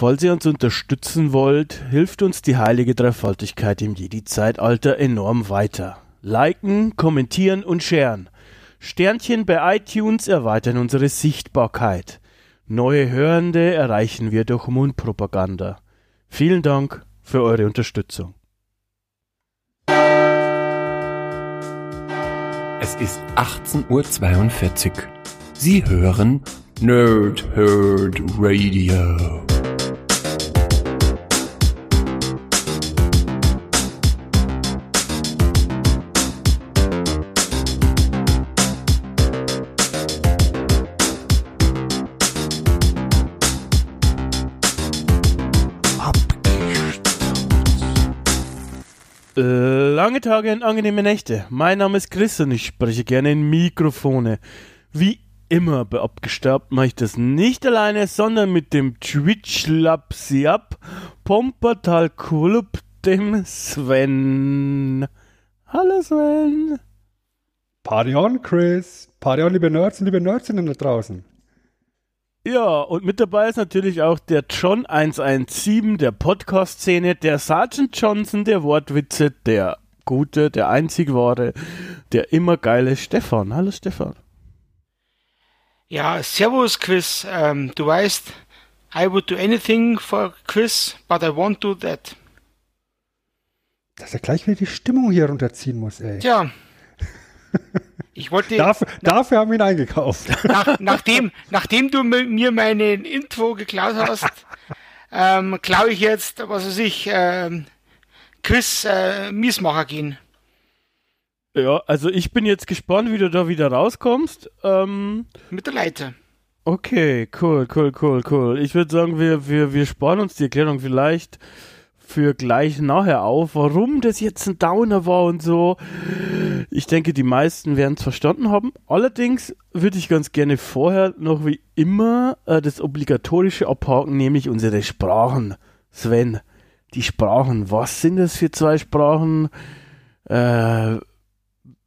Falls ihr uns unterstützen wollt, hilft uns die heilige Dreifaltigkeit im Jedi-Zeitalter enorm weiter. Liken, kommentieren und sharen. Sternchen bei iTunes erweitern unsere Sichtbarkeit. Neue Hörende erreichen wir durch Mundpropaganda. Vielen Dank für eure Unterstützung. Es ist 18.42 Uhr. Sie hören Nerd Herd Radio. Lange Tage und angenehme Nächte. Mein Name ist Chris und ich spreche gerne in Mikrofone. Wie immer bei Abgestaubt mache ich das nicht alleine, sondern mit dem Twitch Lapsiab Pompertal Club, dem Sven. Hallo Sven. Party on, Chris. Party on, liebe Nerds und liebe Nerdsinnen da draußen. Ja, und mit dabei ist natürlich auch der John 117 der Podcast-Szene, der Sergeant Johnson der Wortwitze, der gute, der einzig wahre, der immer geile Stefan. Hallo Stefan. Ja, servus Chris. Ähm, du weißt, I would do anything for Chris, but I won't do that. Dass er gleich wieder die Stimmung hier runterziehen muss, ey. Tja. Ich wollte. dafür, dafür haben wir ihn eingekauft. Nach, nachdem, nachdem du mir meine Intro geklaut hast, ähm, klaue ich jetzt, was weiß ich, ähm, Chris äh, Miesmacher gehen. Ja, also ich bin jetzt gespannt, wie du da wieder rauskommst. Ähm, Mit der Leiter. Okay, cool, cool, cool, cool. Ich würde sagen, wir, wir, wir sparen uns die Erklärung vielleicht für gleich nachher auf, warum das jetzt ein Downer war und so. Ich denke, die meisten werden es verstanden haben. Allerdings würde ich ganz gerne vorher noch wie immer äh, das obligatorische abhaken, nämlich unsere Sprachen. Sven, die Sprachen. Was sind das für zwei Sprachen? Äh,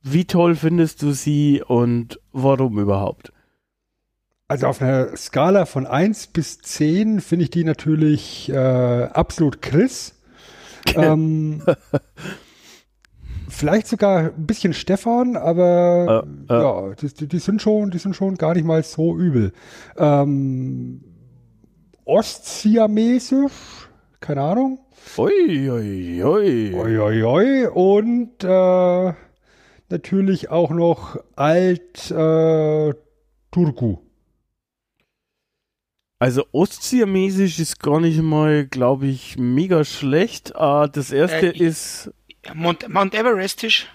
wie toll findest du sie und warum überhaupt? Also auf einer Skala von 1 bis 10 finde ich die natürlich äh, absolut Chris. Ähm, vielleicht sogar ein bisschen Stefan, aber äh, äh. ja, die, die, sind schon, die sind schon gar nicht mal so übel. Ähm, Ostsiamesisch, keine Ahnung. Ui, ui, ui. Ui, ui, ui. Und äh, natürlich auch noch Alt äh, Turku. Also Ostsiamesisch ist gar nicht mal, glaube ich, mega schlecht. Uh, das erste äh, ist. Mount, Mount Everestisch.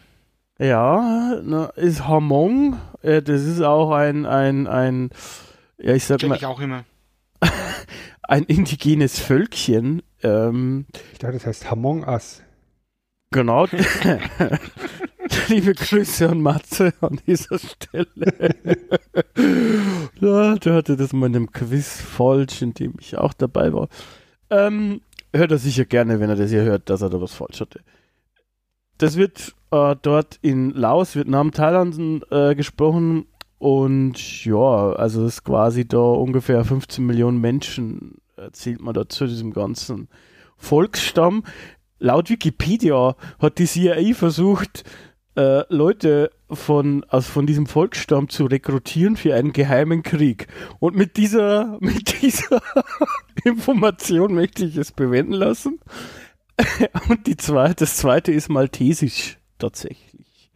Ja, na, ist Hamong. Äh, das ist auch ein, ein, ein, ja, ich sag Check mal. Ich auch immer. ein indigenes Völkchen. Ähm, ich dachte, das heißt Hamong Us. Genau. Liebe Grüße an Matze an dieser Stelle. ja, der hatte das mal in einem Quiz falsch, in dem ich auch dabei war. Ähm, hört er sicher gerne, wenn er das hier hört, dass er da was falsch hatte. Das wird äh, dort in Laos, Vietnam, Thailand äh, gesprochen und ja, also ist quasi da ungefähr 15 Millionen Menschen erzählt man da zu diesem ganzen Volksstamm. Laut Wikipedia hat die CIA versucht, äh, Leute von, also von diesem Volksstamm zu rekrutieren für einen geheimen Krieg. Und mit dieser, mit dieser Information möchte ich es bewenden lassen. Und die zweite, das zweite ist Maltesisch tatsächlich.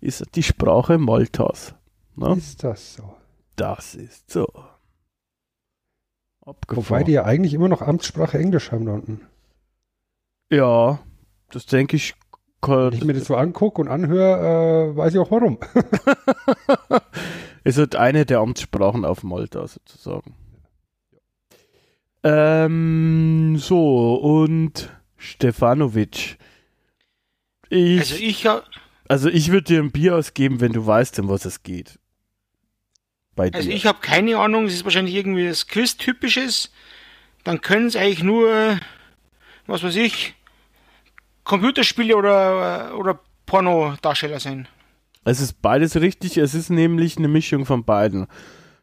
Ist die Sprache Maltas. Ne? Ist das so? Das ist so. Abgefahren. Wobei die ja eigentlich immer noch Amtssprache Englisch haben da unten. Ja, das denke ich wenn ich mir das so angucke und anhöre, äh, weiß ich auch warum. es ist eine der Amtssprachen auf Malta sozusagen. Ähm, so, und Stefanovic. Ich, also ich, also ich würde dir ein Bier ausgeben, wenn du weißt, um was es geht. Bei also dir. ich habe keine Ahnung, es ist wahrscheinlich irgendwie das Quiz-typisches. Dann können es eigentlich nur, was weiß ich, Computerspiele oder, oder Pornodarsteller sein. Es ist beides richtig, es ist nämlich eine Mischung von beiden.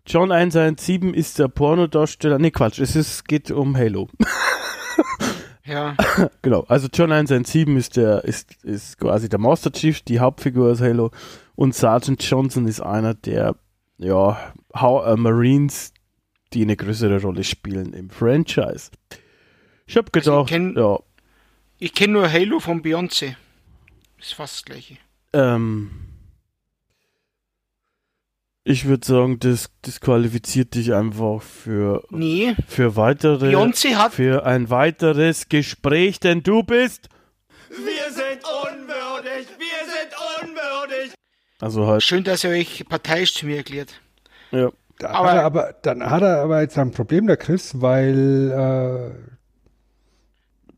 John 117 ist der Pornodarsteller. Nee, Quatsch, es ist, geht um Halo. ja. Genau, also John 117 ist der, ist, ist quasi der Master Chief, die Hauptfigur aus Halo. Und Sergeant Johnson ist einer der, ja, How, äh, Marines, die eine größere Rolle spielen im Franchise. Ich habe gedacht, also ich kenn, ja. Ich kenne nur Halo von Beyoncé. Ist fast das gleiche. Ähm, ich würde sagen, das disqualifiziert dich einfach für, nee. für weitere Beyoncé hat für ein weiteres Gespräch, denn du bist Wir sind unwürdig, wir sind unwürdig. Also halt. Schön, dass ihr euch parteiisch zu mir erklärt. Ja. aber, aber dann hat er aber jetzt ein Problem, der Chris, weil äh,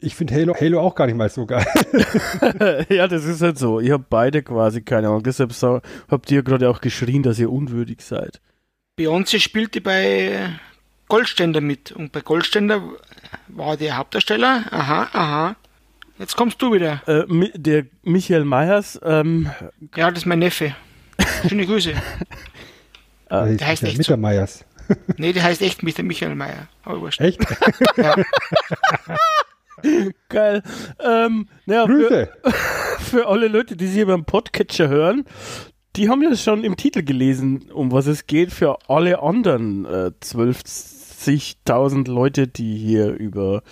ich finde Halo, Halo auch gar nicht mal so geil. ja, das ist halt so. Ihr habt beide quasi keine Ahnung. Deshalb so, habt ihr gerade auch geschrien, dass ihr unwürdig seid. Beyoncé spielte bei Goldständer mit und bei Goldständer war der Hauptdarsteller. Aha, aha. Jetzt kommst du wieder. Äh, der Michael Meyers. Ähm, ja, das ist mein Neffe. Schöne Grüße. der, der heißt echt so. Meyers. nee, der heißt echt Michael Meyer. Aber wurscht. Echt? ja. Geil. Ähm, naja, Grüße. Für, für alle Leute, die sich beim Podcatcher hören, die haben ja schon im Titel gelesen, um was es geht. Für alle anderen äh, 12.000 Leute, die hier über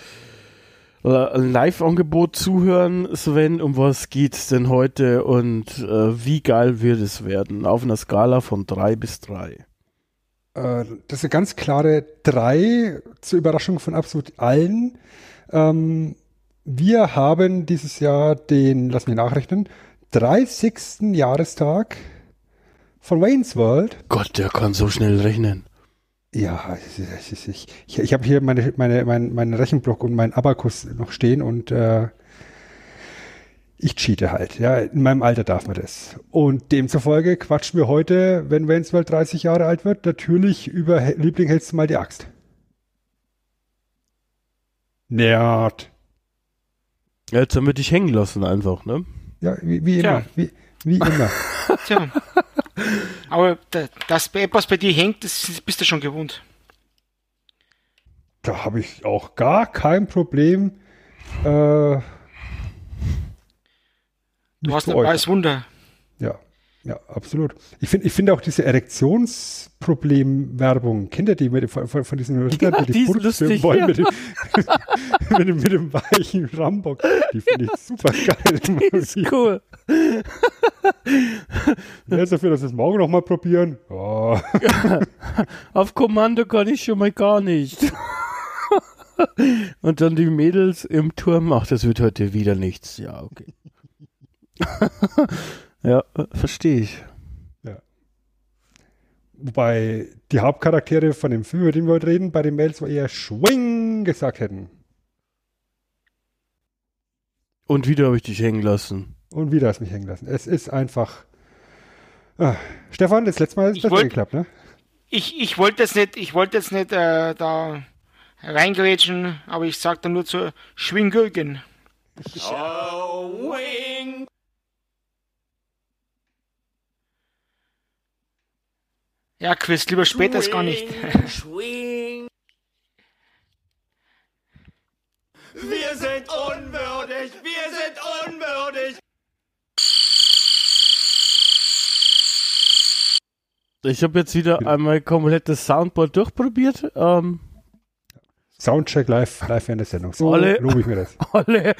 Live-Angebot zuhören, Sven, um was geht's denn heute und äh, wie geil wird es werden? Auf einer Skala von 3 bis 3. Äh, das ist eine ganz klare 3 zur Überraschung von absolut allen. Ähm, wir haben dieses Jahr den, lass mich nachrechnen, 30. Jahrestag von Wayne's World. Gott, der kann so schnell rechnen. Ja, ich, ich, ich, ich habe hier meine, meine, mein, meinen Rechenblock und meinen Abakus noch stehen und äh, ich cheate halt. Ja, in meinem Alter darf man das. Und demzufolge quatschen wir heute, wenn Wayne's World 30 Jahre alt wird, natürlich über Liebling hältst du mal die Axt. Nerd. Ja, jetzt haben wir dich hängen lassen einfach, ne? Ja, wie, wie immer. Wie, wie immer. Tja. Aber dass etwas bei dir hängt, das bist du schon gewohnt. Da habe ich auch gar kein Problem. Äh, du hast ein neues Wunder. Ja. Ja, absolut. Ich finde ich finde auch diese Erektionsproblem-Werbung, kennt ihr die mit, von, von diesen Rittern, ja, die die Brust lustig, wollen ja. mit, dem, mit, dem, mit dem weichen Rambock? Die finde ich super geil. Die ist cool. Jetzt dafür, dass wir es morgen nochmal probieren. Oh. Auf Kommando kann ich schon mal gar nicht. Und dann die Mädels im Turm. Ach, das wird heute wieder nichts. Ja, okay. Ja, verstehe ich. Ja. Wobei die Hauptcharaktere von dem Film, über den wir heute reden, bei den Mails so eher Schwing gesagt hätten. Und wieder habe ich dich hängen lassen. Und wieder hast du mich hängen lassen. Es ist einfach. Ah. Stefan, das letzte Mal ist das geklappt, ne? Ich, ich wollte jetzt nicht, ich wollte jetzt nicht äh, da reingrätschen, aber ich sag dann nur zur Schwingürgen. Oh, wing. Ja, Quiz, lieber später ist gar nicht. Schwing. Wir sind unwürdig, wir sind unwürdig. Ich habe jetzt wieder einmal komplett das Soundboard durchprobiert. Ähm, Soundcheck live, live in der Sendung. So alle, lobe ich mir das. Alle,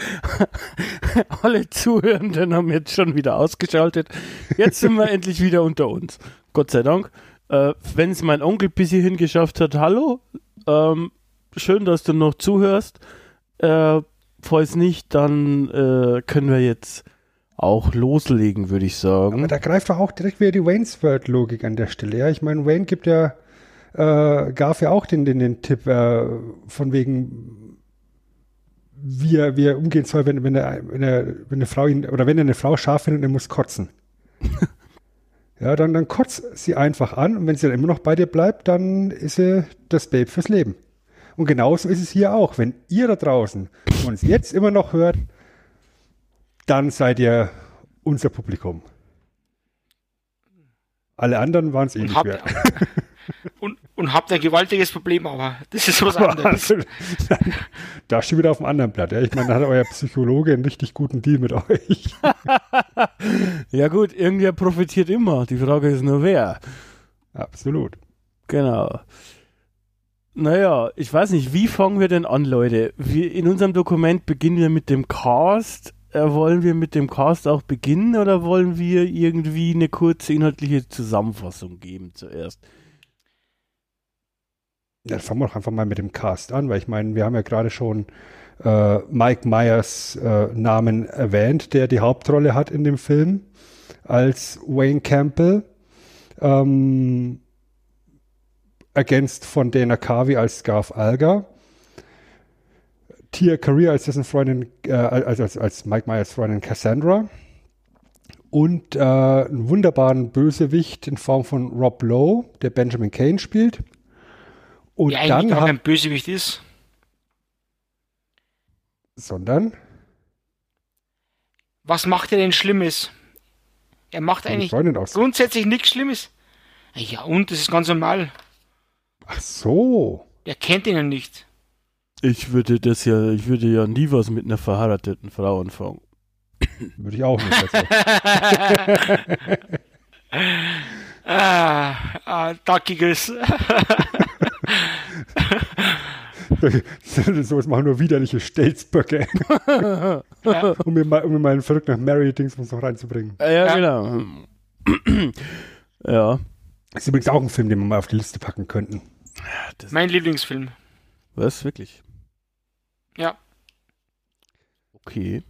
alle Zuhörenden haben jetzt schon wieder ausgeschaltet. Jetzt sind wir endlich wieder unter uns. Gott sei Dank. Äh, Wenn es mein Onkel bis hierhin geschafft hat, hallo. Ähm, schön, dass du noch zuhörst. Äh, falls nicht, dann äh, können wir jetzt auch loslegen, würde ich sagen. Aber da greift doch auch direkt wieder die Wayne's World Logik an der Stelle. Ja, ich meine, Wayne gibt ja, äh, gab ja auch den, den, den Tipp äh, von wegen, wie er, wie er umgehen soll, wenn, wenn, er, wenn, er, wenn eine Frau ihn, oder wenn er eine Frau scharf findet und er muss kotzen. Ja, dann, dann kotzt sie einfach an und wenn sie dann immer noch bei dir bleibt, dann ist sie das Babe fürs Leben. Und genauso ist es hier auch. Wenn ihr da draußen uns jetzt immer noch hört, dann seid ihr unser Publikum. Alle anderen waren es eh nicht wert. und, und habt ein gewaltiges Problem, aber das ist was anderes. Also, da steht wieder auf dem anderen Blatt. Ja. Ich meine, da hat euer Psychologe einen richtig guten Deal mit euch. ja gut, irgendwer profitiert immer. Die Frage ist nur wer. Absolut. Genau. Naja, ich weiß nicht, wie fangen wir denn an, Leute? Wir, in unserem Dokument beginnen wir mit dem Cast. Äh, wollen wir mit dem Cast auch beginnen oder wollen wir irgendwie eine kurze inhaltliche Zusammenfassung geben zuerst? Ja, fangen wir doch einfach mal mit dem Cast an, weil ich meine, wir haben ja gerade schon äh, Mike Myers äh, Namen erwähnt, der die Hauptrolle hat in dem Film als Wayne Campbell. Ähm, ergänzt von Dana Carvey als Scarf Alga. Tia Career als dessen Freundin, äh, als, als, als Mike Myers Freundin Cassandra. Und äh, einen wunderbaren Bösewicht in Form von Rob Lowe, der Benjamin Kane spielt. Und der dann eigentlich auch ein Bösewicht ist. Sondern? Was macht er denn Schlimmes? Er macht eigentlich grundsätzlich nichts Schlimmes. Ja, und das ist ganz normal. Ach so. Der kennt ihn ja nicht. Ich würde das ja, ich würde ja nie was mit einer verheirateten Frau anfangen. Würde ich auch nicht. Ah, ah, Dackiges. so machen nur widerliche Stelzböcke. ja. um, mir mal, um mir mal einen Verrückt nach Mary Dingsbums noch reinzubringen. Ja, ja, genau. ja. Das ist übrigens auch ein Film, den wir mal auf die Liste packen könnten. mein Lieblingsfilm. Was? Wirklich? Ja. Okay.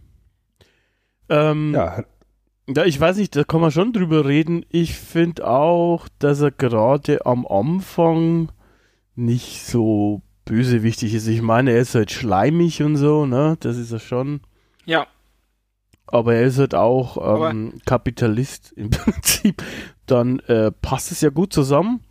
Ähm, ja. Ja, ich weiß nicht, da kann man schon drüber reden. Ich finde auch, dass er gerade am Anfang nicht so bösewichtig ist. Ich meine, er ist halt schleimig und so, ne? Das ist er schon. Ja. Aber er ist halt auch ähm, Kapitalist im Prinzip. Dann äh, passt es ja gut zusammen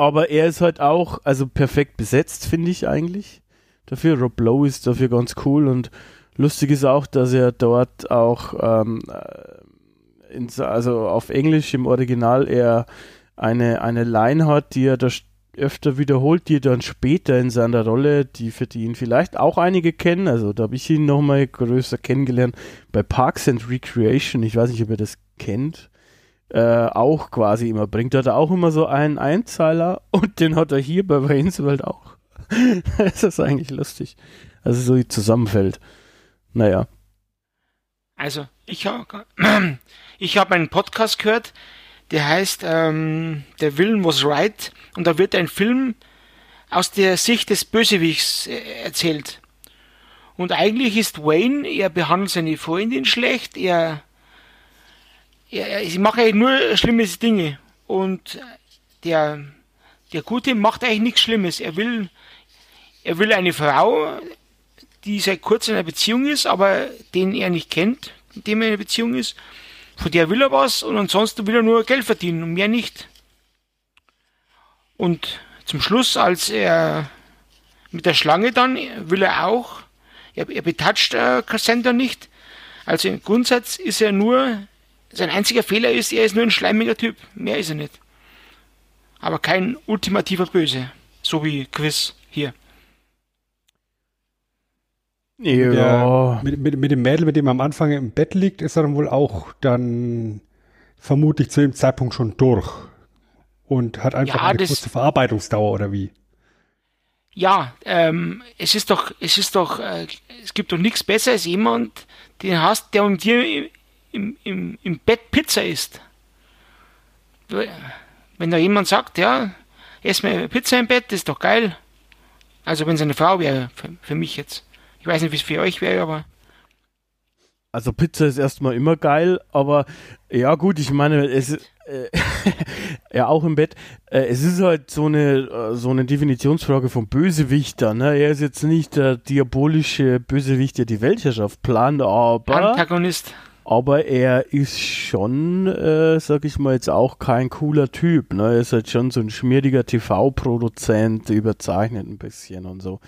aber er ist halt auch, also perfekt besetzt, finde ich eigentlich. Dafür, Rob Lowe ist dafür ganz cool und lustig ist auch, dass er dort auch, ähm, äh, ins, also auf Englisch im Original er eine, eine Line hat, die er da öfter wiederholt, die er dann später in seiner Rolle, die für die ihn vielleicht auch einige kennen, also da habe ich ihn nochmal größer kennengelernt, bei Parks and Recreation, ich weiß nicht, ob ihr das kennt, äh, auch quasi immer bringt. Da hat er auch immer so einen Einzeiler und den hat er hier bei Waynesworld auch. das ist eigentlich lustig. Also so zusammenfällt. Naja. Also, ich habe ich hab einen Podcast gehört, der heißt ähm, Der Willen was right und da wird ein Film aus der Sicht des Bösewichts äh, erzählt. Und eigentlich ist Wayne, er behandelt seine Freundin schlecht, er ja, ich mache eigentlich nur schlimme Dinge. Und der, der Gute macht eigentlich nichts Schlimmes. Er will, er will eine Frau, die seit kurzem in einer Beziehung ist, aber den er nicht kennt, mit dem er in einer Beziehung ist. Von der will er was und ansonsten will er nur Geld verdienen und mehr nicht. Und zum Schluss, als er mit der Schlange dann, will er auch, er, er betatscht äh, Cassandra nicht. Also im Grundsatz ist er nur sein einziger Fehler ist, er ist nur ein schleimiger Typ. Mehr ist er nicht. Aber kein ultimativer Böse. So wie Quiz hier. Ja. Mit, mit, mit, dem Mädel, mit dem er am Anfang im Bett liegt, ist er dann wohl auch dann vermutlich zu dem Zeitpunkt schon durch. Und hat einfach ja, eine kurze Verarbeitungsdauer oder wie? Ja, ähm, es ist doch, es ist doch, äh, es gibt doch nichts besser als jemand, den hast, der um dir im, im, im Bett Pizza isst. Wenn da jemand sagt, ja, ess mir Pizza im Bett, ist doch geil. Also wenn es eine Frau wäre, für, für mich jetzt. Ich weiß nicht, wie es für euch wäre, aber. Also Pizza ist erstmal immer geil, aber ja gut, ich meine, es ist äh, ja auch im Bett. Äh, es ist halt so eine äh, so eine Definitionsfrage vom Bösewichter. Ne? Er ist jetzt nicht der diabolische Bösewicht, der die Weltherrschaft plant, aber Antagonist aber er ist schon, äh, sag ich mal, jetzt auch kein cooler Typ. Ne? Er ist halt schon so ein schmieriger TV-Produzent, überzeichnet ein bisschen und so.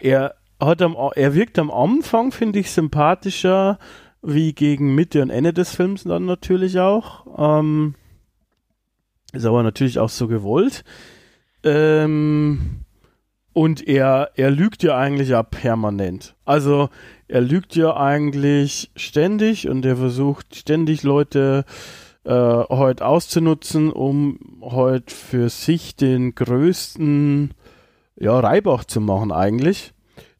Er hat am, er wirkt am Anfang, finde ich, sympathischer wie gegen Mitte und Ende des Films dann natürlich auch. Ähm, Ist aber natürlich auch so gewollt. Ähm, und er, er lügt ja eigentlich ja permanent. Also er lügt ja eigentlich ständig und er versucht ständig Leute äh, heute auszunutzen, um heute für sich den größten ja, Reibach zu machen eigentlich.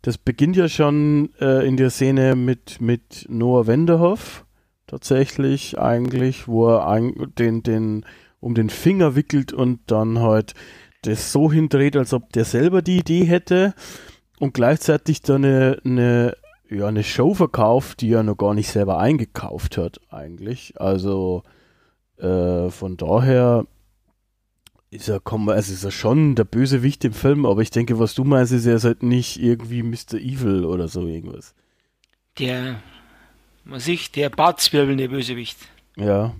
Das beginnt ja schon äh, in der Szene mit, mit Noah Wenderhoff tatsächlich eigentlich, wo er ein, den, den um den Finger wickelt und dann halt das so hindreht, als ob der selber die Idee hätte und gleichzeitig dann eine, eine, ja, eine Show verkauft, die er noch gar nicht selber eingekauft hat, eigentlich. Also äh, von daher ist er, also ist er schon der Bösewicht im Film, aber ich denke, was du meinst, ist er ist halt nicht irgendwie Mr. Evil oder so irgendwas. Der, was ich, der bartzwirbelnde Bösewicht. Ja,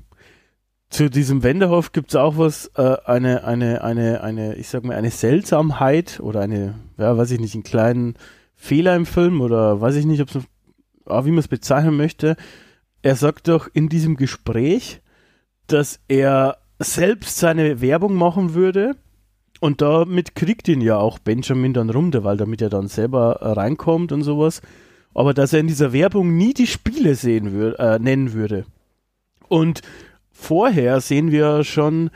zu diesem Wendehoff gibt es auch was, äh, eine, eine, eine, eine, ich sag mal, eine Seltsamheit oder eine, ja, weiß ich nicht, einen kleinen Fehler im Film oder weiß ich nicht, ob es, ah, wie man es bezeichnen möchte. Er sagt doch in diesem Gespräch, dass er selbst seine Werbung machen würde und damit kriegt ihn ja auch Benjamin dann runter, weil damit er dann selber reinkommt und sowas. Aber dass er in dieser Werbung nie die Spiele sehen würde, äh, nennen würde. Und vorher sehen wir schon,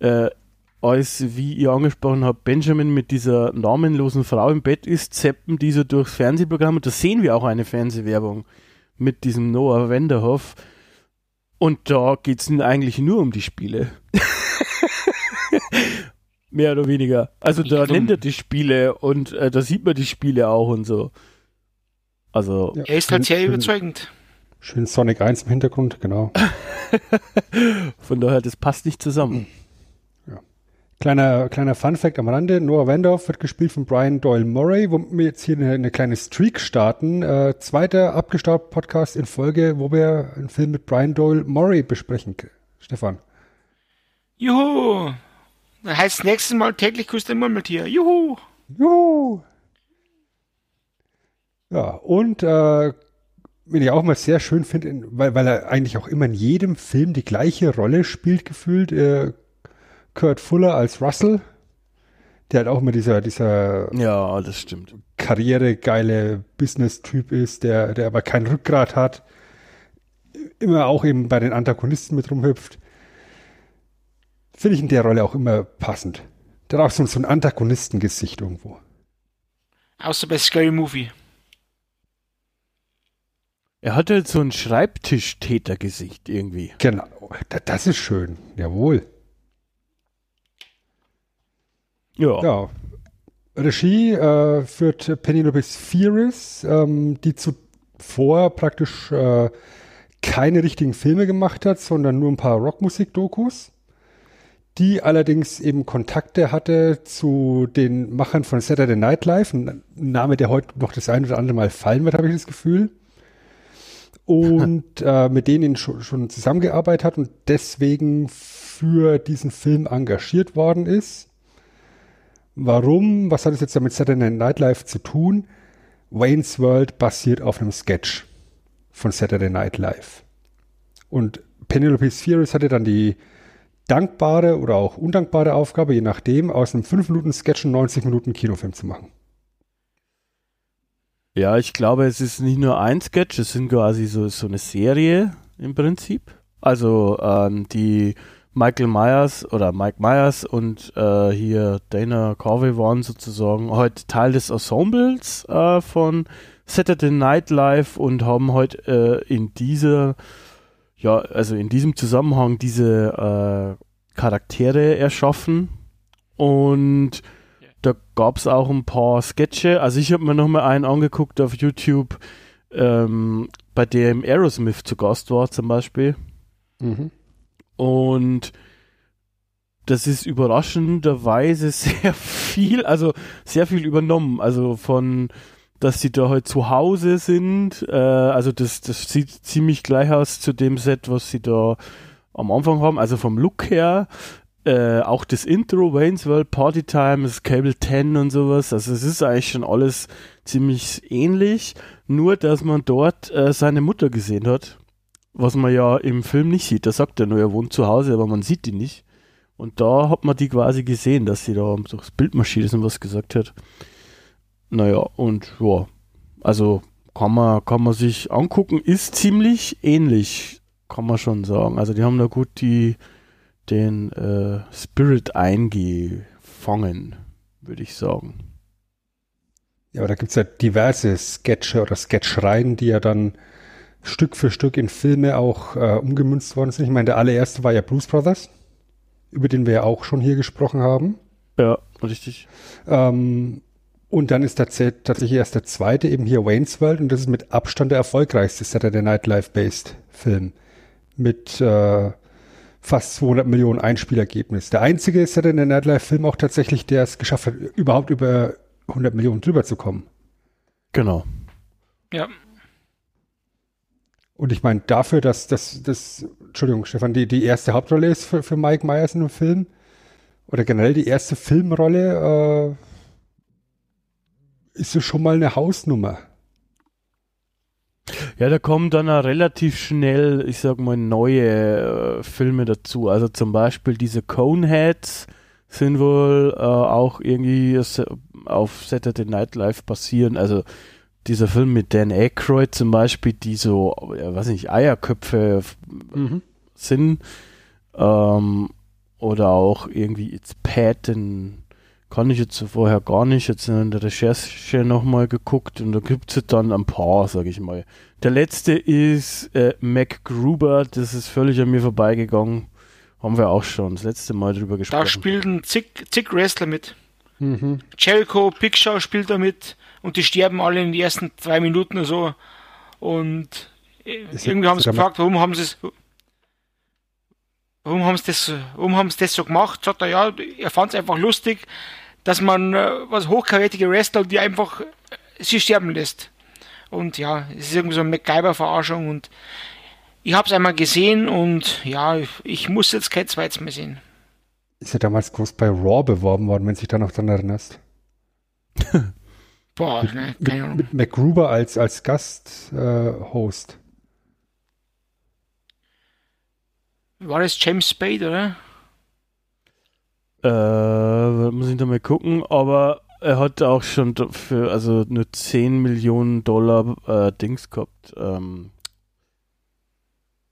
äh, als, wie ihr angesprochen habt, Benjamin mit dieser namenlosen Frau im Bett ist, zeppen diese durchs Fernsehprogramm und da sehen wir auch eine Fernsehwerbung mit diesem Noah Wenderhoff. Und da geht es eigentlich nur um die Spiele. Mehr oder weniger. Also da nennt er die Spiele und äh, da sieht man die Spiele auch und so. Also. Ja, er ist halt sehr überzeugend. Schön Sonic 1 im Hintergrund, genau. Von daher, das passt nicht zusammen. Kleiner, kleiner Fun-Fact am Rande: Noah Vandorf wird gespielt von Brian Doyle Murray, wo wir jetzt hier eine, eine kleine Streak starten. Äh, zweiter abgestaubt Podcast in Folge, wo wir einen Film mit Brian Doyle Murray besprechen. Stefan. Juhu! Dann heißt nächstes Mal täglich küsst ein Murmeltier. Juhu! Juhu! Ja, und äh, wenn ich auch mal sehr schön finde, weil, weil er eigentlich auch immer in jedem Film die gleiche Rolle spielt, gefühlt. Äh, Kurt Fuller als Russell, der halt auch immer dieser, dieser ja, das stimmt. karrieregeile Business-Typ ist, der, der aber kein Rückgrat hat, immer auch eben bei den Antagonisten mit rumhüpft. Finde ich in der Rolle auch immer passend. Der hat auch so, so ein Antagonistengesicht irgendwo. Außer bei Scary Movie. Er hatte halt so ein Schreibtischtätergesicht irgendwie. Genau, das ist schön, jawohl. Ja. ja. Regie äh, führt Penelope Spheris, ähm, die zuvor praktisch äh, keine richtigen Filme gemacht hat, sondern nur ein paar Rockmusik-Dokus. Die allerdings eben Kontakte hatte zu den Machern von Saturday Night Live, ein Name, der heute noch das ein oder andere Mal fallen wird, habe ich das Gefühl und äh, mit denen schon, schon zusammengearbeitet hat und deswegen für diesen Film engagiert worden ist. Warum? Was hat es jetzt damit Saturday Night Live zu tun? Wayne's World basiert auf einem Sketch von Saturday Night Live. Und Penelope Spheris hatte dann die dankbare oder auch undankbare Aufgabe, je nachdem, aus einem 5-Minuten-Sketch einen 90-Minuten-Kinofilm zu machen. Ja, ich glaube, es ist nicht nur ein Sketch, es sind quasi so, so eine Serie im Prinzip. Also ähm, die Michael Myers oder Mike Myers und äh, hier Dana Corvey waren sozusagen heute Teil des Ensembles äh, von Saturday Night Live und haben heute äh, in dieser, ja, also in diesem Zusammenhang diese äh, Charaktere erschaffen und da gab es auch ein paar Sketche. Also ich habe mir nochmal einen angeguckt auf YouTube, ähm, bei dem Aerosmith zu Gast war zum Beispiel. Mhm. Und das ist überraschenderweise sehr viel, also sehr viel übernommen. Also von, dass sie da halt zu Hause sind. Äh, also das, das sieht ziemlich gleich aus zu dem Set, was sie da am Anfang haben. Also vom Look her äh, auch das Intro, Wayne's World Party Time, das Cable 10 und sowas. Also es ist eigentlich schon alles ziemlich ähnlich, nur dass man dort äh, seine Mutter gesehen hat, was man ja im Film nicht sieht. Da sagt er nur, er wohnt zu Hause, aber man sieht ihn nicht. Und da hat man die quasi gesehen, dass sie da durchs Bildmaschine und was gesagt hat. Naja, und ja, also kann man, kann man sich angucken, ist ziemlich ähnlich, kann man schon sagen. Also die haben da gut die, den äh, Spirit eingefangen, würde ich sagen. Ja, aber da gibt es ja diverse Sketche oder Sketchreihen, die ja dann Stück für Stück in Filme auch äh, umgemünzt worden sind. Ich meine, der allererste war ja Blues Brothers, über den wir ja auch schon hier gesprochen haben. Ja, richtig. Ähm, und dann ist tatsächlich erst der zweite eben hier Wayne's World und das ist mit Abstand der erfolgreichste Saturday Night Live-based Film mit äh, fast 200 Millionen Einspielergebnis. Der einzige Saturday Night Live Film auch tatsächlich, der es geschafft hat, überhaupt über 100 Millionen drüber zu kommen. Genau. Ja. Und ich meine, dafür, dass das, das, Entschuldigung, Stefan, die, die erste Hauptrolle ist für, für Mike Myers in einem Film, oder generell die erste Filmrolle, äh, ist es schon mal eine Hausnummer. Ja, da kommen dann auch relativ schnell, ich sag mal, neue äh, Filme dazu. Also zum Beispiel diese Coneheads sind wohl äh, auch irgendwie auf Saturday Night Live basieren. Also dieser Film mit Dan Aykroyd zum Beispiel, die so, ja, weiß nicht, Eierköpfe mhm. sind. Ähm, oder auch irgendwie It's Pat, den kann ich jetzt vorher gar nicht. Jetzt in der Recherche nochmal geguckt und da gibt es dann ein paar, sag ich mal. Der letzte ist äh, Mac Gruber, das ist völlig an mir vorbeigegangen. Haben wir auch schon das letzte Mal drüber gesprochen. Da spielten zig, zig Wrestler mit. Mhm. Jericho, Big Show spielt da mit und die sterben alle in den ersten zwei Minuten oder so. Und äh, ist irgendwie haben sie gefragt, warum haben sie es warum haben sie das, warum haben sie das so gemacht? Sagt er, ja, er fand es einfach lustig, dass man äh, was hochkarätige Wrestler, die einfach äh, sie sterben lässt. Und ja, es ist irgendwie so eine MacGyver-Verarschung und ich habe es einmal gesehen und ja, ich muss jetzt kein zweites mehr sehen. Ist ja damals groß bei Raw beworben worden, wenn sich da noch dran erinnerst. Boah, mit, ne, keine Ahnung. Mit, mit MacGruber als, als Gast-Host. Äh, War das James Spade, oder? Äh, muss ich da mal gucken, aber er hat auch schon für, also nur 10 Millionen Dollar äh, Dings gehabt. Ähm,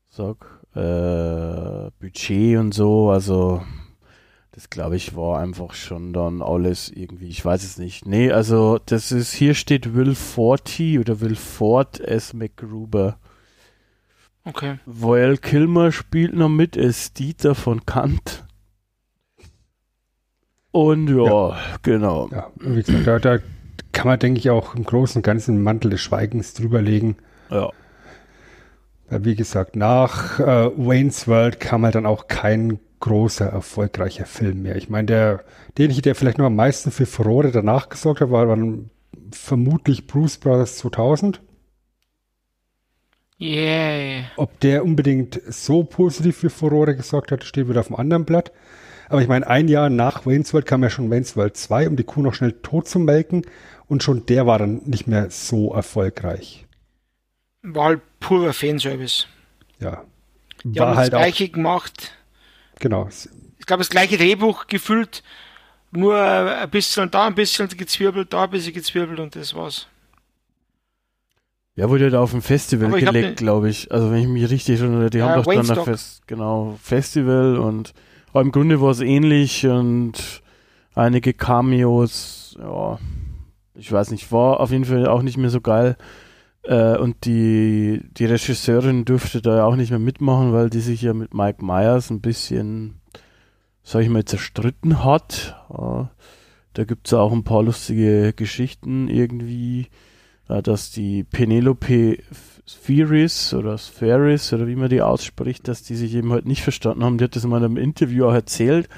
sag, äh, Budget und so, also das glaube ich war einfach schon dann alles irgendwie, ich weiß es nicht. Nee, also das ist, hier steht Will Forty oder Will Ford as McGruber. Okay. Weil Kilmer spielt noch mit als Dieter von Kant. Und ja, ja. genau. Ja, wie gesagt, da, da, kann man, denke ich, auch im Großen und Ganzen Mantel des Schweigens drüberlegen. Ja. Weil, wie gesagt, nach äh, Wayne's World kam halt dann auch kein großer, erfolgreicher Film mehr. Ich meine, der, den der vielleicht noch am meisten für Furore danach gesorgt hat, war dann vermutlich Bruce Brothers 2000. Yeah. Ob der unbedingt so positiv für Furore gesorgt hat, steht wieder auf dem anderen Blatt. Aber ich meine, ein Jahr nach Wayne's World kam ja schon Wayne's World 2, um die Kuh noch schnell tot zu melken. Und schon der war dann nicht mehr so erfolgreich. War halt purer Fanservice. Ja. Die war haben halt das gleiche auch, gemacht. Genau. Ich glaube, das gleiche Drehbuch gefüllt, nur ein bisschen da ein bisschen gezwirbelt, da ein bisschen gezwirbelt und das war's. Ja, wurde da auf dem Festival gelegt, glaube ich. Also wenn ich mich richtig erinnere, die ja, haben doch dann ein Fest, genau, Festival und aber im Grunde war es ähnlich und einige Cameos, ja, ich weiß nicht, war auf jeden Fall auch nicht mehr so geil. Äh, und die, die Regisseurin dürfte da auch nicht mehr mitmachen, weil die sich ja mit Mike Myers ein bisschen, sag ich mal, zerstritten hat. Ja, da gibt es auch ein paar lustige Geschichten irgendwie, äh, dass die Penelope Spheris oder Spheris oder wie man die ausspricht, dass die sich eben halt nicht verstanden haben. Die hat das in meinem Interview auch erzählt.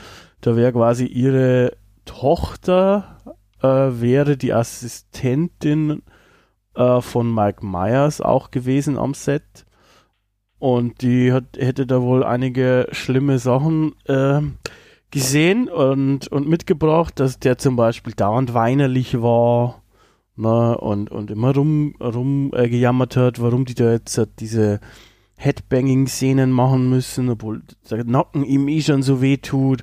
Da wäre quasi ihre Tochter äh, wäre die Assistentin äh, von Mike Myers auch gewesen am Set. Und die hat, hätte da wohl einige schlimme Sachen äh, gesehen und, und mitgebracht, dass der zum Beispiel dauernd weinerlich war ne, und, und immer rum, rum äh, gejammert hat, warum die da jetzt äh, diese Headbanging-Szenen machen müssen, obwohl der Nacken ihm eh schon so weh tut.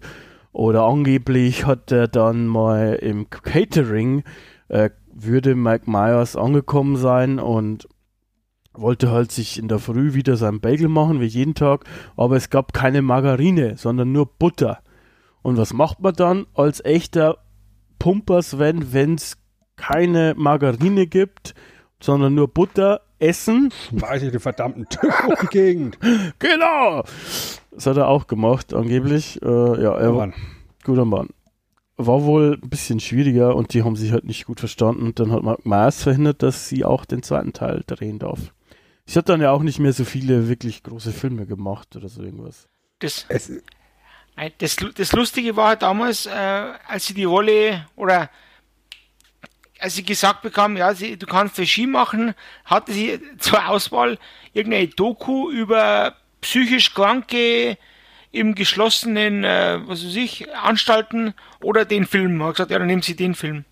Oder angeblich hat er dann mal im Catering, äh, würde Mike Myers angekommen sein und wollte halt sich in der Früh wieder sein Bagel machen, wie jeden Tag, aber es gab keine Margarine, sondern nur Butter. Und was macht man dann als echter Pumpers, wenn es keine Margarine gibt, sondern nur Butter? Essen. Weiß ich den verdammten Tück auf die Gegend. Genau! Das hat er auch gemacht, angeblich. Äh, ja, er war guter Mann. War wohl ein bisschen schwieriger und die haben sich halt nicht gut verstanden. Und dann hat Mark Myers verhindert, dass sie auch den zweiten Teil drehen darf. Ich habe dann ja auch nicht mehr so viele wirklich große Filme gemacht oder so irgendwas. Das, das, das Lustige war halt damals, äh, als sie die Rolle oder als sie gesagt bekam, ja, sie, du kannst Regie machen, hatte sie zur Auswahl irgendeine Doku über psychisch Kranke im geschlossenen, äh, was weiß ich, Anstalten oder den Film. Hat gesagt, ja, dann nehmen Sie den Film.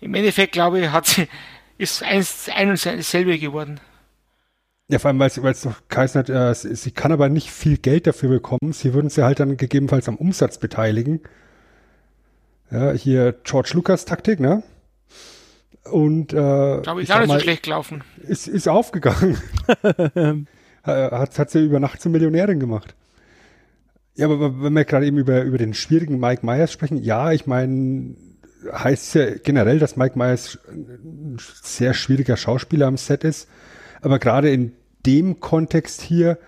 Im Endeffekt, glaube ich, hat sie, ist eins, ein und dasselbe geworden. Ja, vor allem, weil es doch geheißen hat, äh, sie, sie, kann aber nicht viel Geld dafür bekommen. Sie würden sie halt dann gegebenenfalls am Umsatz beteiligen. Ja, hier George Lucas Taktik, ne? Und äh, glaube ich, ich auch nicht so schlecht gelaufen. Ist, ist aufgegangen. hat, hat sie über Nacht zur Millionärin gemacht. Ja, aber wenn wir gerade eben über, über den schwierigen Mike Myers sprechen, ja, ich meine, heißt ja generell, dass Mike Myers ein sehr schwieriger Schauspieler am Set ist. Aber gerade in dem Kontext hier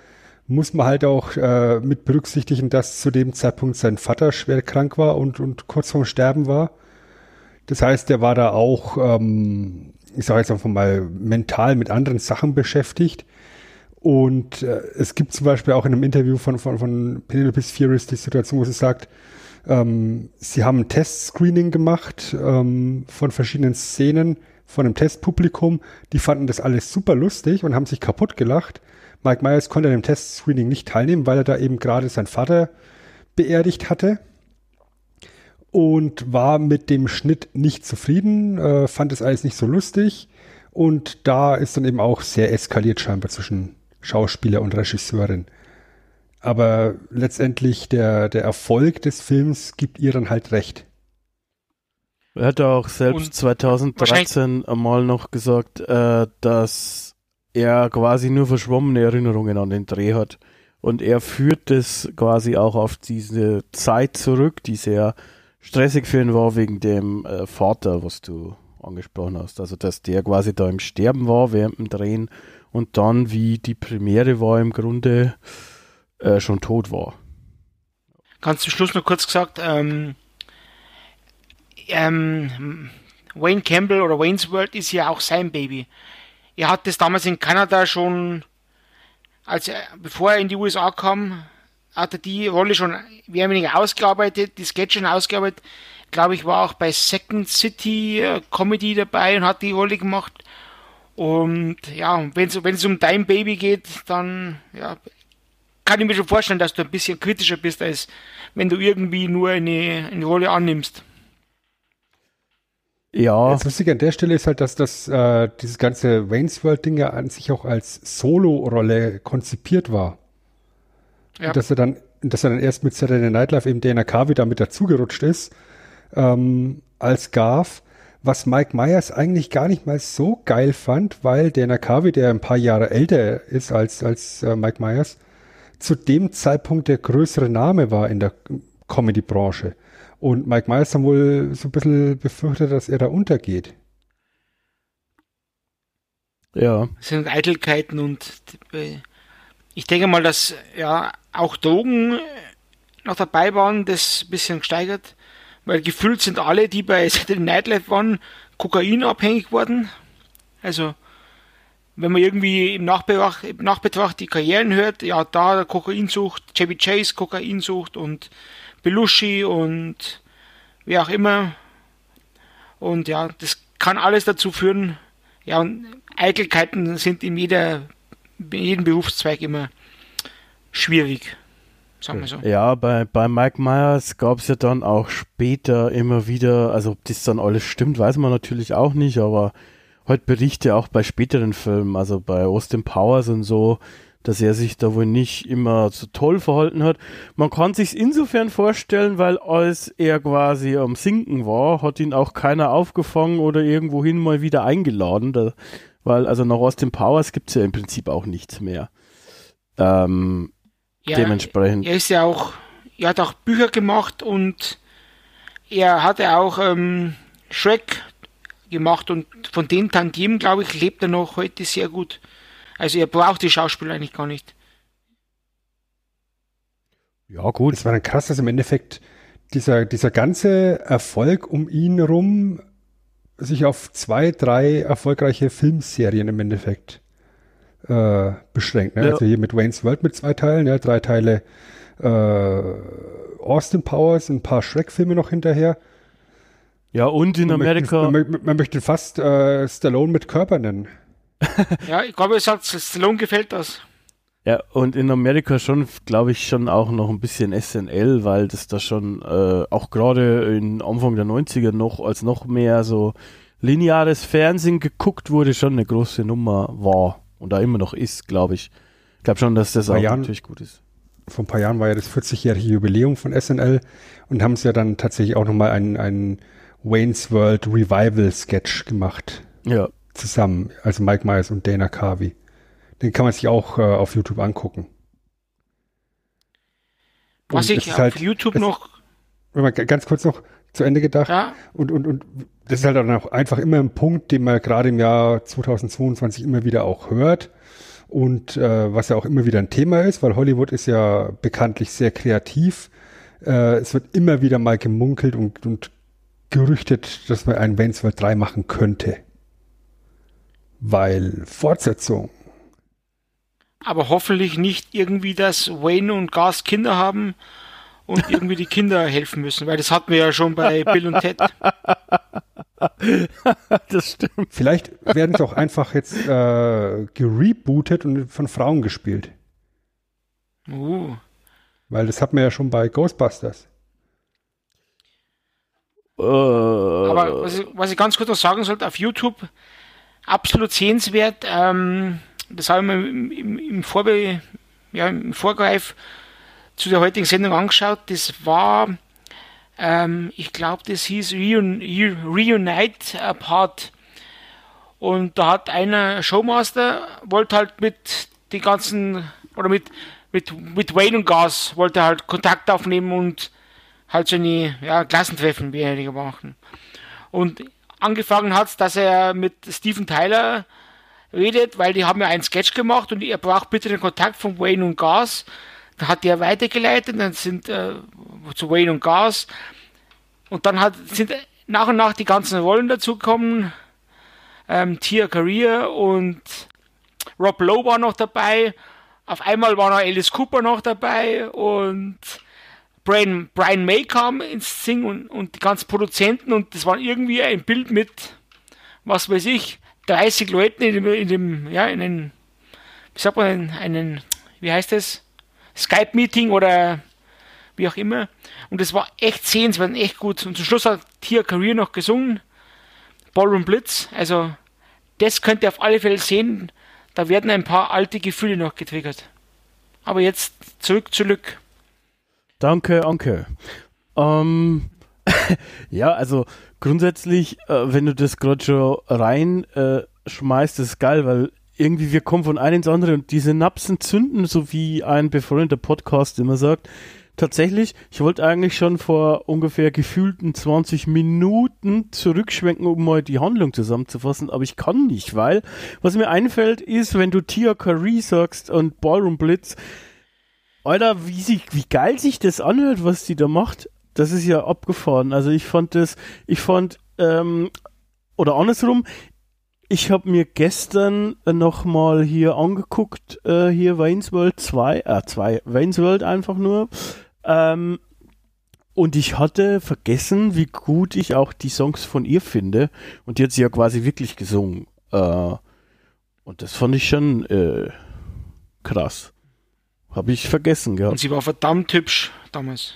muss man halt auch äh, mit berücksichtigen, dass zu dem Zeitpunkt sein Vater schwer krank war und, und kurz vorm Sterben war. Das heißt, er war da auch, ähm, ich sage jetzt einfach mal, mental mit anderen Sachen beschäftigt. Und äh, es gibt zum Beispiel auch in einem Interview von, von, von Penelope Spheris die Situation, wo sie sagt, ähm, sie haben ein Testscreening gemacht ähm, von verschiedenen Szenen von einem Testpublikum, die fanden das alles super lustig und haben sich kaputt gelacht. Mike Myers konnte an dem Testscreening nicht teilnehmen, weil er da eben gerade seinen Vater beerdigt hatte und war mit dem Schnitt nicht zufrieden, äh, fand es alles nicht so lustig und da ist dann eben auch sehr eskaliert scheinbar zwischen Schauspieler und Regisseurin. Aber letztendlich der, der Erfolg des Films gibt ihr dann halt recht. Er hat auch selbst und 2013 einmal noch gesagt, äh, dass er quasi nur verschwommene Erinnerungen an den Dreh hat. Und er führt das quasi auch auf diese Zeit zurück, die sehr stressig für ihn war wegen dem äh, Vater, was du angesprochen hast. Also, dass der quasi da im Sterben war während dem Drehen und dann, wie die Premiere war, im Grunde äh, schon tot war. Ganz zum Schluss noch kurz gesagt, ähm, ähm, Wayne Campbell oder Wayne's World ist ja auch sein Baby. Er hat das damals in Kanada schon, als er, bevor er in die USA kam, hat er die Rolle schon mehr oder weniger ausgearbeitet, die Sketch schon ausgearbeitet. Glaube ich, war auch bei Second City äh, Comedy dabei und hat die Rolle gemacht. Und ja, wenn es um dein Baby geht, dann ja, kann ich mir schon vorstellen, dass du ein bisschen kritischer bist, als wenn du irgendwie nur eine, eine Rolle annimmst. Ja. Das Lustige an der Stelle ist halt, dass das äh, dieses ganze Wayne's World-Ding ja an sich auch als Solo-Rolle konzipiert war. Ja. Und dass er dann, dass er dann erst mit Saturday Night Live eben Dana Carvey damit dazugerutscht ist, ähm, als Garth, was Mike Myers eigentlich gar nicht mal so geil fand, weil Dana Carvey, der ein paar Jahre älter ist als, als äh, Mike Myers, zu dem Zeitpunkt der größere Name war in der Comedy-Branche. Und Mike Myers dann wohl so ein bisschen befürchtet, dass er da untergeht. Ja. Das sind Eitelkeiten und äh, ich denke mal, dass ja auch Drogen noch dabei waren, das ein bisschen gesteigert, weil gefühlt sind alle, die bei Saturday Night Live waren, kokainabhängig worden. Also, wenn man irgendwie im Nachbetracht, im Nachbetracht die Karrieren hört, ja, da Kokainsucht, Chevy Chase Kokainsucht und Belushi und wie auch immer. Und ja, das kann alles dazu führen. Ja, und Eitelkeiten sind in jeder, in jedem Berufszweig immer schwierig. Sagen wir so. Ja, bei, bei Mike Myers gab es ja dann auch später immer wieder, also ob das dann alles stimmt, weiß man natürlich auch nicht, aber heute Berichte auch bei späteren Filmen, also bei Austin Powers und so, dass er sich da wohl nicht immer so toll verhalten hat. Man kann sich's insofern vorstellen, weil als er quasi am Sinken war, hat ihn auch keiner aufgefangen oder irgendwohin mal wieder eingeladen, da, weil also nach Austin Powers gibt's ja im Prinzip auch nichts mehr. Ähm, ja, dementsprechend. Er ist ja auch, er hat auch Bücher gemacht und er hatte auch ähm, Shrek gemacht und von den Tantiemen, glaube ich, lebt er noch heute sehr gut. Also er braucht die Schauspieler eigentlich gar nicht. Ja, gut. Es war dann krass, dass im Endeffekt dieser, dieser ganze Erfolg um ihn rum sich auf zwei, drei erfolgreiche Filmserien im Endeffekt äh, beschränkt. Ne? Ja. Also hier mit Wayne's World mit zwei Teilen, ja, drei Teile äh, Austin Powers, ein paar Shrek-Filme noch hinterher. Ja, und in man Amerika. Möchte, man, man, möchte fast äh, Stallone mit Körper nennen. ja, ich glaube, es hat Stallone gefällt das. Ja, und in Amerika schon, glaube ich, schon auch noch ein bisschen SNL, weil das da schon äh, auch gerade in Anfang der 90er noch als noch mehr so lineares Fernsehen geguckt wurde, schon eine große Nummer war und da immer noch ist, glaube ich. Ich glaube schon, dass das auch Jahren, natürlich gut ist. Vor ein paar Jahren war ja das 40-jährige Jubiläum von SNL und haben es ja dann tatsächlich auch nochmal einen, einen Wayne's World Revival Sketch gemacht. Ja. Zusammen, also Mike Myers und Dana Carvey. Den kann man sich auch äh, auf YouTube angucken. Was und ich auf halt, YouTube das, noch. Ganz kurz noch zu Ende gedacht. Ja. Und, und, und das ist halt dann auch einfach immer ein Punkt, den man gerade im Jahr 2022 immer wieder auch hört. Und äh, was ja auch immer wieder ein Thema ist, weil Hollywood ist ja bekanntlich sehr kreativ. Äh, es wird immer wieder mal gemunkelt und, und gerüchtet, dass man einen Wayne's World 3 machen könnte. Weil Fortsetzung. Aber hoffentlich nicht irgendwie, dass Wayne und Gas Kinder haben und irgendwie die Kinder helfen müssen, weil das hatten wir ja schon bei Bill und Ted. das stimmt. Vielleicht werden sie auch einfach jetzt äh, gerebootet und von Frauen gespielt. Uh. Weil das hatten wir ja schon bei Ghostbusters. Uh. Aber was ich, was ich, ganz kurz noch sagen sollte, auf YouTube absolut sehenswert. Ähm, das habe ich mir im, im, im, Vorbe ja, im Vorgreif zu der heutigen Sendung angeschaut. Das war, ähm, ich glaube, das hieß Reun Reunite Apart. Und da hat einer Showmaster, wollte halt mit die ganzen, oder mit, mit, mit Wayne und Gas, wollte halt Kontakt aufnehmen und halt so eine ja, Klassentreffen wie machen. Und angefangen hat dass er mit Steven Tyler redet, weil die haben ja einen Sketch gemacht und er braucht bitte den Kontakt von Wayne und Gas. Hat der weitergeleitet, dann sind äh, zu Wayne und Gas. Und dann hat, sind nach und nach die ganzen Rollen dazugekommen. Ähm, Tia Career und Rob Lowe war noch dabei. Auf einmal war noch Alice Cooper noch dabei und Brian, Brian May kam ins Sing und, und die ganzen Produzenten und das war irgendwie ein Bild mit, was weiß ich, 30 Leuten in dem, in dem ja, in einen, wie sagt man, einen, wie heißt das? Skype-Meeting oder wie auch immer. Und es war echt sehenswert, echt gut. Und zum Schluss hat Tia Career noch gesungen. Ballroom Blitz. Also, das könnt ihr auf alle Fälle sehen. Da werden ein paar alte Gefühle noch getriggert. Aber jetzt zurück zu Lück. Danke, danke. Ähm, ja, also grundsätzlich, äh, wenn du das gerade schon rein äh, schmeißt, ist geil, weil irgendwie wir kommen von einem ins andere und diese Napsen zünden, so wie ein befreundeter Podcast immer sagt. Tatsächlich, ich wollte eigentlich schon vor ungefähr gefühlten 20 Minuten zurückschwenken, um mal die Handlung zusammenzufassen, aber ich kann nicht, weil was mir einfällt ist, wenn du Tia Curry sagst und Ballroom Blitz, Alter, wie, sie, wie geil sich das anhört, was die da macht, das ist ja abgefahren. Also ich fand das, ich fand, ähm, oder andersrum, ich habe mir gestern nochmal hier angeguckt, äh, hier Wayne's World 2, äh, 2, Wayne's World einfach nur. Ähm, und ich hatte vergessen, wie gut ich auch die Songs von ihr finde. Und die hat sie ja quasi wirklich gesungen. Äh, und das fand ich schon äh, krass. Habe ich vergessen gehabt. Und sie war verdammt hübsch damals.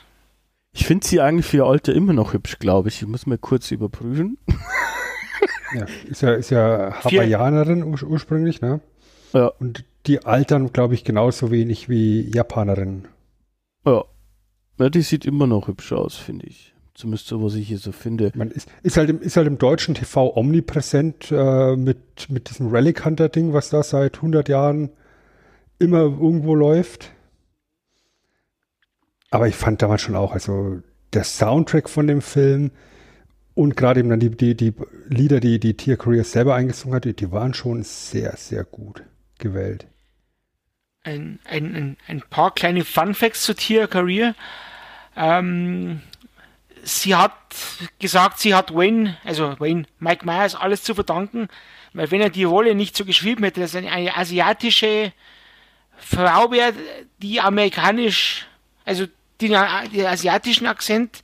Ich finde sie eigentlich für ihr Alter immer noch hübsch, glaube ich. Ich muss mal kurz überprüfen. Ja, ist ja, ist ja Hawaiianerin ur ursprünglich, ne? Ja. Und die altern, glaube ich, genauso wenig wie Japanerinnen. Ja. Ja, die sieht immer noch hübsch aus, finde ich. Zumindest so, was ich hier so finde. Man ist, ist, halt, im, ist halt im deutschen TV omnipräsent äh, mit, mit diesem Relic Hunter Ding, was da seit 100 Jahren immer irgendwo läuft. Aber ich fand damals schon auch, also der Soundtrack von dem Film und gerade eben dann die, die, die Lieder, die, die Tia Korea selber eingesungen hat, die, die waren schon sehr, sehr gut gewählt. Ein, ein, ein, ein paar kleine Fun Facts zu Tia Career. Ähm, sie hat gesagt, sie hat Wayne, also Wayne, Mike Myers alles zu verdanken, weil wenn er die Rolle nicht so geschrieben hätte, dass eine, asiatische Frau wäre, die amerikanisch, also die den asiatischen Akzent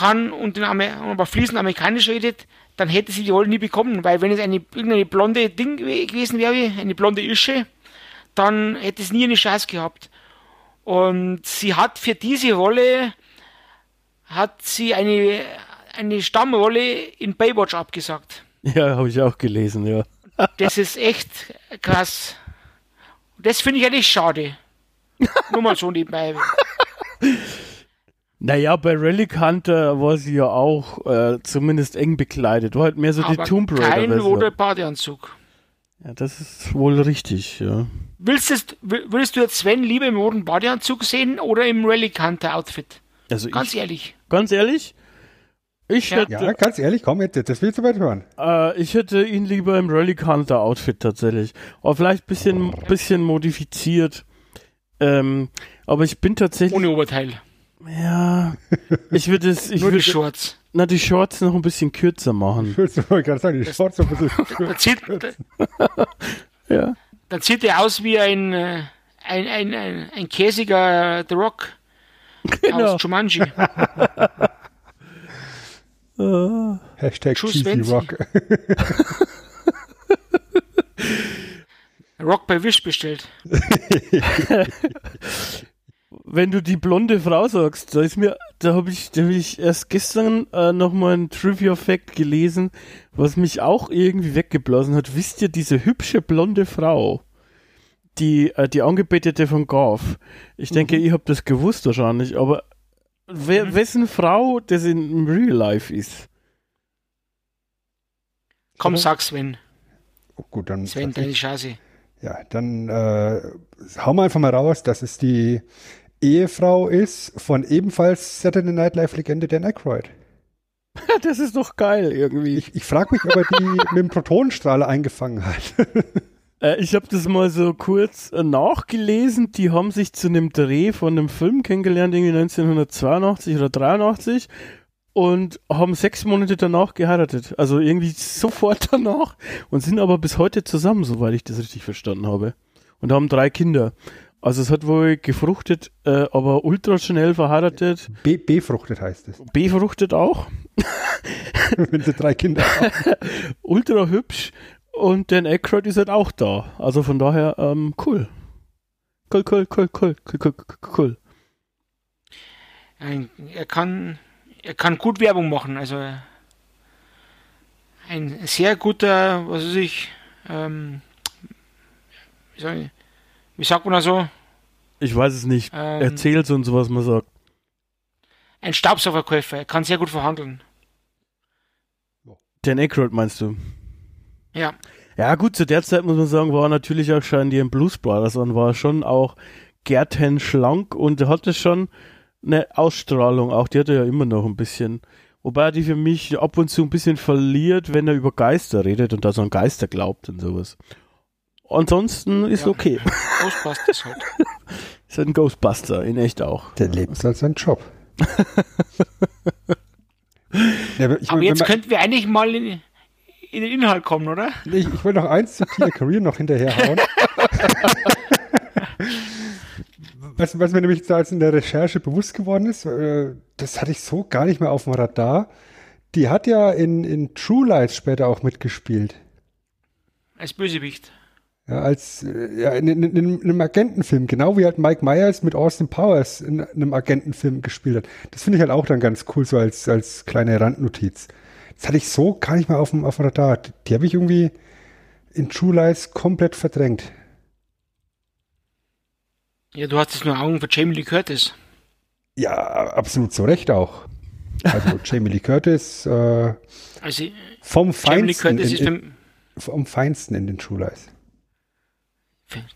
kann und den aber fließend amerikanisch redet, dann hätte sie die Rolle nie bekommen, weil wenn es eine irgendeine blonde Ding gewesen wäre, eine blonde Ische, dann hätte es nie eine Chance gehabt. Und sie hat für diese Rolle hat sie eine, eine Stammrolle in Baywatch abgesagt. Ja, habe ich auch gelesen, ja. das ist echt krass. Das finde ich eigentlich schade. Nur mal so nebenbei. Naja, bei Relic Hunter war sie ja auch äh, zumindest eng bekleidet. War halt mehr so Aber die Tomb Raider. Kein roter Badeanzug. Ja, das ist wohl richtig, ja. Willst es, würdest du jetzt Sven lieber im roten Badeanzug sehen oder im Relic Hunter Outfit? Also ganz ich, ehrlich. Ganz ehrlich? Ich ja. hätte, ja, ganz ehrlich, komm jetzt, das willst du weit hören. Äh, ich hätte ihn lieber im Relic Hunter Outfit tatsächlich. Aber vielleicht ein bisschen, bisschen modifiziert. Ähm, aber ich bin tatsächlich. Ohne Oberteil. Ja, ich würde es. Ich Nur würde, die Shorts. Na, die Shorts noch ein bisschen kürzer machen. Ich wollte gerade sagen, die Shorts noch ein bisschen zieht, Ja. dann sieht er aus wie ein, äh, ein, ein, ein, ein käsiger The Rock Genau. aus Jumanji. Äh, Hashtag Tschüss, Cheesy. Rock. Rock bei Wish bestellt. Wenn du die blonde Frau sagst, da ist mir, da habe ich, da hab ich erst gestern äh, nochmal ein Trivia Fact gelesen, was mich auch irgendwie weggeblasen hat. Wisst ihr, diese hübsche blonde Frau, die, äh, die Angebetete von Garth, ich denke, ihr habt das gewusst wahrscheinlich, aber wer, Mhm. wessen Frau das in, im Real Life ist? Komm, Oder? sag Sven. Oh, gut, dann, Sven, deine Chance. ja, dann äh, hauen wir einfach mal raus, dass es die Ehefrau ist von ebenfalls Saturday Night Live Legende Dan Aykroyd. das ist doch geil irgendwie. Ich, ich frage mich, ob er die mit dem Protonenstrahler eingefangen hat. Äh, ich habe das mal so kurz äh, nachgelesen. Die haben sich zu einem Dreh von einem Film kennengelernt, irgendwie 1982 oder 83 und haben sechs Monate danach geheiratet. Also irgendwie sofort danach und sind aber bis heute zusammen, soweit ich das richtig verstanden habe. Und haben drei Kinder. Also es hat wohl gefruchtet, äh, aber ultra schnell verheiratet. B befruchtet heißt es, Befruchtet auch. wenn sie drei Kinder haben. Ultra hübsch. Und Dan Aykroyd ist halt auch da. Also von daher, ähm, cool. Cool, cool, cool, cool, cool, cool, cool, cool. Ein, er kann, er kann gut Werbung machen. Also ein sehr guter, was weiß ich, ähm, wie, soll ich, wie sagt man da so? Ich weiß es nicht. Ähm, Erzähl's uns, was man sagt. Ein Staubsaugerkäufer. Er kann sehr gut verhandeln. Dan Aykroyd meinst du? Ja. Ja gut, zu der Zeit muss man sagen, war er natürlich auch schon die im Blues Brothers und war schon auch Gärten schlank und hatte schon eine Ausstrahlung, auch die hat er ja immer noch ein bisschen. Wobei er die für mich ab und zu ein bisschen verliert, wenn er über Geister redet und da so an Geister glaubt und sowas. Ansonsten ist Ja. okay. Ghostbusters halt. Ist ein Ghostbuster, in echt auch. Der lebt als sein Job. ja, aber ich, Aber jetzt man- könnten wir eigentlich mal in, in den Inhalt kommen, oder? Ich, ich will noch eins zu Tia Career noch hinterherhauen. was, was mir nämlich so als in der Recherche bewusst geworden ist, äh, das hatte ich so gar nicht mehr auf dem Radar. Die hat ja in, in True Lies später auch mitgespielt. Als Bösewicht. Ja, als äh, ja, in, in, in, in einem Agentenfilm, genau wie halt Mike Myers mit Austin Powers in einem Agentenfilm gespielt hat. Das finde ich halt auch dann ganz cool, so als, als kleine Randnotiz. Das hatte ich so gar nicht mehr auf dem, auf dem Radar. Die, die habe ich irgendwie in True Lies komplett verdrängt. Ja, du hast jetzt nur Augen für Jamie Lee Curtis. Ja, absolut zu Recht auch. Also Jamie Lee Curtis äh, Also, vom Jamie Lee Feinsten, Curtis in, in, vom Feinsten in den True Lies.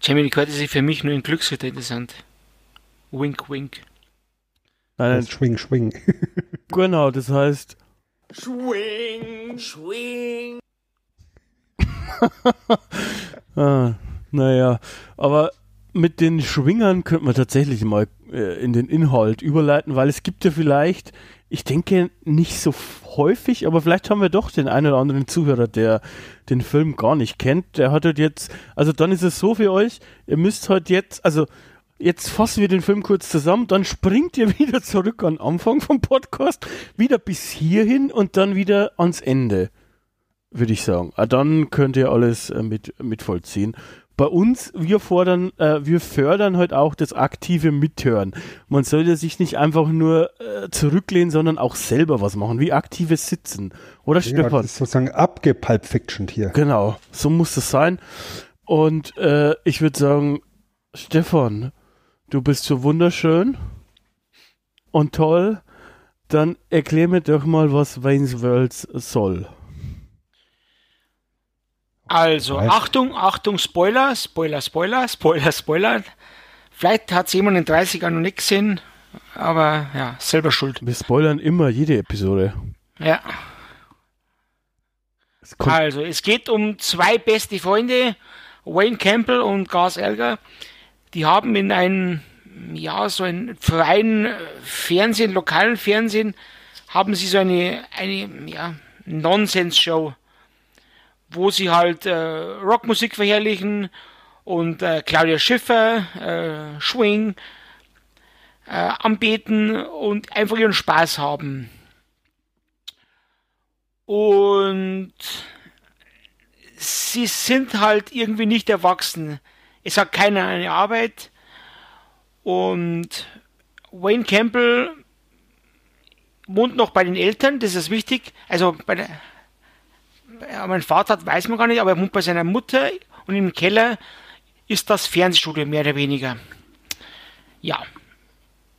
Jamie Lee Curtis ist für mich nur in Glücksritter interessant. Wink, wink. Nein, Das Schwing, Schwing. genau, das heißt, Schwing, schwing. ah, naja, aber mit den Schwingern könnte man tatsächlich mal äh, in den Inhalt überleiten, weil es gibt ja vielleicht, ich denke nicht so häufig, aber vielleicht haben wir doch den einen oder anderen Zuhörer, der den Film gar nicht kennt. Der hat halt jetzt, also dann ist es so für euch, ihr müsst halt jetzt, also jetzt fassen wir den Film kurz zusammen, dann springt ihr wieder zurück an Anfang vom Podcast, wieder bis hierhin und dann wieder ans Ende, würde ich sagen. Ah, Dann könnt ihr alles äh, mit, mit vollziehen. Bei uns, wir fordern, äh, wir fördern halt auch das aktive Mithören. Man sollte sich nicht einfach nur äh, zurücklehnen, sondern auch selber was machen, wie aktives Sitzen. Oder Ja, Stefan? das ist sozusagen abgepulp fiction hier. Genau, so muss es sein. Und äh, ich würde sagen, Stefan, du bist so wunderschön und toll. Dann erklär mir doch mal, was Wayne's World soll. Also, Weiß. Achtung, Achtung, Spoiler, Spoiler, Spoiler, Spoiler, Spoiler. Vielleicht hat jemand in 30 Jahren noch nicht gesehen, aber ja, selber schuld. Wir spoilern immer jede Episode. Ja. Es Also, es geht um zwei beste Freunde, Wayne Campbell und Gas Elger. Die haben in einem, ja, so einem freien äh, Fernsehen, lokalen Fernsehen, haben sie so eine, eine, ja, Nonsense-Show, wo sie halt äh, Rockmusik verherrlichen und äh, Claudia Schiffer, äh, Schwing, äh, anbeten und einfach ihren Spaß haben. Und sie sind halt irgendwie nicht erwachsen. Es hat keiner eine Arbeit. Und Wayne Campbell wohnt noch bei den Eltern, das ist wichtig. Also bei der, ja, mein Vater hat, weiß man gar nicht, aber er wohnt bei seiner Mutter und im Keller ist das Fernsehstudio mehr oder weniger. Ja.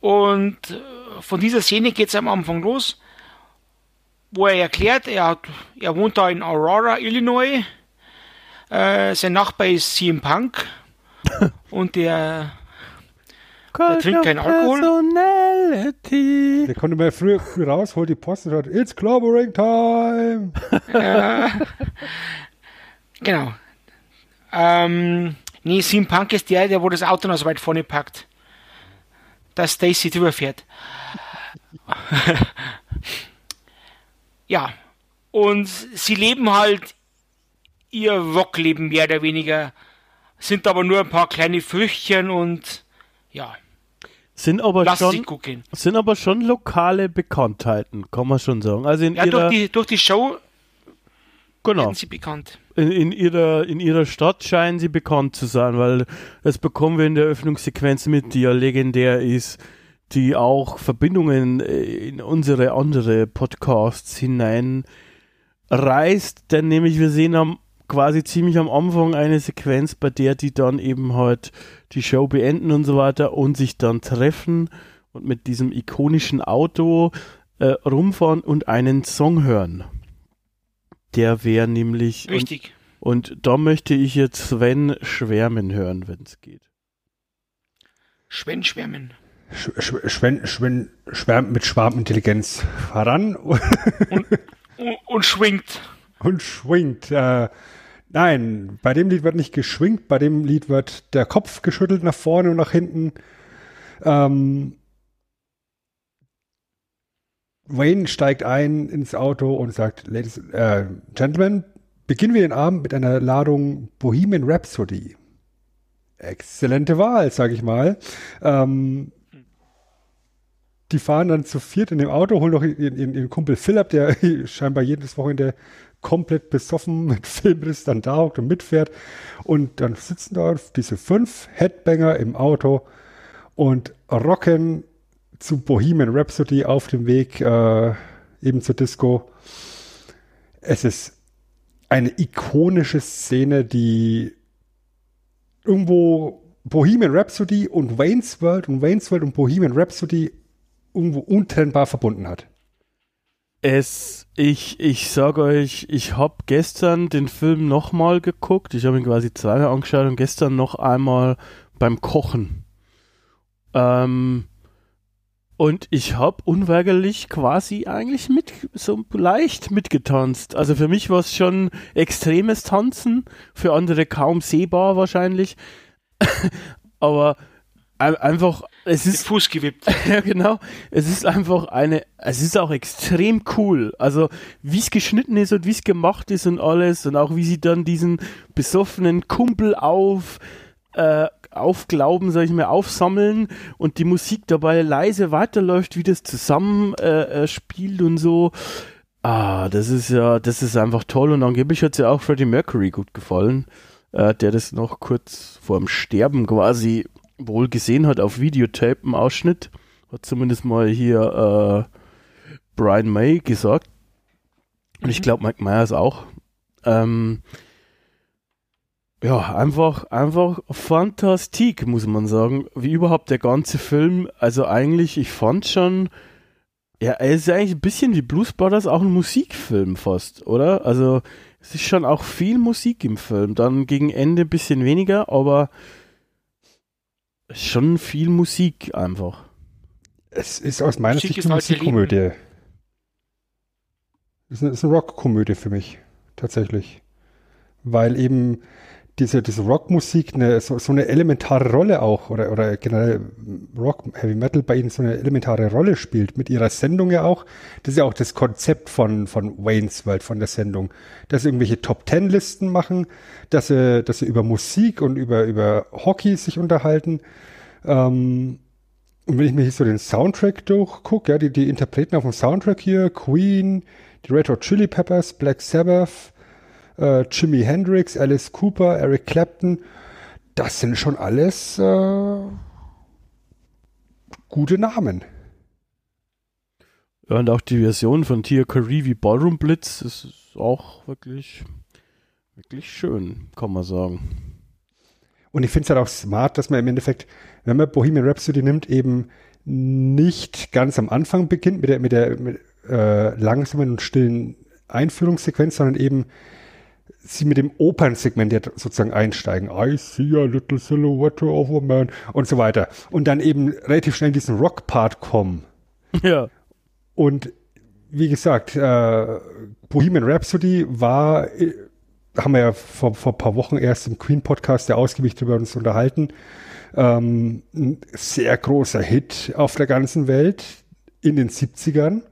Und äh, von dieser Szene geht es am Anfang los, wo er erklärt, er, hat, er wohnt da in Aurora, Illinois. Äh, sein Nachbar ist CM Punk. und der, der trinkt keinen Alkohol. Personality. Der konnte mal früh, früh raus, holt die Post und sagt, it's clobbering time. Genau. Ähm, nee, CM Punk ist der, der wo das Auto noch so weit vorne packt. Dass Stacy drüber fährt. ja. Und sie leben halt ihr Rockleben mehr oder weniger. Sind aber nur ein paar kleine Früchtchen und ja, Sind aber lass schon, sind aber schon lokale Bekanntheiten, kann man schon sagen. Also in Ja, ihrer, durch die, durch die Show genau, werden sie bekannt. in, in ihrer, in ihrer Stadt scheinen sie bekannt zu sein, weil das bekommen wir in der Öffnungssequenz mit, die ja legendär ist, die auch Verbindungen äh, in unsere andere Podcasts hinein reißt, denn nämlich wir sehen am quasi ziemlich am Anfang eine Sequenz, bei der die dann eben halt die Show beenden und so weiter und sich dann treffen und mit diesem ikonischen Auto äh, rumfahren und einen Song hören. Der wäre nämlich und, Richtig. und da möchte ich jetzt Sven schwärmen hören, wenn es geht. Schwen schwärmen. Sch sch Schwen Schwen schwärmt mit Schwarmintelligenz heran Und, und schwingt. und schwingt. Äh, nein, bei dem Lied wird nicht geschwingt, bei dem Lied wird der Kopf geschüttelt nach vorne und nach hinten. Ähm, Wayne steigt ein ins Auto und sagt, Ladies, äh, Gentlemen, beginnen wir den Abend mit einer Ladung Bohemian Rhapsody. Exzellente Wahl, sag ich mal. Ähm, die fahren dann zu viert in dem Auto, holen noch ihren, ihren, ihren Kumpel Philipp, der scheinbar jedes Wochenende komplett besoffen mit Filmriss dann da hockt und mitfährt. Und dann sitzen da diese fünf Headbanger im Auto und rocken zu Bohemian Rhapsody auf dem Weg äh, eben zur Disco. Es ist eine ikonische Szene, die irgendwo Bohemian Rhapsody und Wayne's World und Wayne's World und Bohemian Rhapsody irgendwo untrennbar verbunden hat. Es, ich, ich sage euch, ich habe gestern den Film nochmal geguckt. Ich habe ihn quasi zweimal angeschaut und gestern noch einmal beim Kochen. Ähm, und ich habe unweigerlich quasi eigentlich mit so leicht mitgetanzt. Also für mich war es schon extremes Tanzen, für andere kaum sehbar wahrscheinlich. Aber einfach, es ist. Fuß gewippt. ja, genau. Es ist einfach eine, es ist auch extrem cool. Also, wie es geschnitten ist und wie es gemacht ist und alles und auch wie sie dann diesen besoffenen Kumpel auf, äh, aufglauben, sag ich mal, aufsammeln und die Musik dabei leise weiterläuft, wie das zusammen äh, äh, spielt und so. Ah, das ist ja, das ist einfach toll und angeblich hat es ja auch Freddie Mercury gut gefallen, äh, der das noch kurz vor dem Sterben quasi wohl gesehen hat auf Videotape im Ausschnitt. Hat zumindest mal hier äh, Brian May gesagt. Und ich mhm. glaube Mike Myers auch. Ähm, ja, einfach, einfach fantastik, muss man sagen. Wie überhaupt der ganze Film. Also eigentlich, ich fand schon, ja, er ist eigentlich ein bisschen wie Blues Brothers auch ein Musikfilm fast, oder? Also, es ist schon auch viel Musik im Film. Dann gegen Ende ein bisschen weniger, aber schon viel Musik einfach. Es ist aus meiner Musik Sicht eine Musikkomödie. Es ist eine, eine Rockkomödie für mich, tatsächlich. Weil eben diese, diese Rockmusik eine, so, so eine elementare Rolle auch oder, oder generell Rock, Heavy Metal bei ihnen so eine elementare Rolle spielt, mit ihrer Sendung ja auch. Das ist ja auch das Konzept von, von Wayne's World, von der Sendung. Dass sie irgendwelche Top-Ten-Listen machen, dass sie, dass sie über Musik und über, über Hockey sich unterhalten. Ähm, und wenn ich mir hier so den Soundtrack durchgucke, ja, die, die Interpreten auf dem Soundtrack hier, Queen, die Red Hot Chili Peppers, Black Sabbath, äh, Jimi Hendrix, Alice Cooper, Eric Clapton. Das sind schon alles äh, gute Namen. Ja, und auch die Version von Tia wie Ballroom Blitz ist auch wirklich, wirklich schön, kann man sagen. Und ich finde es halt auch smart, dass man im Endeffekt, wenn man Bohemian Rhapsody nimmt, eben nicht ganz am Anfang beginnt mit der, mit der mit, äh, langsamen und stillen Einführungssequenz, sondern eben sie mit dem Opernsegment ja sozusagen einsteigen. I see a little silhouette of a man und so weiter. Und dann eben relativ schnell in diesen Rock-Part kommen. Ja. Und wie gesagt, äh, Bohemian Rhapsody war, äh, haben wir ja vor, vor ein paar Wochen erst im Queen-Podcast ja ausgiebig darüber uns unterhalten, ähm, ein sehr großer Hit auf der ganzen Welt in den 70ern.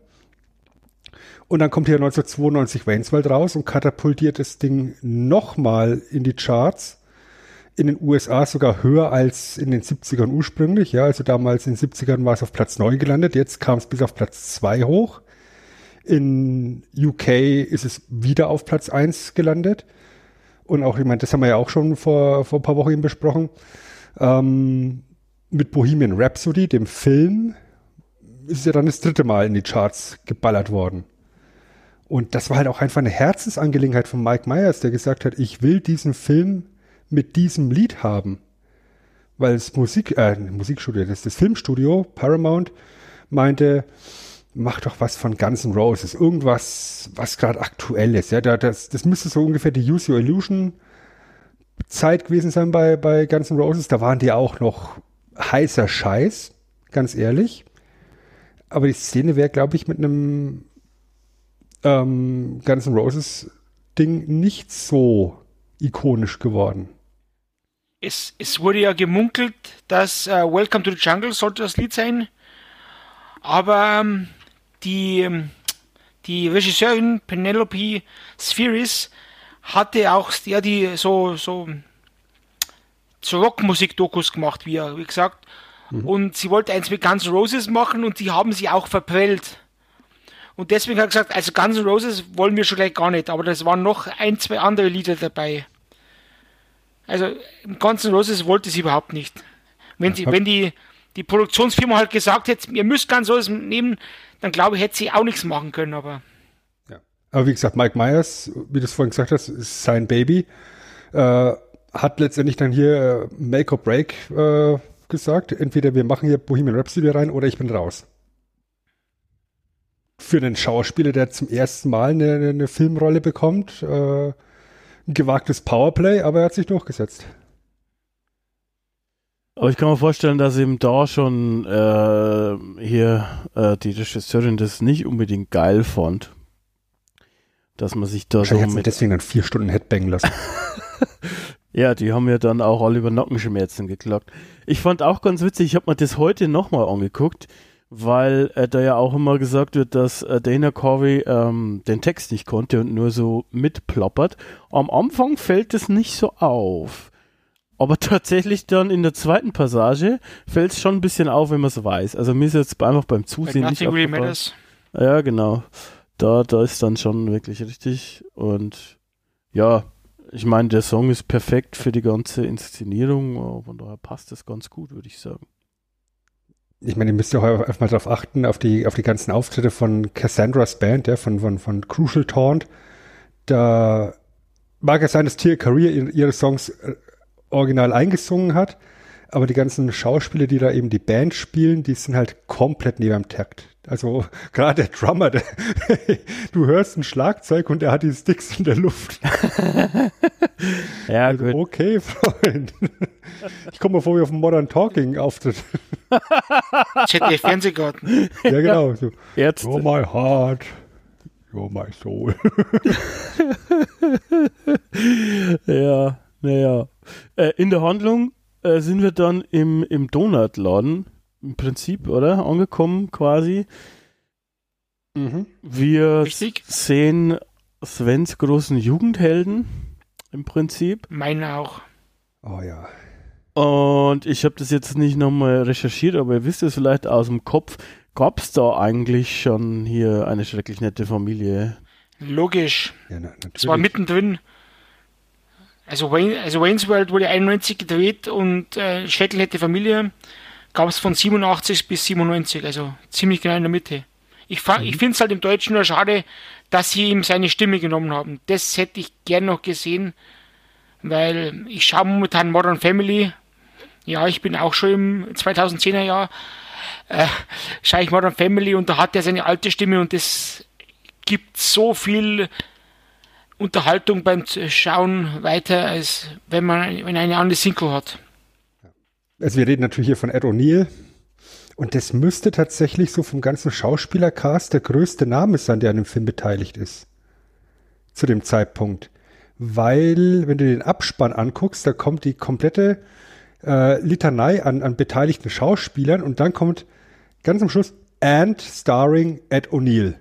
Und dann kommt hier 1992 Wayneswald raus und katapultiert das Ding nochmal in die Charts. In den USA sogar höher als in den 70ern ursprünglich. Ja, also damals in den 70ern war es auf Platz 9 gelandet. Jetzt kam es bis auf Platz 2 hoch. In UK ist es wieder auf Platz 1 gelandet. Und auch, ich meine, das haben wir ja auch schon vor, vor ein paar Wochen besprochen. Ähm, mit Bohemian Rhapsody, dem Film, ist ja dann das dritte Mal in die Charts geballert worden. Und das war halt auch einfach eine Herzensangelegenheit von Mike Myers, der gesagt hat, ich will diesen Film mit diesem Lied haben. Weil das Musik, äh, Musikstudio, das, das Filmstudio, Paramount, meinte, mach doch was von Guns N' Roses, irgendwas, was gerade aktuell ist. Ja, das, das müsste so ungefähr die Use Your Illusion Zeit gewesen sein bei, bei Guns N' Roses. Da waren die auch noch heißer Scheiß, ganz ehrlich. Aber die Szene wäre, glaube ich, mit einem ähm, Guns N' Roses Ding nicht so ikonisch geworden. Es, es wurde ja gemunkelt, dass uh, Welcome to the Jungle sollte das Lied sein. Aber ähm, die, ähm, die Regisseurin Penelope Spheris hatte auch ja, die so, so, so Rockmusik-Dokus gemacht, wie, wie gesagt. Mhm. Und sie wollte eins mit Guns N' Roses machen und die haben sie auch verprellt. Und deswegen hat er gesagt, also Guns N' Roses wollen wir schon gleich gar nicht, aber das waren noch ein, zwei andere Lieder dabei. Also Guns N' Roses wollte sie überhaupt nicht. Wenn, sie, wenn die, die Produktionsfirma halt gesagt hätte, ihr müsst Guns N' Roses nehmen, dann glaube ich, hätte sie auch nichts machen können, aber. Ja. Aber wie gesagt, Mike Myers, wie du es vorhin gesagt hast, ist sein Baby. Äh, hat letztendlich dann hier äh, Make or Break äh, gesagt. Entweder wir machen hier Bohemian Rhapsody rein oder ich bin raus. Für einen Schauspieler, der zum ersten Mal eine, eine Filmrolle bekommt, äh, ein gewagtes Powerplay, aber er hat sich durchgesetzt. Aber ich kann mir vorstellen, dass eben da schon äh, hier äh, die Regisseurin das nicht unbedingt geil fand. Dass man sich da so mit deswegen dann vier Stunden Headbangen lassen. ja, die haben ja dann auch alle über Nackenschmerzen geklagt. Ich fand auch ganz witzig, ich habe mir das heute nochmal angeguckt, weil äh, da ja auch immer gesagt wird, dass äh, Dana Corvey ähm, den Text nicht konnte und nur so mitploppert. Am Anfang fällt es nicht so auf. Aber tatsächlich dann in der zweiten Passage fällt es schon ein bisschen auf, wenn man es weiß. Also mir ist jetzt einfach beim Zusehen like nicht really matters. Ja, genau. Da, da ist dann schon wirklich richtig. Und ja, ich meine, der Song ist perfekt für die ganze Inszenierung. Von daher passt das ganz gut, würde ich sagen. Ich meine, ihr müsst ja auch einfach mal darauf achten, auf die, auf die ganzen Auftritte von Cassandra's Band, ja, von, von, von Crucial Taunt. Da mag es sein, dass Tia Career ihre Songs äh, original eingesungen hat. Aber die ganzen Schauspieler, die da eben die Band spielen, die sind halt komplett neben dem Takt. Also gerade der Drummer, der, du hörst ein Schlagzeug und er hat die Sticks in der Luft. ja, also, gut. Okay, Freund. Ich komme mal vor wie auf dem Modern Talking Auftritt. ZDF Fernsehgarten. Ja, genau. So, Jetzt. You're my heart. You're my soul. ja. Naja. Äh, in der Handlung äh, sind wir dann im, im Donutladen, im Prinzip, oder? Angekommen quasi. Mhm. Wir Richtig. sehen Svens großen Jugendhelden im Prinzip. Meine auch. Oh ja. Und ich habe das jetzt nicht nochmal recherchiert, aber ihr wisst es vielleicht aus dem Kopf. Gab es da eigentlich schon hier eine schrecklich nette Familie? Logisch. Ja, na, es war mittendrin. Also, Wayne, also Wayne's World wurde 91 gedreht und äh, Schädel hätte Familie gab es von 87 bis 97, also ziemlich genau in der Mitte. Ich, mhm. ich finde es halt im Deutschen nur schade, dass sie ihm seine Stimme genommen haben. Das hätte ich gern noch gesehen, weil ich schaue momentan Modern Family. Ja, ich bin auch schon im 2010er Jahr. Äh, schaue ich Modern Family und da hat er seine alte Stimme und das gibt so viel Unterhaltung beim Schauen weiter, als wenn man wenn eine andere Single hat. Also wir reden natürlich hier von Ed O'Neill. Und das müsste tatsächlich so vom ganzen Schauspielercast der größte Name sein, der an dem Film beteiligt ist. Zu dem Zeitpunkt. Weil, wenn du den Abspann anguckst, da kommt die komplette äh, Litanei an, an beteiligten Schauspielern und dann kommt ganz am Schluss And starring Ed O'Neill.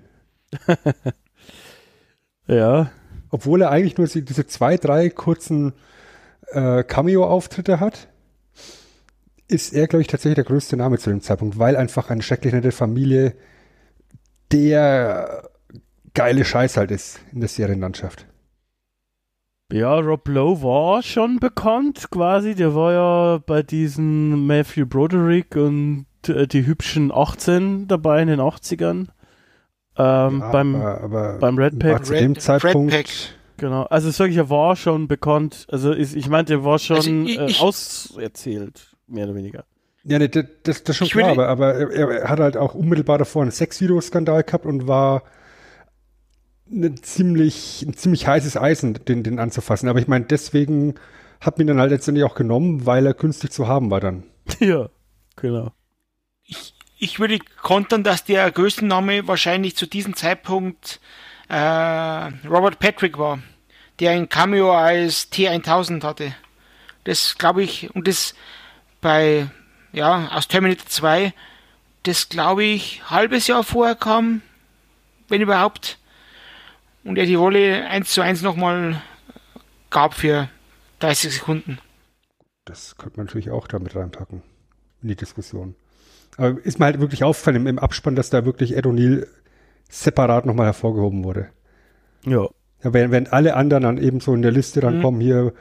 ja obwohl er eigentlich nur diese zwei, drei kurzen äh, Cameo-Auftritte hat, ist er, glaube ich, tatsächlich der größte Name zu dem Zeitpunkt, weil einfach eine schrecklich nette Familie der geile Scheiß halt ist in der Serienlandschaft. Ja, Rob Lowe war schon bekannt quasi. Der war ja bei diesen Matthew Broderick und äh, die hübschen 18 dabei in den 80ern. Ähm, ja, beim, aber, aber beim Red Pack. Zu dem Zeitpunkt. Red Pack. Genau, also sag ich, er war schon bekannt. Also ist, ich meinte, er war schon also ich, äh, auserzählt, mehr oder weniger. Ja, nee, das, das, das schon klar, aber, aber er, er, hat halt auch unmittelbar davor einen Sexvideoskandal gehabt und war eine ziemlich, ein ziemlich heißes Eisen, den, den anzufassen. Aber ich meine, deswegen hat mich dann halt letztendlich auch genommen, weil er günstig zu haben war dann. Ja, genau. Ich, ich würde kontern, dass der größte Name wahrscheinlich zu diesem Zeitpunkt äh, Robert Patrick war, der ein Cameo als T1000 hatte. Das glaube ich, und das bei, ja, aus Terminator 2, das glaube ich, halbes Jahr vorher kam, wenn überhaupt, und er die Rolle 1 zu 1 nochmal gab für 30 Sekunden. Das könnte man natürlich auch damit reinpacken in die Diskussion. Aber ist mir halt wirklich auffallend im, im Abspann, dass da wirklich Ed O'Neill separat nochmal hervorgehoben wurde. Ja. ja wenn, wenn alle anderen dann eben so in der Liste dann mhm. kommen, hier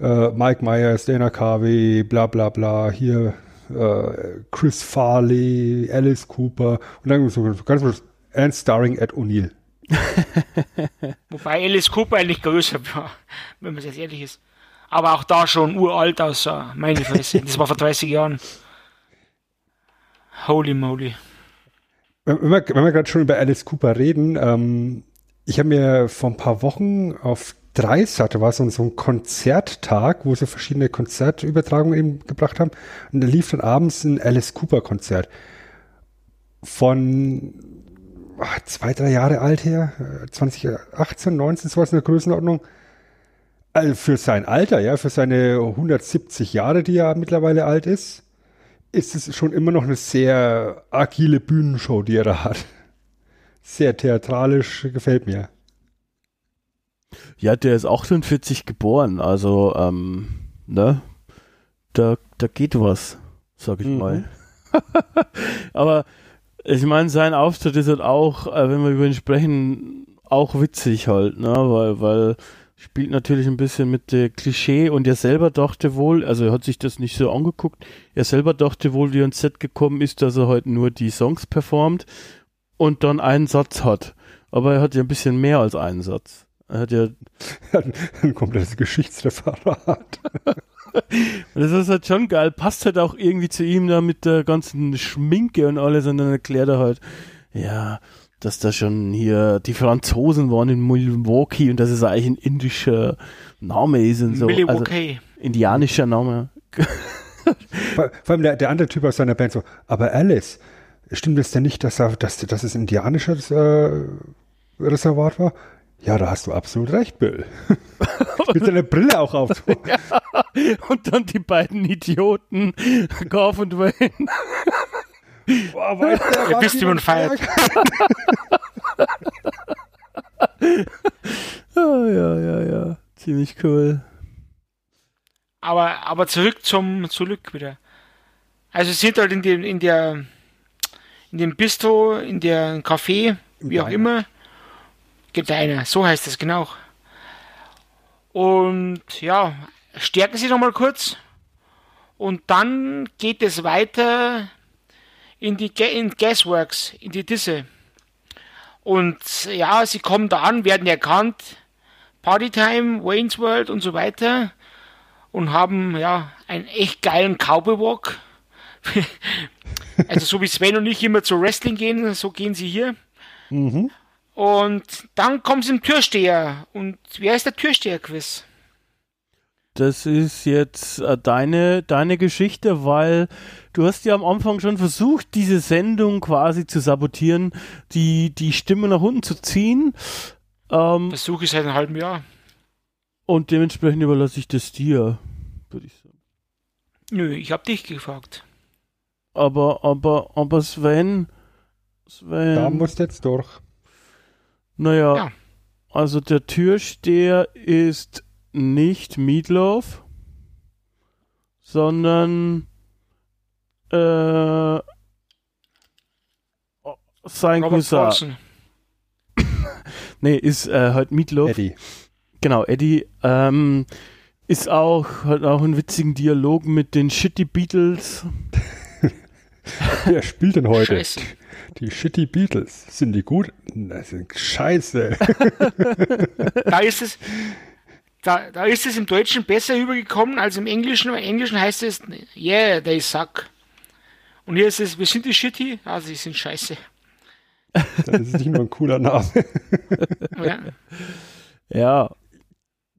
äh, Mike Myers, Dana Carvey, bla bla bla, hier äh, Chris Farley, Alice Cooper und dann so ganz and starring Ed O'Neill. Wobei Alice Cooper eigentlich größer war, wenn man jetzt ehrlich ist. Aber auch da schon uralt aussah, meine Fresse. Das war vor 30 Jahren. Holy moly. Wenn wir, wir gerade schon über Alice Cooper reden, ähm, ich habe mir vor ein paar Wochen auf Dreisat, war so, so ein Konzerttag, wo sie verschiedene Konzertübertragungen eben gebracht haben. Und da lief dann abends ein Alice Cooper Konzert. Von ach, zwei, drei Jahre alt her, 2018, 19, sowas in der Größenordnung. Also für sein Alter, ja, für seine 170 Jahre, die er mittlerweile alt ist, ist es schon immer noch eine sehr agile Bühnenshow, die er da hat. Sehr theatralisch, gefällt mir. Ja, der ist 48 geboren, also, ähm, ne? Da, da geht was, sag ich mhm. mal. Aber ich meine, sein Auftritt ist halt auch, äh, wenn wir über ihn sprechen, auch witzig halt, ne? Weil, weil spielt natürlich ein bisschen mit der Klischee und er selber dachte wohl, also er hat sich das nicht so angeguckt, er selber dachte wohl, wie er ins Set gekommen ist, dass er heute nur die Songs performt und dann einen Satz hat. Aber er hat ja ein bisschen mehr als einen Satz. Er hat ja ein komplettes Geschichtsreferat. das ist halt schon geil. Passt halt auch irgendwie zu ihm da mit der ganzen Schminke und alles und dann erklärt er halt, ja, dass da schon hier die Franzosen waren in Milwaukee und dass es eigentlich ein indischer Name ist und so. Milwaukee. Also, indianischer Name. vor, vor allem der, der, andere Typ aus seiner Band so, aber Alice, stimmt es denn nicht, dass, er, dass, dass es ein indianisches äh, Reservat war? Ja, da hast du absolut recht, Bill. Mit deiner Brille auch auf. ja, und dann die beiden Idioten, Gorf und Wayne. Boah, weiß der, ja, bist du ein feiert. ja, ja, ja, ja. Ziemlich cool. Aber, aber zurück zum, zurück wieder. Also sind halt in dem, in der, in dem Bistro, in der Café, wie auch immer, gibt so heißt es genau. Und ja, stärken Sie noch mal kurz. Und dann geht es weiter in die in Gasworks, in die Disse. Und ja, sie kommen da an, werden erkannt, Partytime, Wayne's World und so weiter und haben ja einen echt geilen Cowboy Walk. also so wie Sven und ich immer zu Wrestling gehen, so gehen sie hier. Mhm. Und dann kommen sie zum Türsteher. Und wer ist der Türsteher-Quiz? Das ist jetzt äh, deine, deine Geschichte, weil du hast ja am Anfang schon versucht, diese Sendung quasi zu sabotieren, die, die Stimme nach unten zu ziehen. Ähm, Versuche ich seit einem halben Jahr. Und dementsprechend überlasse ich das dir, würde ich sagen. Nö, ich habe dich gefragt. Aber, aber, aber Sven, Sven. Da musst jetzt durch. Naja, ja. also der Türsteher ist nicht Meatloaf, sondern äh, sein Cousin. nee, ist äh, halt Meatloaf. Eddie. Genau, Eddie ähm, ist auch, hat auch einen witzigen Dialog mit den Shitty Beatles. Wer spielt denn heute? Scheiße. Die Shitty Beatles. Sind die gut? Das sind scheiße. da ist es, da, da ist es im Deutschen besser übergekommen als im Englischen. Im Englischen heißt es, yeah, they suck. Und hier ist es, wir sind die Shitty, also sie sind scheiße. Das ist nicht nur ein cooler Name. ja. ja.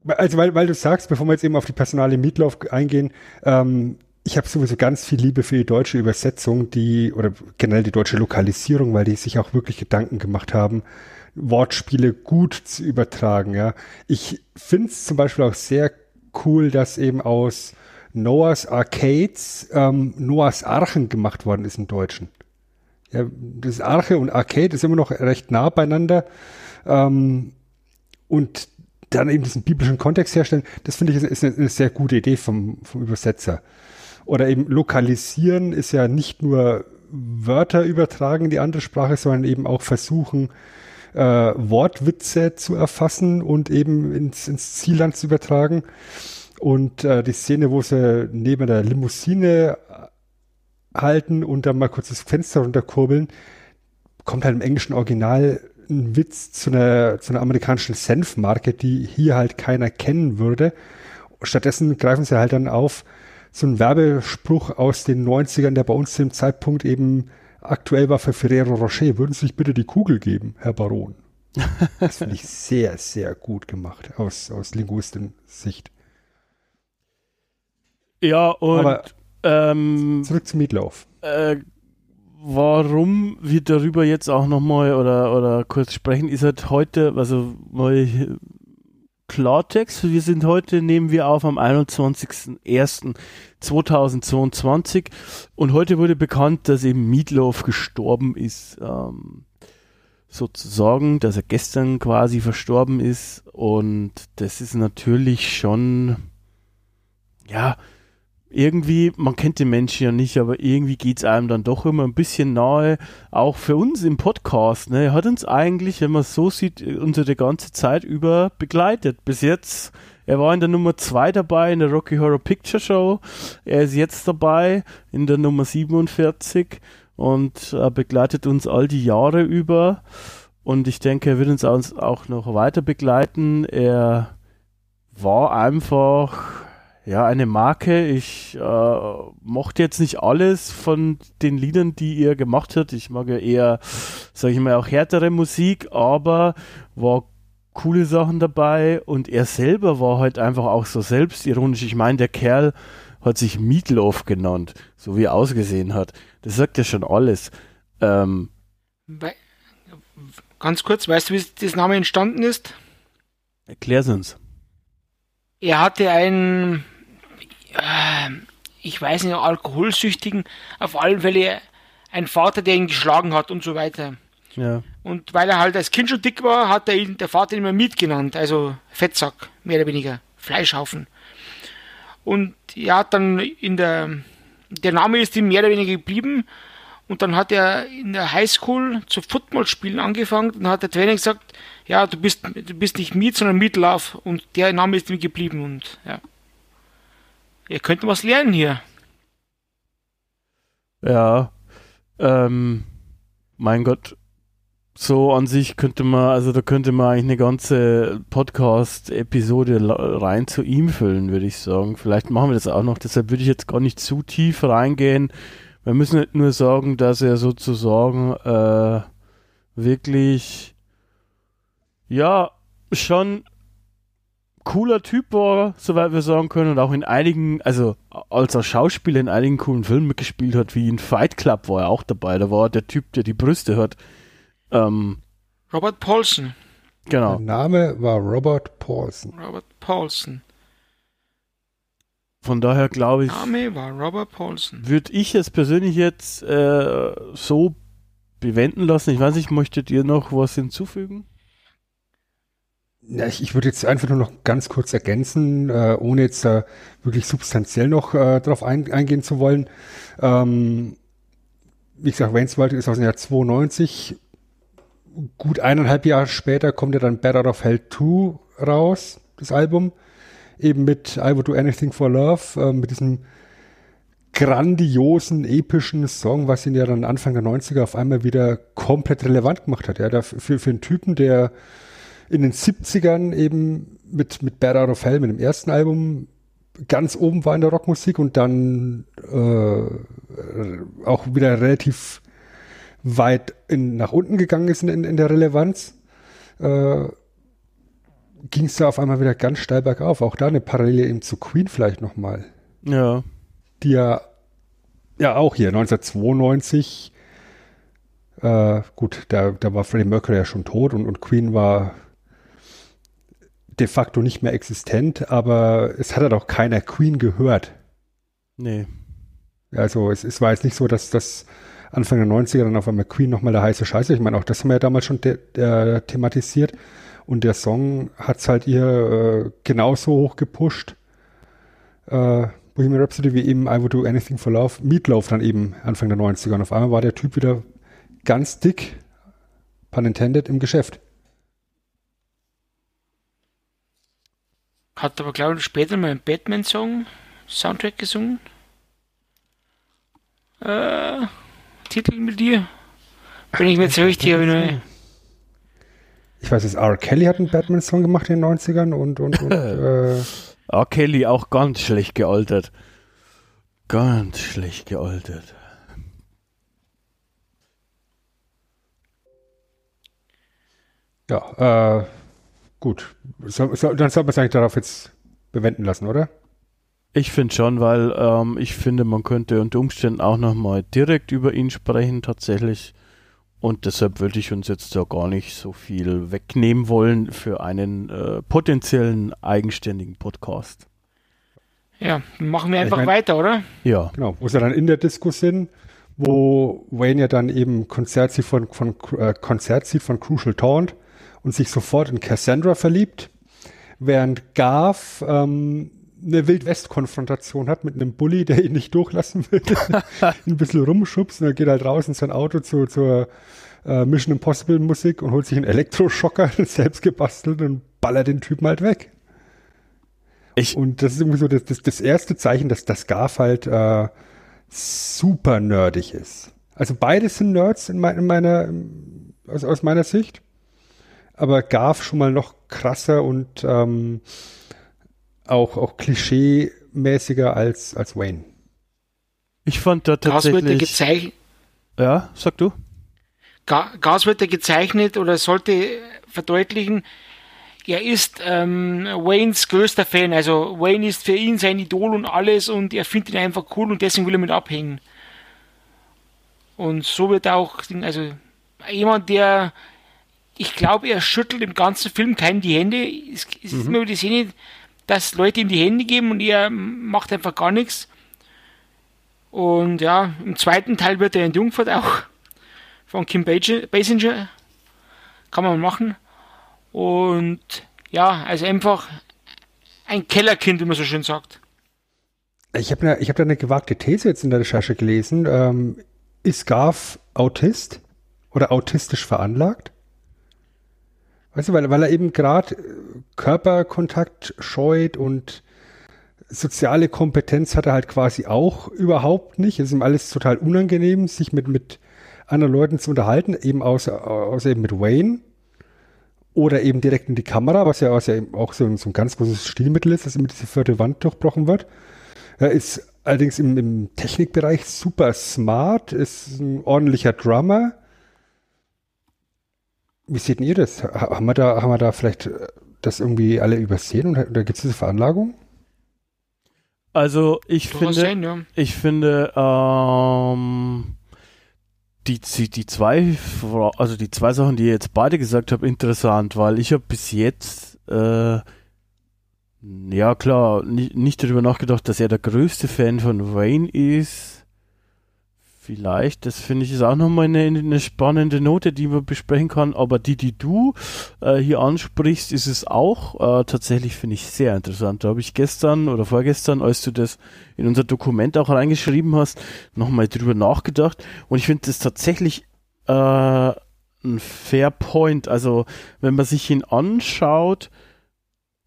Also, weil, weil du sagst, bevor wir jetzt eben auf die personale Mietlauf eingehen, ähm, ich habe sowieso ganz viel Liebe für die deutsche Übersetzung, die, oder generell die deutsche Lokalisierung, weil die sich auch wirklich Gedanken gemacht haben, Wortspiele gut zu übertragen. Ja, ich finde es zum Beispiel auch sehr cool, dass eben aus Noahs Arcades ähm, Noahs Archen gemacht worden ist im Deutschen. Ja, das Arche und Arcade ist immer noch recht nah beieinander. Ähm, und dann eben diesen biblischen Kontext herstellen, das finde ich ist, eine, eine, sehr gute Idee vom, vom Übersetzer. Oder eben lokalisieren ist ja nicht nur Wörter übertragen in die andere Sprache, sondern eben auch versuchen, äh, Wortwitze zu erfassen und eben ins, ins Zielland zu übertragen. Und äh, die Szene, wo sie neben der Limousine halten und dann mal kurz das Fenster runterkurbeln, kommt halt im englischen Original ein Witz zu einer, zu einer amerikanischen Senfmarke, die hier halt keiner kennen würde. Stattdessen greifen sie halt dann auf so einen Werbespruch aus den 90ern, der bei uns zu dem Zeitpunkt eben aktuell war für Ferrero Rocher. Würden Sie sich bitte die Kugel geben, Herr Baron? Das finde ich sehr, sehr gut gemacht aus, aus Linguisten-Sicht. Ja, und Aber, ähm, zurück zum Mietlauf. Äh, warum wir darüber jetzt auch nochmal oder, oder kurz sprechen, ist halt heute, also mal Klartext, wir sind heute, nehmen wir auf am 21.01.2022 und heute wurde bekannt, dass eben Meatloaf gestorben ist. Ähm, sozusagen, dass er gestern quasi verstorben ist und das ist natürlich schon, ja, irgendwie, man kennt den Menschen ja nicht, aber irgendwie geht es einem dann doch immer ein bisschen nahe, auch für uns im Podcast. Ne? Er hat uns eigentlich, wenn man es so sieht, unsere ganze Zeit über begleitet. Bis jetzt, er war in der Nummer 2 dabei in der Rocky Horror Picture Show. Er ist jetzt dabei in der Nummer 47 und er begleitet uns all die Jahre über. Und ich denke, er wird uns auch noch weiter begleiten. Er war einfach ja, eine Marke. Ich äh, mochte jetzt nicht alles von den Liedern, die ihr gemacht habt. Ich mag ja eher, sage ich mal, auch härtere Musik, aber war coole Sachen dabei und er selber war halt einfach auch so selbstironisch. Ich meine, der Kerl hat sich Meatloaf genannt, so wie er ausgesehen hat. Das sagt ja schon alles. Ähm, Ganz kurz, weißt du, wie das Name entstanden ist? Erklär's uns. Er hatte ein äh, ich weiß nicht, alkoholsüchtigen, auf alle Fälle ein Vater, der ihn geschlagen hat und so weiter. Ja. Und weil er halt als Kind schon dick war, hat er ihn, der Vater ihn immer Miet genannt, also Fettsack, mehr oder weniger, Fleischhaufen. Und ja, dann in der, der Name ist ihm mehr oder weniger geblieben. Und dann hat er in der Highschool zu Footballspielen angefangen und hat der Trainer gesagt, ja, du bist, du bist nicht Miet, sondern Meatloaf. Und der Name ist ihm geblieben und ja. Ihr könnt was lernen hier. Ja. Ähm, mein Gott. So an sich könnte man, also da könnte man eigentlich eine ganze Podcast-Episode rein zu ihm füllen, würde ich sagen. Vielleicht machen wir das auch noch. Deshalb würde ich jetzt gar nicht zu tief reingehen. Wir müssen nicht nur sagen, dass er sozusagen äh, wirklich ja schon cooler Typ war, soweit wir sagen können, und auch in einigen, also als er Schauspieler in einigen coolen Filmen mitgespielt hat, wie in Fight Club war er auch dabei. Da war der Typ, der die Brüste hat. Ähm, Robert Paulson. Genau. Der Name war Robert Paulson. Robert Paulson. Von daher glaube ich. Name war Robert Paulson. Würde ich es persönlich jetzt äh, so bewenden lassen. Ich weiß nicht, möchtet ihr noch was hinzufügen? Ja, ich, ich würde jetzt einfach nur noch ganz kurz ergänzen, äh, ohne jetzt äh, wirklich substanziell noch äh, darauf ein, eingehen zu wollen. Ähm, wie gesagt, Wayne's ist aus dem Jahr 92. Gut eineinhalb Jahre später kommt ja dann Better of Hell 2 raus, das Album. Eben mit I Would Do Anything for Love, äh, mit diesem grandiosen, epischen Song, was ihn ja dann Anfang der 90er auf einmal wieder komplett relevant gemacht hat. Ja, für, für einen Typen, der in den 70ern eben mit, mit of Hell, mit dem ersten Album, ganz oben war in der Rockmusik und dann äh, auch wieder relativ weit in, nach unten gegangen ist in, in der Relevanz, äh, ging es da auf einmal wieder ganz steil bergauf. Auch da eine Parallele eben zu Queen vielleicht nochmal. Ja. Die ja, ja auch hier 1992, äh, gut, da, da war Freddie Mercury ja schon tot und, und Queen war de facto nicht mehr existent, aber es hat halt auch keiner Queen gehört. Nee. Also es, es war jetzt nicht so, dass das Anfang der 90er dann auf einmal Queen nochmal der heiße Scheiße. Ich meine, auch das haben wir ja damals schon äh, thematisiert. Und der Song hat es halt ihr äh, genauso hoch gepusht. Äh, Bohemian Rhapsody wie eben I Would Do Anything for Love. Meatloaf dann eben Anfang der 90er. Und auf einmal war der Typ wieder ganz dick, pun intended, im Geschäft. Hat aber, glaube ich, später mal einen Batman-Song, Soundtrack gesungen. Äh, Titel mit dir. Bin ich mir jetzt richtig, habe ich weiß, dass R. Kelly hat einen Batman-Song gemacht in den 90ern und, und, und äh, R. Kelly auch ganz schlecht gealtert. Ganz schlecht gealtert. Ja, äh, gut. So, so, dann sollte man es eigentlich darauf jetzt bewenden lassen, oder? Ich finde schon, weil ähm, ich finde, man könnte unter Umständen auch nochmal direkt über ihn sprechen, tatsächlich. Und deshalb würde ich uns jetzt da gar nicht so viel wegnehmen wollen für einen äh, potenziellen eigenständigen Podcast. Ja, machen wir einfach ich mein, weiter, oder? Ja. Genau, wo sie dann in der Diskussion, wo Wayne ja dann eben Konzert sieht von, von, äh, Konzert sieht von Crucial Taunt und sich sofort in Cassandra verliebt, während Garth ähm, eine Wildwest-Konfrontation hat mit einem Bully, der ihn nicht durchlassen will, ein bisschen rumschubst und er geht halt raus in sein Auto zu, zur äh, Mission Impossible Musik und holt sich einen Elektroschocker, selbst gebastelt und ballert den Typen halt weg. Ich und das ist irgendwie so das, das, das erste Zeichen, dass das Garf halt äh, super nerdig ist. Also beide sind Nerds in, mein, in meiner, aus, aus meiner Sicht aber Garf schon mal noch krasser und ähm, auch, auch klischee-mäßiger als, als Wayne. Ich fand da tatsächlich... gezeichnet. Ja, sag du. Gas wird er gezeichnet oder sollte verdeutlichen, er ist ähm, Waynes größter Fan. Also Wayne ist für ihn sein Idol und alles und er findet ihn einfach cool und deswegen will er mit abhängen. Und so wird auch, also jemand, der ich glaube, er schüttelt im ganzen Film keinen die Hände. Es, es mhm. ist immer die Szene, dass Leute ihm die Hände geben und er macht einfach gar nichts. Und ja, im zweiten Teil wird er entjungfert auch von Kim Basinger. Kann man machen. Und ja, also einfach ein Kellerkind, wie man so schön sagt. Ich habe hab da eine gewagte These jetzt in der Recherche gelesen. Ähm, ist Garf Autist oder autistisch veranlagt? Weißt du, weil, weil er eben gerade äh, Körperkontakt scheut und soziale Kompetenz hat er halt quasi auch überhaupt nicht. Es ist ihm alles total unangenehm, sich mit, mit anderen Leuten zu unterhalten, eben außer, außer eben mit Wayne oder eben direkt in die Kamera, was ja, was ja auch so, so ein ganz großes Stilmittel ist, dass immer diese vierte Wand durchbrochen wird. Er ist allerdings im, im Technikbereich super smart, ist ein ordentlicher Drummer, wie seht ihr das? Haben wir da, haben wir da vielleicht äh, das irgendwie alle übersehen oder, oder gibt es diese Veranlagung? Also ich finde, sein, ja. ich finde, ähm, die, die, die zwei, also die zwei Sachen, die ihr jetzt beide gesagt habt, interessant, weil ich habe bis jetzt, äh, ja klar, nicht, nicht darüber nachgedacht, dass er der größte Fan von Wayne ist Vielleicht, das finde ich ist auch nochmal eine, eine spannende Note, die man besprechen kann. Aber die, die du äh, hier ansprichst, ist es auch äh, tatsächlich, finde ich, sehr interessant. Da habe ich gestern oder vorgestern, als du das in unser Dokument auch reingeschrieben hast, nochmal drüber nachgedacht. Und ich finde das tatsächlich äh, ein fair point. Also, wenn man sich ihn anschaut,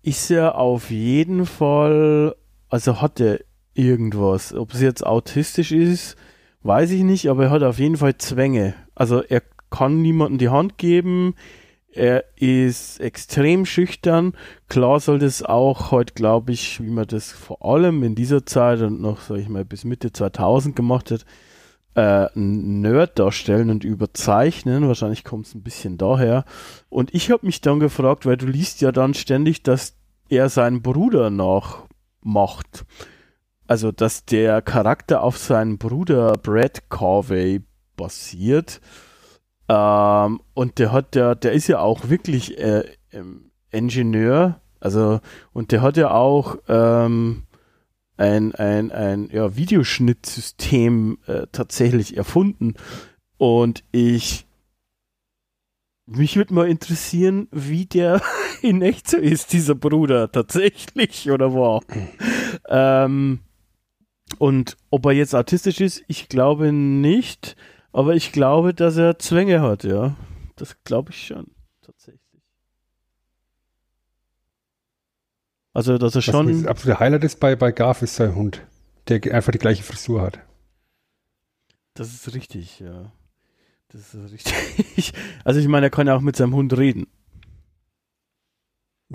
ist er auf jeden Fall, also hat er irgendwas. Ob es jetzt autistisch ist, Weiß ich nicht, aber er hat auf jeden Fall Zwänge. Also er kann niemandem die Hand geben. Er ist extrem schüchtern. Klar soll das auch heute, glaube ich, wie man das vor allem in dieser Zeit und noch, sag ich mal, bis Mitte 2000 gemacht hat, äh, Nerd darstellen und überzeichnen. Wahrscheinlich kommt es ein bisschen daher. Und ich habe mich dann gefragt, weil du liest ja dann ständig, dass er seinen Bruder nachmacht also dass der Charakter auf seinen Bruder Brad Corvey basiert. Ähm, und der hat ja, der ist ja auch wirklich äh, Ingenieur, also und der hat ja auch ähm, ein, ein, ein ja, Videoschnittsystem äh, tatsächlich erfunden. Und ich mich würde mal interessieren, wie der in echt so ist, dieser Bruder, tatsächlich oder war. ähm, und ob er jetzt artistisch ist, ich glaube nicht, aber ich glaube, dass er Zwänge hat, ja. Das glaube ich schon, tatsächlich. Also, dass er schon. Das absolute Highlight ist bei, bei Garf ist sein Hund, der einfach die gleiche Frisur hat. Das ist richtig, ja. Das ist richtig. Also, ich meine, er kann ja auch mit seinem Hund reden.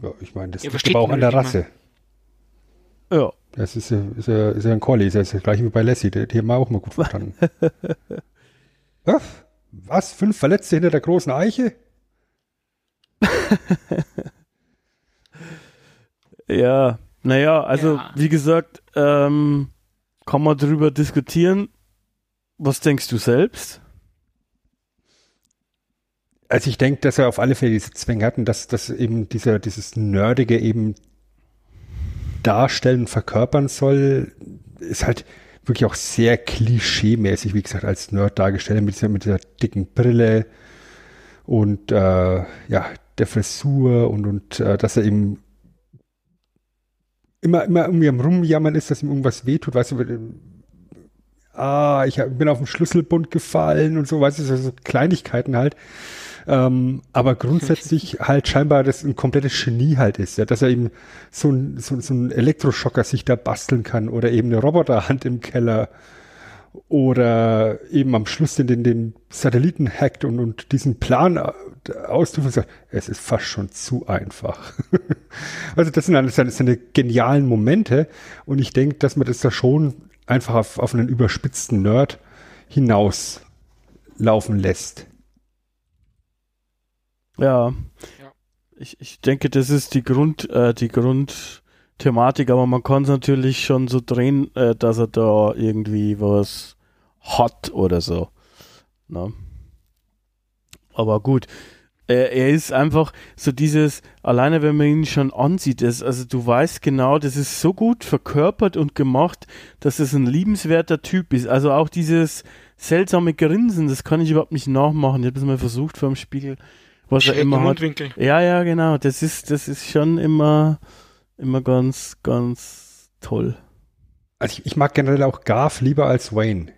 Ja, ich meine, das ja, liegt aber auch an der Rasse. Ja. Das ist, ist, ja, ist ja ein Collie, das ist das gleiche wie bei Lassie, die, die haben wir auch mal gut verstanden. was? was? Fünf Verletzte hinter der großen Eiche? ja, naja, also ja. wie gesagt, ähm, kann man darüber diskutieren. Was denkst du selbst? Also ich denke, dass er auf alle Fälle diese Zwänge hatten, dass, dass eben dieser, dieses Nerdige eben darstellen, verkörpern soll, ist halt wirklich auch sehr klischee-mäßig, wie gesagt, als Nerd dargestellt, mit dieser, mit dieser dicken Brille und äh, ja, der Frisur und, und äh, dass er eben immer, immer irgendwie am Rumjammern ist, dass ihm irgendwas wehtut, weißt du, äh, ah, ich bin auf den Schlüsselbund gefallen und so, weißt du, so Kleinigkeiten halt. Ähm, aber grundsätzlich halt scheinbar das ein komplettes Genie halt ist, ja, dass er eben so ein, so, so ein Elektroschocker sich da basteln kann oder eben eine Roboterhand im Keller oder eben am Schluss den, den, den Satelliten hackt und, und diesen Plan ausruft und sagt, es ist fast schon zu einfach. also das sind dann seine, seine genialen Momente und ich denke, dass man das da schon einfach auf, auf einen überspitzten Nerd hinaus laufen lässt. Ja. ja. Ich, ich denke, das ist die Grund, äh, die Grundthematik, aber man kann es natürlich schon so drehen, äh, dass er da irgendwie was hat oder so. Ne? Aber gut. Er, er ist einfach so dieses, alleine wenn man ihn schon ansieht, das, also du weißt genau, das ist so gut verkörpert und gemacht, dass es ein liebenswerter Typ ist. Also auch dieses seltsame Grinsen, das kann ich überhaupt nicht nachmachen. Ich habe es mal versucht vor dem Spiegel was Schräg er immer hat. Ja, ja, genau. Das ist, das ist schon immer, immer ganz, ganz toll. Also ich, ich mag generell auch Garth lieber als Wayne.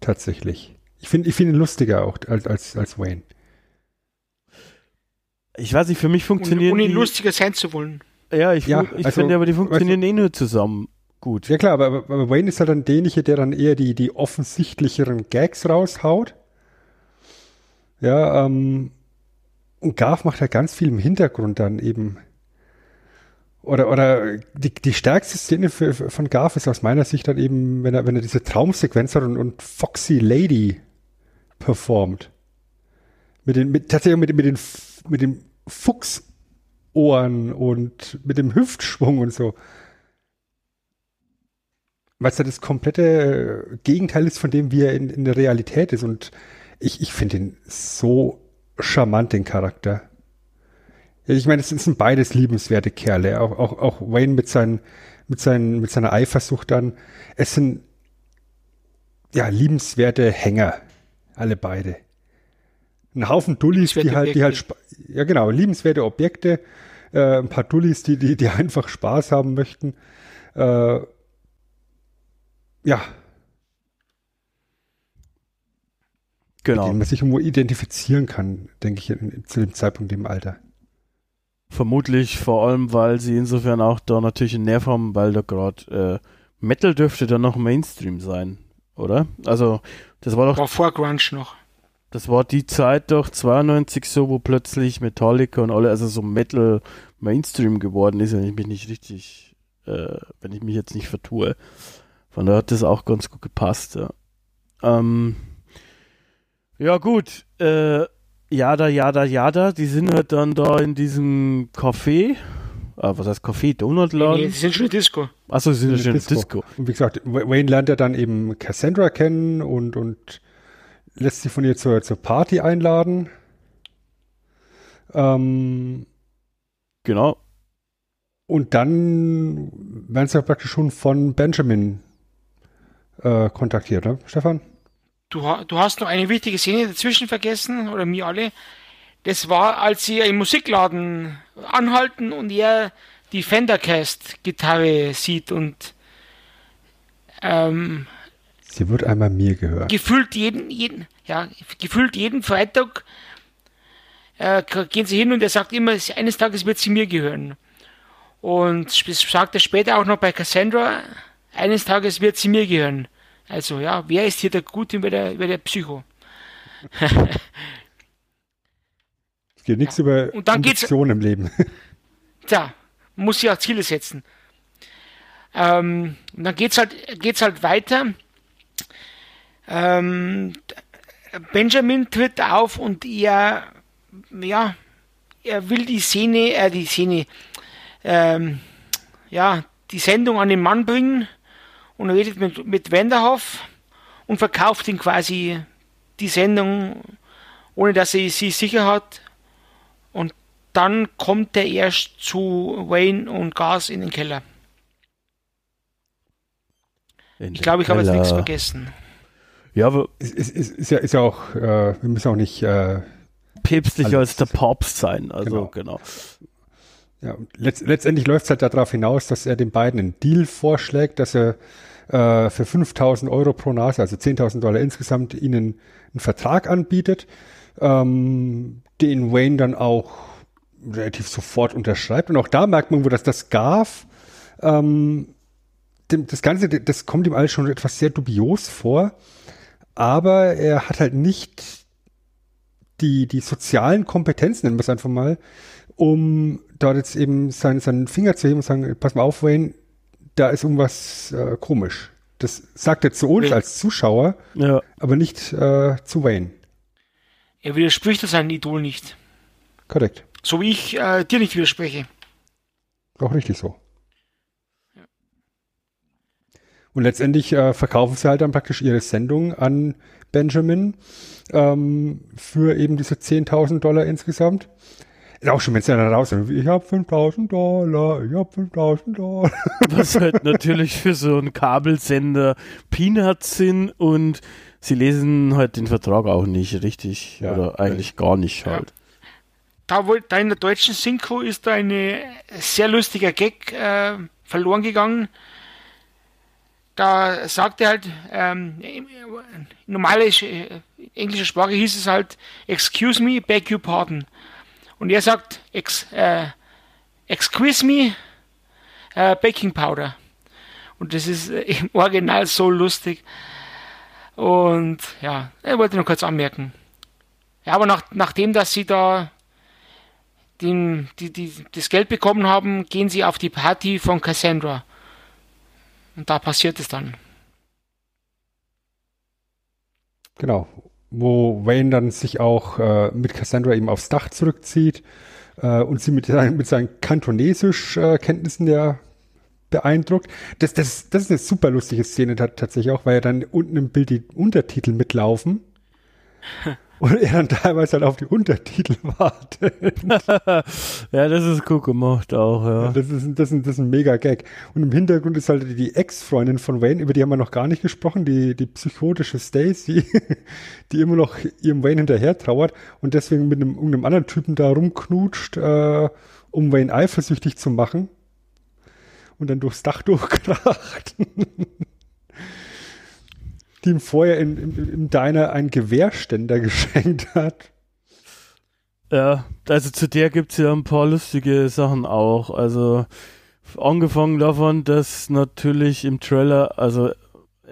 Tatsächlich. Ich finde ich finde ihn lustiger auch als, als, als Wayne. Ich weiß nicht, für mich funktionieren. Ohne, ohne lustiger sein zu wollen. Ja, ich, ja, ich also, finde aber, die funktionieren weißt du, eh nur zusammen gut. Ja klar, aber, aber Wayne ist halt dann derjenige, der dann eher die, die offensichtlicheren Gags raushaut. Ja, ähm, und Garf macht ja ganz viel im Hintergrund dann eben. Oder, oder die, die stärkste Szene für, von Garf ist aus meiner Sicht dann eben, wenn er, wenn er diese Traumsequenz hat und, und Foxy Lady performt. Mit den, mit, tatsächlich mit, mit den, mit den Fuchsohren und mit dem Hüftschwung und so. Weil es ja das komplette Gegenteil ist von dem, wie er in, in der Realität ist. Und ich, ich finde ihn so charmant, den Charakter. Ich meine, es sind beides liebenswerte Kerle. Auch, auch, auch Wayne mit, seinen, mit, seinen, mit seiner Eifersucht dann. Es sind ja liebenswerte Hänger. Alle beide. Ein Haufen Dullis, die halt, die halt, ja genau, liebenswerte Objekte. Äh, ein paar Dullis, die, die, die einfach Spaß haben möchten. Äh, ja, genau. mit denen man sich irgendwo identifizieren kann, denke ich, in, zu dem Zeitpunkt im Alter. Vermutlich vor allem, weil sie insofern auch da natürlich einen Nerv haben, weil da gerade äh, Metal dürfte dann noch Mainstream sein, oder? Also, das war doch. War vor Grunge noch. Das war die Zeit doch 92 so, wo plötzlich Metallica und alle, also so Metal Mainstream geworden ist, wenn ich mich nicht richtig, äh, wenn ich mich jetzt nicht vertue. Von daher hat das auch ganz gut gepasst, ja. Ähm, ja, gut. Äh, Jada, Jada, Jada, die sind halt dann da in diesem Café. Ah, was heißt Café? Donutladen? Nee, die sind schon in Disco. Achso, sie sind schon in Disco. Disco. Und wie gesagt, Wayne lernt ja dann eben Cassandra kennen und, und lässt sie von ihr zur, zur Party einladen. Ähm, genau. Und dann werden sie ja praktisch schon von Benjamin äh, kontaktiert, ne, Stefan? Du, du hast noch eine wichtige Szene dazwischen vergessen, oder mir alle. Das war, als sie im Musikladen anhalten und er die Fendercast-Gitarre sieht und ähm, Sie wird einmal mir gehören. Gefühlt jeden, jeden, ja, gefühlt jeden Freitag äh, gehen sie hin und er sagt immer, eines Tages wird sie mir gehören. Und sagt er später auch noch bei Cassandra, eines Tages wird sie mir gehören. Also ja, wer ist hier der Gute über der, über der Psycho? es geht nichts ja. über und dann Ambition im Leben. ja, man muss sich auch Ziele setzen. Ähm, und dann geht's halt, geht's halt weiter. Ähm, Benjamin tritt auf und er, ja, er will die Szene, äh, die Szene, ähm, ja, die Sendung an den Mann bringen und redet mit, mit Wenderhoff und verkauft ihm quasi die Sendung, ohne dass er sie sicher hat. Und dann kommt er erst zu Wayne und Gas in den Keller. In ich glaube, ich habe jetzt nichts vergessen. Ja, aber es ist, ist, ist, ja, ist ja auch, äh, wir müssen auch nicht äh, päpstlicher als der Papst sein. Also genau. genau. Ja, letzt, letztendlich läuft es halt darauf hinaus, dass er den beiden einen Deal vorschlägt, dass er äh, für 5000 Euro pro Nase, also 10.000 Dollar insgesamt, ihnen einen Vertrag anbietet, ähm, den Wayne dann auch relativ sofort unterschreibt. Und auch da merkt man, wo das, das Garf, ähm, dem, das Ganze, das kommt ihm alles schon etwas sehr dubios vor aber er hat halt nicht die, die sozialen Kompetenzen, nennen wir es einfach mal, um dort jetzt eben seinen, seinen Finger zu heben und sagen, pass mal auf, Wayne, da ist irgendwas äh, komisch. Das sagt er zu uns als Zuschauer, ja. aber nicht äh, zu Wayne. Er widerspricht seinem Idol nicht. Korrekt. So wie ich äh, dir nicht widerspreche. Auch richtig so. Und letztendlich äh, verkaufen sie halt dann praktisch ihre Sendung an Benjamin ähm, für eben diese 10.000 Dollar insgesamt. Ist auch schon, wenn sie dann raus sind, ich habe 5.000 Dollar, ich habe 5.000 Dollar. Was halt natürlich für so einen Kabelsender Peanuts sind und sie lesen halt den Vertrag auch nicht richtig ja, oder eigentlich gar nicht halt. Da, da in der deutschen Synchro ist da eine sehr lustiger Gag äh, verloren gegangen da sagt er halt, ähm, normale äh, englische Sprache hieß es halt, excuse me, beg your pardon. Und er sagt, ex, äh, excuse me, äh, baking powder. Und das ist äh, im Original so lustig. Und ja, er wollte nur kurz anmerken. Ja, aber nach, nachdem, dass sie da den, die, die, das Geld bekommen haben, gehen sie auf die Party von Cassandra. Und da passiert es dann. Genau. Wo Wayne dann sich auch äh, mit Cassandra eben aufs Dach zurückzieht äh, und sie mit, seinen, mit seinen Kantonesisch-Kenntnissen äh, ja beeindruckt. Das, das, das ist eine super lustige Szene tatsächlich auch, weil ja dann unten im Bild die Untertitel mitlaufen. und er dann teilweise halt auf die Untertitel wartet. ja, das ist cool gemacht auch, ja. Das ist, das, ist, das ist ein mega Gag. Und im Hintergrund ist halt die Ex-Freundin von Wayne, über die haben wir noch gar nicht gesprochen, die, die psychotische Stacy, die immer noch ihrem Wayne hinterher trauert und deswegen mit einem, irgendeinem anderen Typen da rumknutscht, äh, um Wayne eifersüchtig zu machen. Und dann durchs Dach durchkracht die ihm vorher in, im, im Diner einen Gewehrständer geschenkt hat. Ja, also zu der gibt es ja ein paar lustige Sachen auch. Also angefangen davon, dass natürlich im Trailer also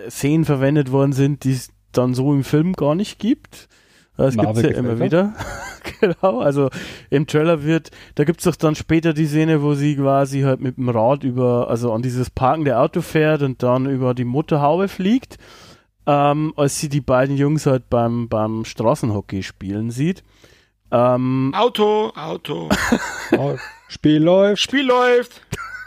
Szenen verwendet worden sind, die es dann so im Film gar nicht gibt. Das gibt es ja immer wieder. genau, also im Trailer wird, da gibt es doch dann später die Szene, wo sie quasi halt mit dem Rad über, also an dieses parkende Auto fährt und dann über die Motorhaube fliegt ähm, als sie die beiden Jungs halt beim, beim Straßenhockey spielen sieht. Ähm, Auto, Auto. Spiel läuft. Spiel läuft.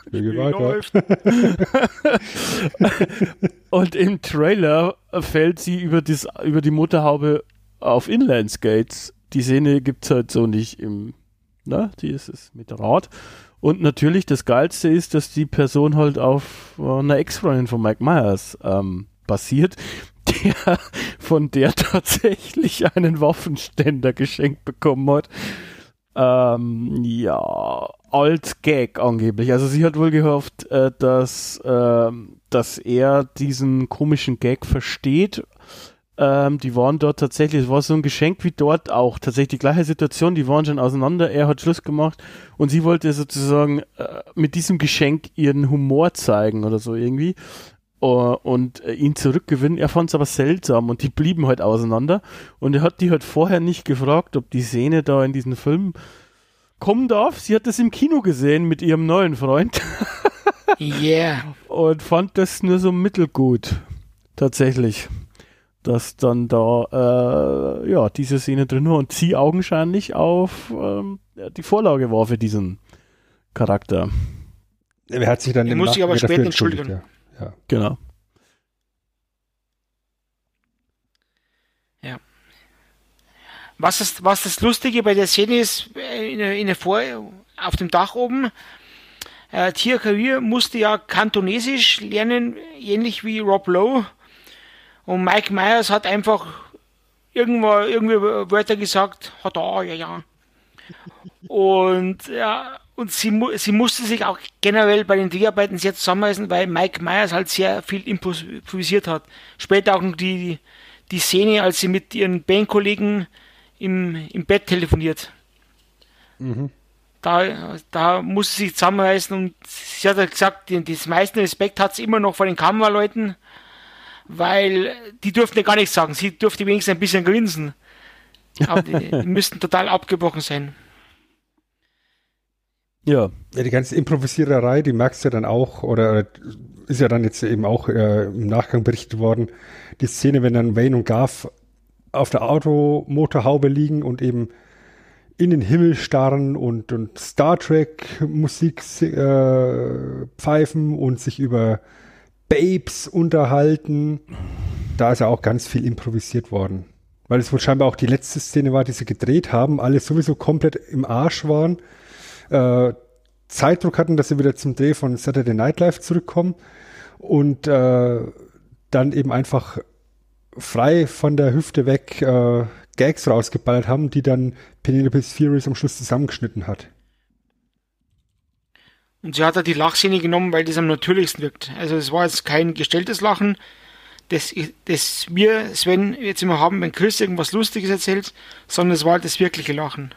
Spiel, Spiel läuft. Und im Trailer fällt sie über, das, über die Motorhaube auf Inlineskates. Die Szene gibt es halt so nicht im, ne, die ist es mit Rad. Und natürlich das Geilste ist, dass die Person halt auf einer Ex-Freundin von Mike Myers ähm, basiert, der von der tatsächlich einen Waffenständer geschenkt bekommen hat. Ähm, ja, als Gag angeblich. Also sie hat wohl gehofft, äh, dass, äh, dass er diesen komischen Gag versteht. Ähm, die waren dort tatsächlich, es war so ein Geschenk wie dort auch, tatsächlich die gleiche Situation, die waren schon auseinander, er hat Schluss gemacht und sie wollte sozusagen äh, mit diesem Geschenk ihren Humor zeigen oder so irgendwie. Uh, und uh, ihn zurückgewinnen. Er fand es aber seltsam und die blieben halt auseinander. Und er hat die halt vorher nicht gefragt, ob die Szene da in diesem Film kommen darf, sie hat das im Kino gesehen mit ihrem neuen Freund. Yeah. Und fand das nur so mittelgut. Tatsächlich. Dass dann da, äh, ja, diese Szene drin war und sie augenscheinlich auf ähm, die Vorlage war für diesen Charakter. Er hat sich dann Er muss sich aber später entschuldigen. Ja. Ja. Genau. Ja. Was, ist, was das Lustige bei der Szene ist, äh, in der, in der Vor auf dem Dach oben, äh, Tia Career musste ja Kantonesisch lernen, ähnlich wie Rob Lowe. Und Mike Myers hat einfach irgendwo irgendwie Wörter gesagt, hat da, ja, ja. Und ja, und sie, mu sie musste sich auch generell bei den Dreharbeiten sehr zusammenreißen, weil Mike Myers halt sehr viel improvisiert hat. Später auch noch die, die Szene, als sie mit ihren Bandkollegen im, im Bett telefoniert. Mhm. Da, da muss sie sich zusammenreißen und sie hat halt gesagt, den, den meisten Respekt hat sie immer noch vor den Kameraleuten, weil die durften ja gar nichts sagen. Sie durfte wenigstens ein bisschen grinsen. Aber die, die müssten total abgebrochen sein. Ja. ja. Die ganze Improvisiererei, die merkst du dann auch, oder ist ja dann jetzt eben auch äh, im Nachgang berichtet worden, die Szene, wenn dann Wayne und Garth auf der Automotorhaube liegen und eben in den Himmel starren und, und Star Trek Musik äh, pfeifen und sich über Babes unterhalten. Da ist ja auch ganz viel improvisiert worden. Weil es wohl scheinbar auch die letzte Szene war, die sie gedreht haben, alle sowieso komplett im Arsch waren. Äh, Zeitdruck hatten, dass sie wieder zum Dreh von Saturday Night Live zurückkommen und äh, dann eben einfach frei von der Hüfte weg äh, Gags rausgeballert haben, die dann Penelope Furious am Schluss zusammengeschnitten hat. Und sie hat da die Lachszene genommen, weil das am natürlichsten wirkt. Also es war jetzt kein gestelltes Lachen, das, das wir, Sven, jetzt immer haben, wenn Chris irgendwas Lustiges erzählt, sondern es war das wirkliche Lachen.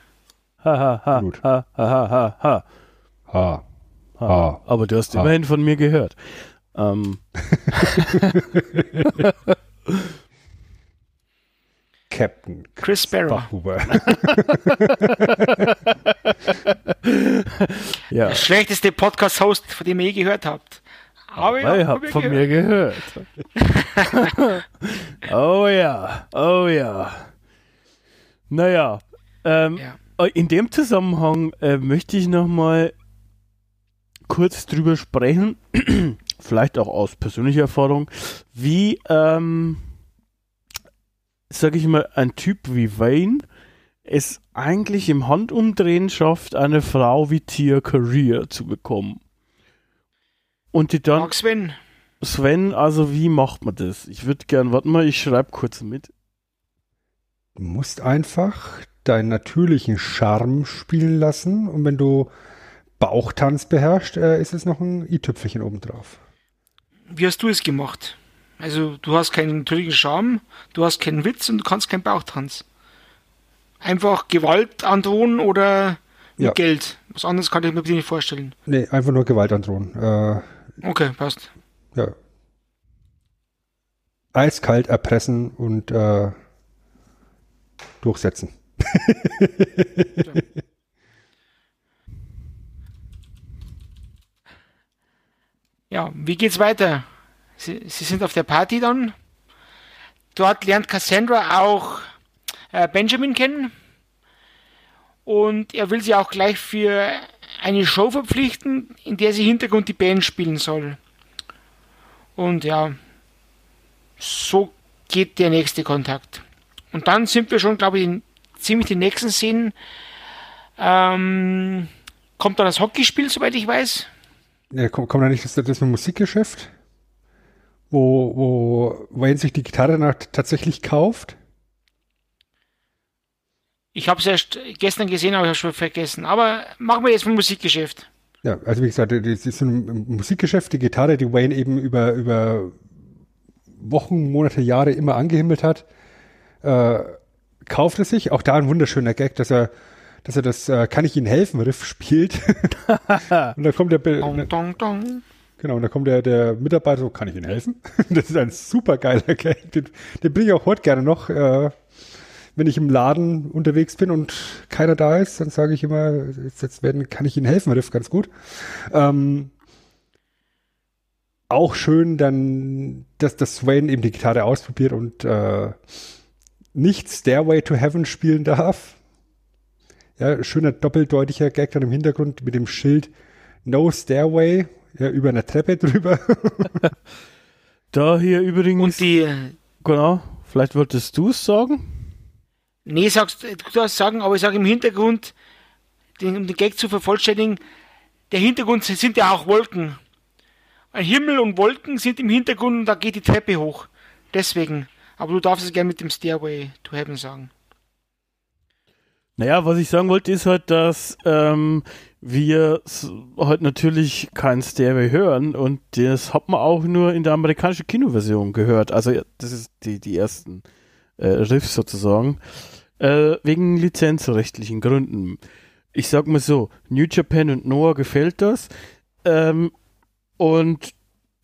Ha, ha, ha, ha, ha, ha, ha. Ha. ha. Aber du hast ha. immerhin von mir gehört. Ähm. Captain Chris Sparrow. ja. Der schlechteste Podcast-Host, von dem ihr je gehört habt. Aber ja, ihr habt von gehört. mir gehört. oh ja, oh ja. Naja, ähm, ja. In dem Zusammenhang äh, möchte ich nochmal kurz drüber sprechen, vielleicht auch aus persönlicher Erfahrung, wie ähm, sag ich mal, ein Typ wie Wayne es eigentlich im Handumdrehen schafft, eine Frau wie Tia Career zu bekommen. Und die dann. Mag Sven. Sven, also wie macht man das? Ich würde gern, warte mal, ich schreibe kurz mit. Du musst einfach deinen natürlichen Charme spielen lassen und wenn du Bauchtanz beherrschst, äh, ist es noch ein i-Tüpfelchen obendrauf. Wie hast du es gemacht? Also du hast keinen natürlichen Charme, du hast keinen Witz und du kannst keinen Bauchtanz. Einfach Gewalt androhen oder ja. Geld. Was anderes kann ich mir bitte nicht vorstellen. Nee, einfach nur Gewalt androhen. Äh, okay, passt. Ja. Eiskalt erpressen und äh, durchsetzen. Ja, wie geht's weiter? Sie, sie sind auf der Party dann. Dort lernt Cassandra auch äh, Benjamin kennen. Und er will sie auch gleich für eine Show verpflichten, in der sie Hintergrund die Band spielen soll. Und ja, so geht der nächste Kontakt. Und dann sind wir schon, glaube ich, in ziemlich den nächsten Szenen. Ähm, kommt dann das Hockeyspiel, soweit ich weiß. Ja, kommt, kommt da nicht das, das Musikgeschäft? wo, wo Wayne sich die Gitarre nach tatsächlich kauft? Ich habe es erst gestern gesehen, aber ich habe schon vergessen. Aber machen wir jetzt ein Musikgeschäft. Ja, also wie gesagt, das ist ein Musikgeschäft, die Gitarre, die Wayne eben über, über Wochen, Monate, Jahre immer angehimmelt hat, äh, kauft er sich. Auch da ein wunderschöner Gag, dass er, dass er das äh, Kann ich Ihnen helfen Riff spielt. und dann kommt der dong. Genau, und da kommt der, der Mitarbeiter so, kann ich Ihnen helfen? Das ist ein super geiler Gag. Den, den bringe ich auch heute gerne noch. Äh, wenn ich im Laden unterwegs bin und keiner da ist, dann sage ich immer, jetzt, jetzt werden, kann ich Ihnen helfen, Riff, ganz gut. Ähm, auch schön dann, dass das Swain eben die Gitarre ausprobiert und äh, nicht Stairway to Heaven spielen darf. Ja, schöner doppeldeutiger Gag dann im Hintergrund mit dem Schild No Stairway, ja, über einer Treppe drüber. da hier übrigens. Und die. Genau, vielleicht wolltest du es sagen? Nee, sagst, du darfst sagen, aber ich sage im Hintergrund, den, um den Gag zu vervollständigen, der Hintergrund sind ja auch Wolken. Ein Himmel und Wolken sind im Hintergrund und da geht die Treppe hoch. Deswegen. Aber du darfst es gerne mit dem Stairway to Heaven sagen. Naja, was ich sagen wollte, ist halt, dass ähm, wir halt natürlich kein Stairway hören und das hat man auch nur in der amerikanischen Kinoversion gehört. Also das ist die, die ersten äh, Riffs sozusagen. Äh, wegen lizenzrechtlichen Gründen. Ich sag mal so, New Japan und Noah gefällt das. Ähm, und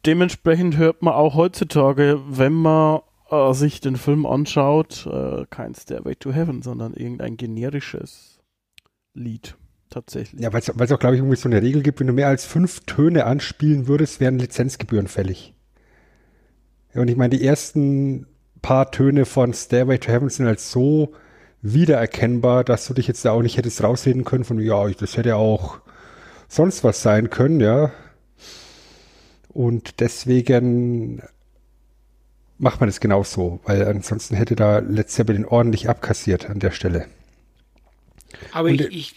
dementsprechend hört man auch heutzutage, wenn man äh, sich den Film anschaut, äh, kein Stairway to Heaven, sondern irgendein generisches Lied. Tatsächlich. Ja, weil es auch, glaube ich, irgendwie so eine Regel gibt, wenn du mehr als fünf Töne anspielen würdest, wären Lizenzgebühren fällig. Und ich meine, die ersten paar Töne von Stairway to Heaven sind halt so wiedererkennbar, dass du dich jetzt da auch nicht hättest rausreden können von, ja, das hätte auch sonst was sein können, ja. Und deswegen macht man es genau so, weil ansonsten hätte da Led Zeppelin ordentlich abkassiert an der Stelle. Aber ich, ich,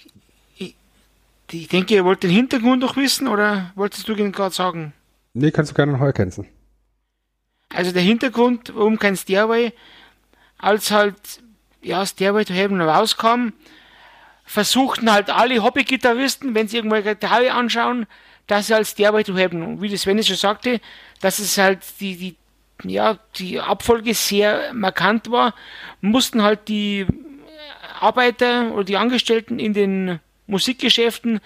ich, ich, denke, ihr wollt den Hintergrund noch wissen oder wolltest du ihn gerade sagen? Nee, kannst du gerne noch ergänzen. Also der Hintergrund, warum kein Stairway, als halt ja, Stairway to Heaven rauskam, versuchten halt alle Hobby-Gitarristen, wenn sie irgendwelche Gitarre anschauen, dass sie halt Stairway to Heaven, und wie das Sven schon sagte, dass es halt die, die ja, die Abfolge sehr markant war, mussten halt die Arbeiter oder die Angestellten in den Musikgeschäften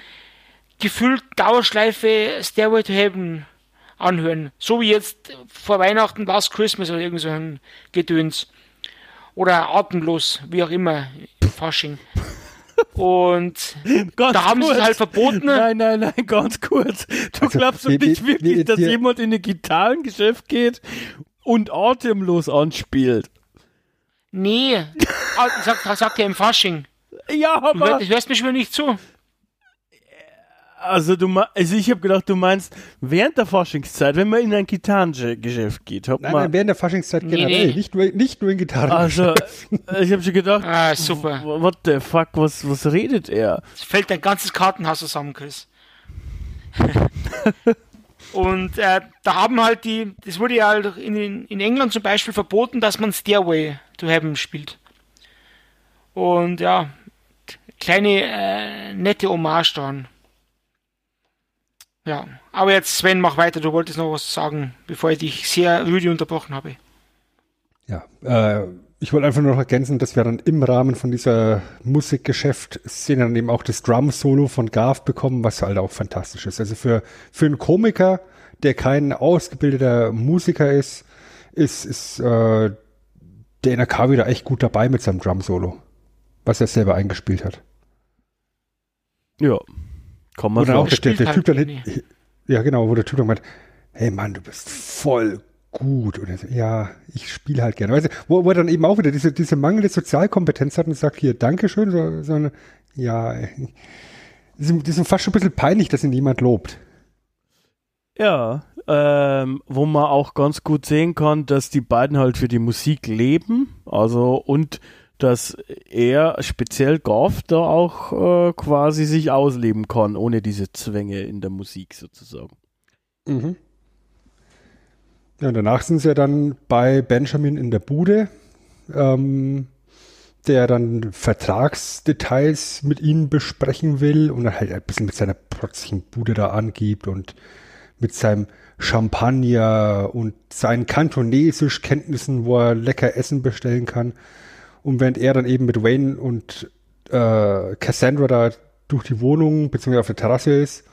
gefühlt Dauerschleife Stairway to Heaven anhören. So wie jetzt vor Weihnachten Last Christmas oder irgend so ein Gedöns. Oder atemlos, wie auch immer, Fasching. Und da haben kurz. sie es halt verboten. Nein, nein, nein, ganz kurz. Du also, glaubst doch nicht wirklich, dass jemand in ein Gitarrengeschäft geht und atemlos anspielt. Nee, ah, sagt, sagt er im Fasching. Ja, aber. Du hörst mir schon nicht zu. Also du also ich habe gedacht, du meinst während der Faschingszeit, wenn man in ein Gitarrengeschäft geht, nein, man nein, während der Faschingszeit nee, generell, nee. nicht nur nicht nur in Gitarrengeschäft. Also ich habe schon gedacht, ah, super. What the fuck, was was redet er? Es fällt dein ganzes Kartenhaus zusammen, Chris. Und äh, da haben halt die, das wurde ja halt in, in England zum Beispiel verboten, dass man Stairway to Heaven spielt. Und ja, kleine äh, nette Hommage dran. Ja, aber jetzt Sven, mach weiter. Du wolltest noch was sagen, bevor ich dich sehr rüde unterbrochen habe. Ja, äh, ich wollte einfach nur noch ergänzen, dass wir dann im Rahmen von dieser Musikgeschäft-Szene dann eben auch das Drum-Solo von Garth bekommen, was halt auch fantastisch ist. Also für, für einen Komiker, der kein ausgebildeter Musiker ist, ist, ist äh, der NRK wieder echt gut dabei mit seinem Drum-Solo, was er selber eingespielt hat. Ja, kann man sagen. auch der, der, der Typ dann, hin, ja genau, wo der Typ dann meint, hey Mann, du bist voll gut. Und er so, ja, ich spiele halt gerne. Weißt du, wo, wo er dann eben auch wieder diese, diese mangelnde Sozialkompetenz hat und sagt, hier, Dankeschön, so, so eine, ja, das ist, das ist fast schon ein bisschen peinlich, dass ihn jemand lobt. Ja, ähm, wo man auch ganz gut sehen kann, dass die beiden halt für die Musik leben, also und dass er speziell Goff da auch äh, quasi sich ausleben kann, ohne diese Zwänge in der Musik sozusagen. Mhm. Ja, danach sind sie ja dann bei Benjamin in der Bude, ähm, der dann Vertragsdetails mit ihnen besprechen will und dann halt ein bisschen mit seiner protzigen Bude da angibt und mit seinem Champagner und seinen Kantonesisch-Kenntnissen, wo er lecker Essen bestellen kann. Und während er dann eben mit Wayne und äh, Cassandra da durch die Wohnung bzw. auf der Terrasse ist,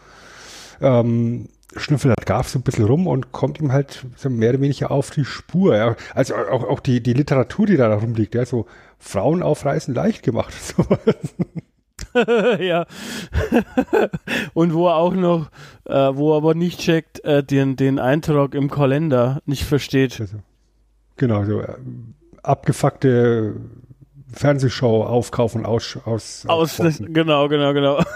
ähm, schnüffelt halt Garf so ein bisschen rum und kommt ihm halt so mehr oder weniger auf die Spur. Ja. Also auch, auch die, die Literatur, die da rumliegt, ja, so Frauen aufreißen leicht gemacht. ja. Und wo er auch noch, äh, wo er aber nicht checkt, äh, den, den Eintrag im Kalender nicht versteht. Also, genau, so äh, abgefuckte Fernsehshow aufkaufen aus. aus, aus genau, genau, genau.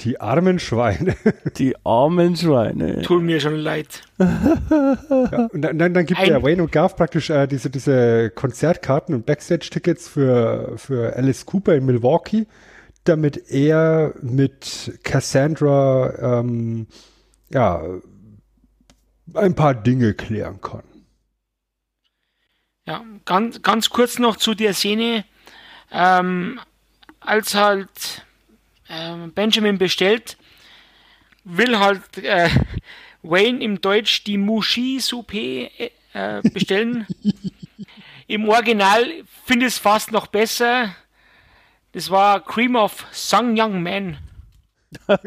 Die armen Schweine. Die armen Schweine. Tut mir schon leid. Ja, und dann, dann, gibt der Wayne und Garth praktisch äh, diese, diese Konzertkarten und Backstage-Tickets für, für Alice Cooper in Milwaukee, damit er mit Cassandra ähm, ja, ein paar Dinge klären kann. Ja, ganz, ganz kurz noch zu der Szene. Ähm, als halt äh, Benjamin bestellt, will halt äh, Wayne im Deutsch die Mushi-Soupe äh, bestellen. Im Original finde ich es fast noch besser. Das war Cream of Sung Young Man.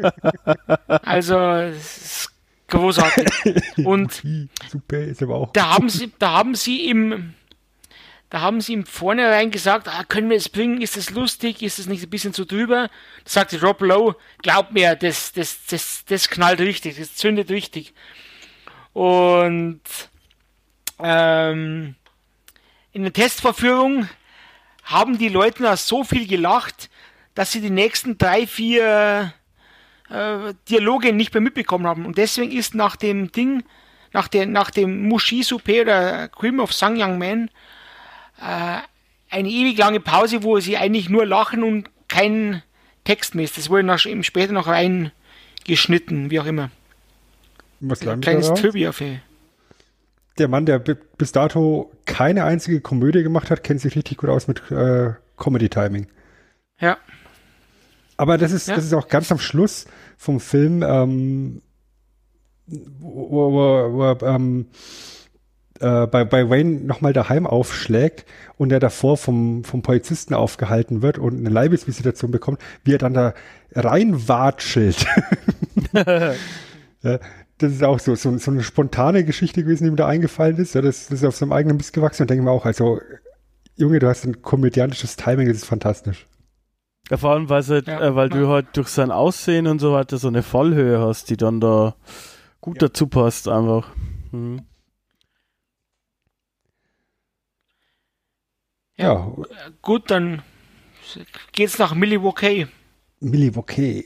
also, ist großartig. Und da haben sie, da haben sie im, da haben sie im Vornherein gesagt, ah, können wir es bringen? Ist das lustig? Ist das nicht ein bisschen zu drüber? Da sagte Rob Lowe, glaub mir, das, das, das, das knallt richtig, das zündet richtig. Und ähm, in der Testvorführung haben die Leute so viel gelacht, dass sie die nächsten drei, vier äh, Dialoge nicht mehr mitbekommen haben. Und deswegen ist nach dem Ding, nach, der, nach dem Mushi Soupe oder Cream of Sang Young Man, äh, eine ewig lange Pause, wo sie eigentlich nur lachen und kein Text mehr ist. Das wurde eben später noch reingeschnitten, wie auch immer. Was Ein kleines Trivia für. Der Mann, der bis dato keine einzige Komödie gemacht hat, kennt sich richtig gut aus mit äh, Comedy-Timing. Ja. Aber das ist, ja. das ist auch ganz am Schluss vom Film, ähm, wo, wo, wo ähm, äh, bei, bei Wayne nochmal daheim aufschlägt und er davor vom, vom Polizisten aufgehalten wird und eine Leibesvisitation bekommt, wie er dann da reinwatschelt. ja, das ist auch so, so, so, eine spontane Geschichte gewesen, die mir da eingefallen ist. Ja, das, das ist auf seinem eigenen Mist gewachsen und denke mir auch, also, Junge, du hast ein komödiantisches Timing, das ist fantastisch. Ja, vor allem, weil, halt, ja. äh, weil du halt durch sein Aussehen und so weiter so eine Fallhöhe hast, die dann da gut ja. dazu passt, einfach. Hm. Ja, ja, gut, dann geht's nach Milwaukee. Milwaukee.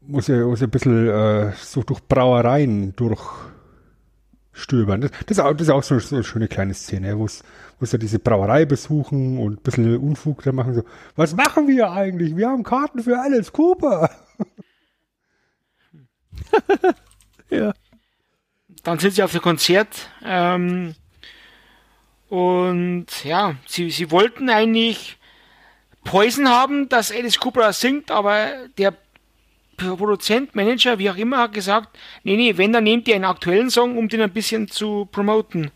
Muss ja, muss ja ein bisschen äh, so durch Brauereien durchstöbern. Das, das, das ist auch so, so eine schöne kleine Szene, wo ja diese Brauerei besuchen und ein bisschen Unfug da machen. So, was machen wir eigentlich? Wir haben Karten für Alice Cooper. ja. Dann sind sie auf dem Konzert. Ähm, und ja, sie, sie wollten eigentlich Poison haben, dass Alice Cooper singt, aber der Produzent, Manager, wie auch immer, hat gesagt, nee, nee, wenn, dann nehmt ihr einen aktuellen Song, um den ein bisschen zu promoten.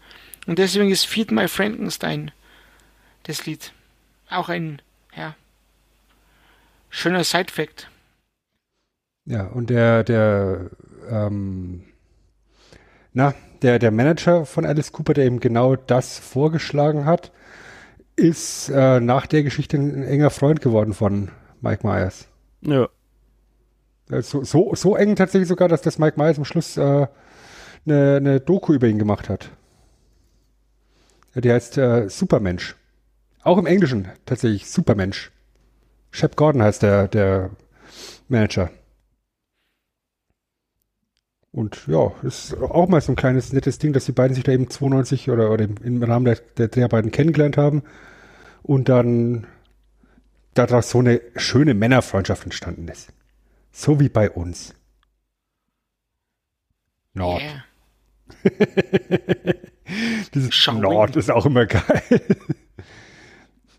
Und deswegen ist Feed My Frankenstein das Lied. Auch ein, ja, schöner Side-Fact. Ja, und der, der, ähm, na, der, der Manager von Alice Cooper, der eben genau das vorgeschlagen hat, ist äh, nach der Geschichte ein enger Freund geworden von Mike Myers. Ja. Äh, so, so, so eng tatsächlich sogar, dass das Mike Myers am Schluss äh, eine, eine Doku über ihn gemacht hat. Die heißt äh, Supermensch. Auch im Englischen tatsächlich Supermensch. Shep Gordon heißt der, der Manager. Und ja, ist auch mal so ein kleines nettes Ding, dass die beiden sich da eben 92 oder, oder im Rahmen der, der Dreharbeiten kennengelernt haben und dann daraus so eine schöne Männerfreundschaft entstanden ist. So wie bei uns. Nord. Yeah. Dieses Nord ist auch immer geil.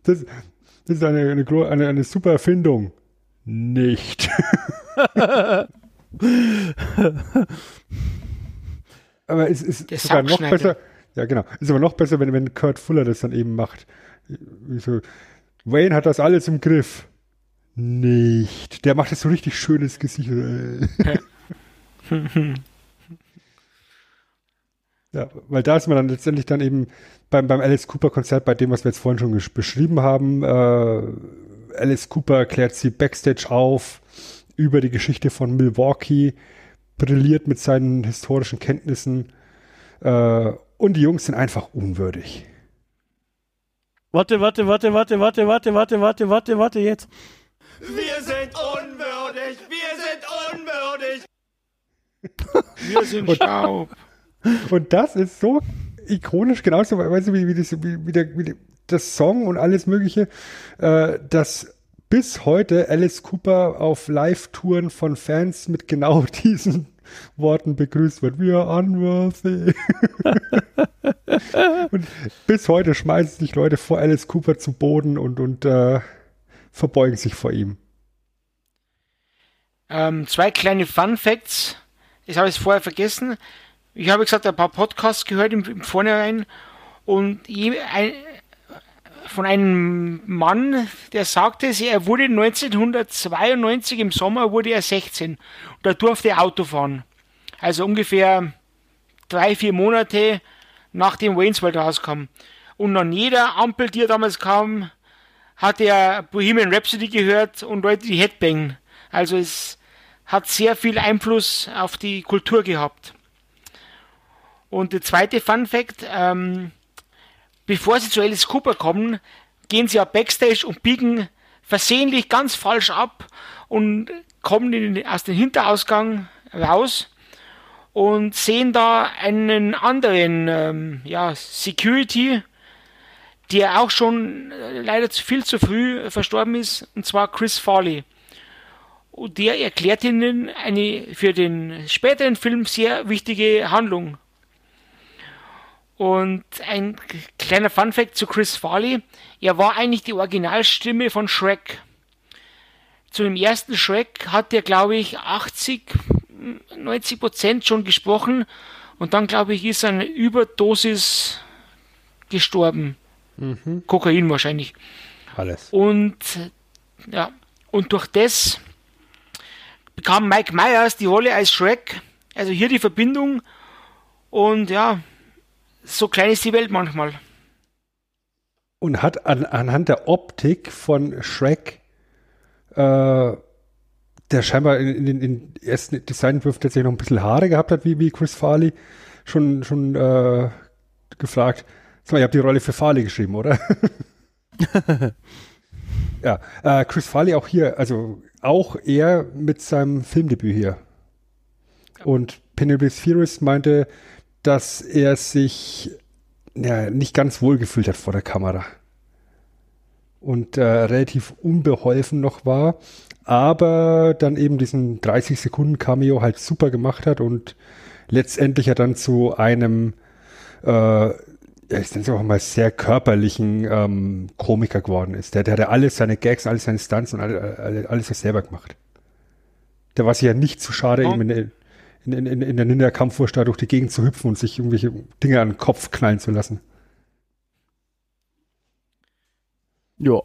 Das, das ist eine, eine, eine, eine super Erfindung. Nicht. aber es ist Der sogar noch besser. Ja, genau. Ist aber noch besser, wenn, wenn Kurt Fuller das dann eben macht. So, Wayne hat das alles im Griff. Nicht. Der macht das so richtig schönes Gesicht. ja, Ja, weil da ist man dann letztendlich dann eben beim, beim Alice Cooper Konzert, bei dem, was wir jetzt vorhin schon beschrieben haben, äh, Alice Cooper klärt sie backstage auf über die Geschichte von Milwaukee, brilliert mit seinen historischen Kenntnissen äh, und die Jungs sind einfach unwürdig. Warte, warte, warte, warte, warte, warte, warte, warte, warte, warte, jetzt. Wir sind unwürdig, wir sind unwürdig. Wir sind Staub. Und das ist so ikonisch, genauso, weißt du, wie, wie, das, wie, wie, der, wie das Song und alles Mögliche, äh, dass bis heute Alice Cooper auf Live-Touren von Fans mit genau diesen Worten begrüßt wird. We are unworthy. und bis heute schmeißen sich Leute vor Alice Cooper zu Boden und, und äh, verbeugen sich vor ihm. Ähm, zwei kleine Fun Facts. Das habe ich vorher vergessen. Ich habe gesagt, ein paar Podcasts gehört im, im Vornherein und je, ein, von einem Mann, der sagte, er wurde 1992 im Sommer wurde er 16 und da durfte er Auto fahren. Also ungefähr drei, vier Monate nach dem Wayne's World rauskam. Und an jeder Ampel, die er damals kam, hat er Bohemian Rhapsody gehört und Leute die Headbang. Also es hat sehr viel Einfluss auf die Kultur gehabt. Und der zweite Fun Fact, ähm, bevor sie zu Alice Cooper kommen, gehen sie ab Backstage und biegen versehentlich ganz falsch ab und kommen in, aus dem Hinterausgang raus und sehen da einen anderen ähm, ja, Security, der auch schon äh, leider viel zu früh verstorben ist, und zwar Chris Farley. Und der erklärt ihnen eine für den späteren Film sehr wichtige Handlung. Und ein kleiner Funfact zu Chris Farley. Er war eigentlich die Originalstimme von Shrek. Zu dem ersten Shrek hat er, glaube ich, 80, 90 Prozent schon gesprochen. Und dann, glaube ich, ist eine Überdosis gestorben. Mhm. Kokain wahrscheinlich. Alles. Und, ja, und durch das bekam Mike Myers die Rolle als Shrek. Also hier die Verbindung. Und ja, so klein ist die Welt manchmal. Und hat an, anhand der Optik von Shrek, äh, der scheinbar in den ersten Designentwürfen tatsächlich noch ein bisschen Haare gehabt hat, wie, wie Chris Farley, schon, schon äh, gefragt. Sag mal, ihr habt die Rolle für Farley geschrieben, oder? ja, äh, Chris Farley auch hier, also auch er mit seinem Filmdebüt hier. Und Penelope Spheris meinte, dass er sich ja, nicht ganz wohl gefühlt hat vor der Kamera. Und äh, relativ unbeholfen noch war, aber dann eben diesen 30 Sekunden Cameo halt super gemacht hat und letztendlich ja dann zu einem, äh, ja, ich nenne es auch mal sehr körperlichen ähm, Komiker geworden ist. Der, der hatte alles seine Gags, alles seine Stunts und alles, alles selber gemacht. Der war sich ja nicht zu schade, oh. ihm in, in, in, in der Ninja-Kampfwurst da durch die Gegend zu hüpfen und sich irgendwelche Dinge an den Kopf knallen zu lassen. Ja,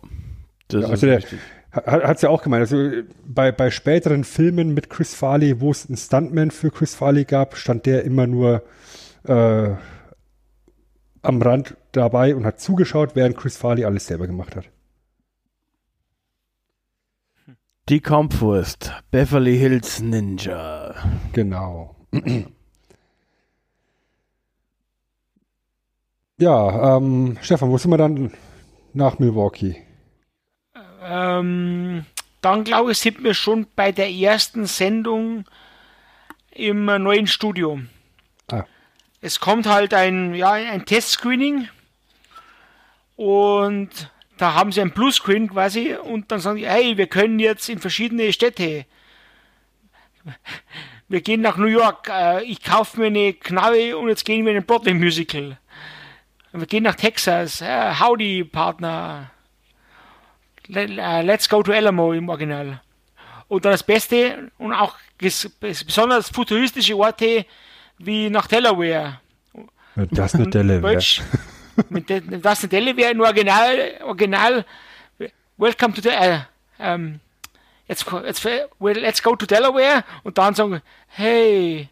das ja, also ist der, Hat es ja auch gemeint. Also bei, bei späteren Filmen mit Chris Farley, wo es einen Stuntman für Chris Farley gab, stand der immer nur äh, am Rand dabei und hat zugeschaut, während Chris Farley alles selber gemacht hat. Die Kampfwurst. Beverly Hills Ninja. Genau. ja, ähm, Stefan, wo sind wir dann nach Milwaukee? Ähm, dann glaube ich, sind wir schon bei der ersten Sendung im neuen Studio. Ah. Es kommt halt ein, ja, ein Testscreening und da haben sie ein Bluescreen quasi und dann sagen die, hey, wir können jetzt in verschiedene Städte. Wir gehen nach New York, äh, ich kaufe mir eine Knarre und jetzt gehen wir in ein Broadway Musical. Wir gehen nach Texas, äh, Howdy Partner. Äh, let's go to Alamo im Original. Und dann das Beste und auch besonders futuristische Orte wie nach Delaware. Das mit Delaware mit das in Delaware im Original, Original Welcome to the, äh, ähm, jetzt, jetzt, well, let's go to Delaware und dann sagen, hey,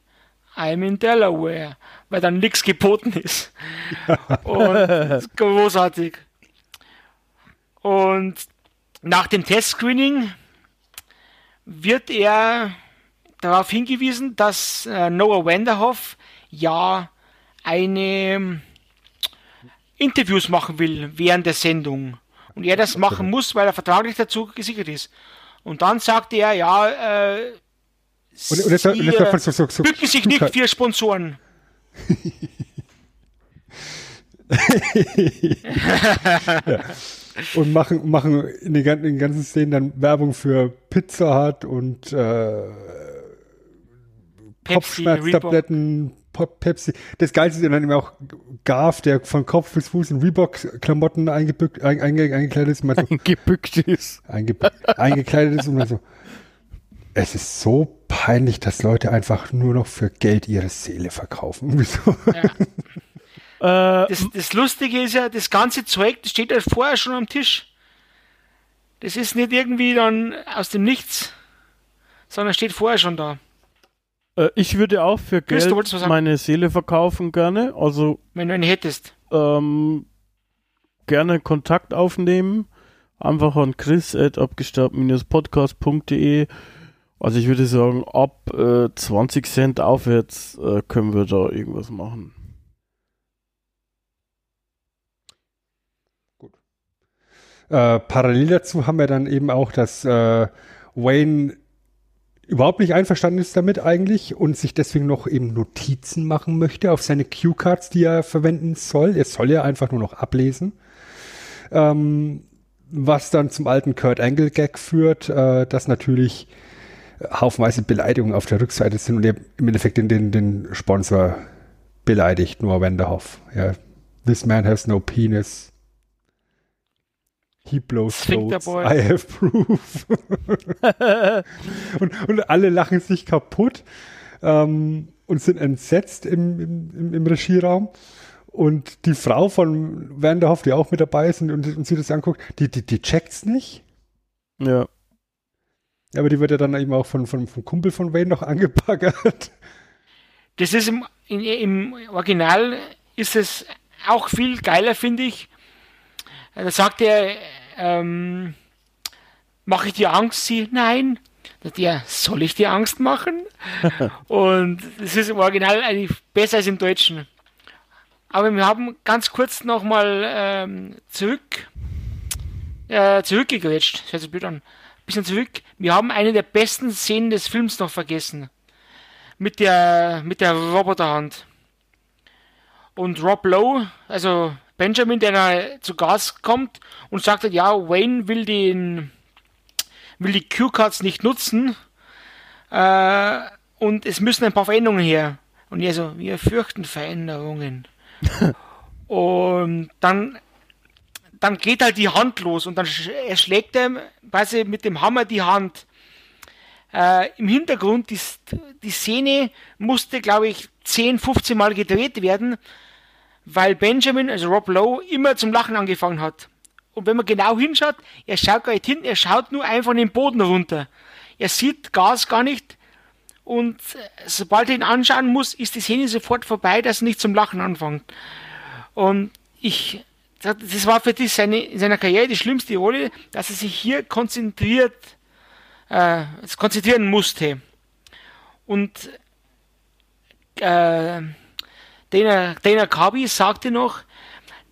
I'm in Delaware, weil dann nichts geboten ist. Und ist großartig. Und nach dem Testscreening wird er darauf hingewiesen, dass äh, Noah Vanderhoff ja eine Interviews machen will während der Sendung. Und er das machen muss, weil er vertraglich dazu gesichert ist. Und dann sagt er, ja, äh, und, und jetzt, und jetzt so, so, so, bücken sich nicht für Sponsoren. ja. Und machen, machen in den, in den, ganzen Szenen dann Werbung für Pizza Hut und äh, Kopfschmerztabletten, Pepsi. Das Geilste ist dann immer auch Garf, der von Kopf bis Fuß in Reebok-Klamotten eingebückt, einge, eingekleidet ist. Man so, eingebückt ist. Eingebückt, eingekleidet ist und man so. Es ist so peinlich, dass Leute einfach nur noch für Geld ihre Seele verkaufen. Wieso? Ja. Äh, das, das, Lustige ist ja, das ganze Zeug, das steht ja vorher schon am Tisch. Das ist nicht irgendwie dann aus dem Nichts, sondern steht vorher schon da. Äh, ich würde auch für Geld meine Seele verkaufen gerne. Also wenn du eine hättest. Ähm, gerne Kontakt aufnehmen. Einfach an chris abgestaubt-podcast.de. Also ich würde sagen, ab äh, 20 Cent aufwärts äh, können wir da irgendwas machen. Gut. Äh, parallel dazu haben wir dann eben auch, dass äh, Wayne überhaupt nicht einverstanden ist damit eigentlich und sich deswegen noch eben Notizen machen möchte auf seine Cue-Cards, die er verwenden soll. Er soll ja einfach nur noch ablesen. Ähm, was dann zum alten Kurt Angle Gag führt, äh, dass natürlich haufenweise Beleidigungen auf der Rückseite sind und er im Endeffekt den, den, den Sponsor beleidigt, nur Wenderhoff. Ja, This man has no penis. He blows loads. I have proof. und, und alle lachen sich kaputt ähm, und sind entsetzt im, im, im, Regieraum. Und die Frau von Vanderhoff, die auch mit dabei ist und, und, und sie das anguckt, die, die, die checkt's nicht. Ja. Aber die wird ja dann eben auch von, von, vom Kumpel von Wayne noch angepackert. Das ist im, in, im Original ist es auch viel geiler, finde ich, da sagt er, ähm, mache ich dir Angst? Sie, nein. Sagt er, soll ich dir Angst machen? und es ist im Original eigentlich besser als im Deutschen. Aber wir haben ganz kurz nochmal ähm, zurück, äh, zurückgegrätscht. Das hört sich blöd an. Bisschen zurück. Wir haben eine der besten Szenen des Films noch vergessen. Mit der, mit der Roboterhand. Und Rob Lowe, also Benjamin, der da zu Gas kommt und sagt, ja, Wayne will den, will die Q-Cards nicht nutzen äh, und es müssen ein paar Veränderungen her. Und er so, wir fürchten Veränderungen. und dann, dann geht halt die Hand los und dann erschlägt er quasi mit dem Hammer die Hand. Äh, Im Hintergrund, die, die Szene musste, glaube ich, 10, 15 Mal gedreht werden, weil Benjamin, also Rob Lowe, immer zum Lachen angefangen hat. Und wenn man genau hinschaut, er schaut gar nicht hin, er schaut nur einfach den Boden runter. Er sieht Gas gar nicht und sobald er ihn anschauen muss, ist die Szene sofort vorbei, dass er nicht zum Lachen anfängt. Und ich, das war für dich seine, in seiner Karriere die schlimmste Rolle, dass er sich hier konzentriert, äh, konzentrieren musste. Und äh, Dana, Dana Carby sagte noch,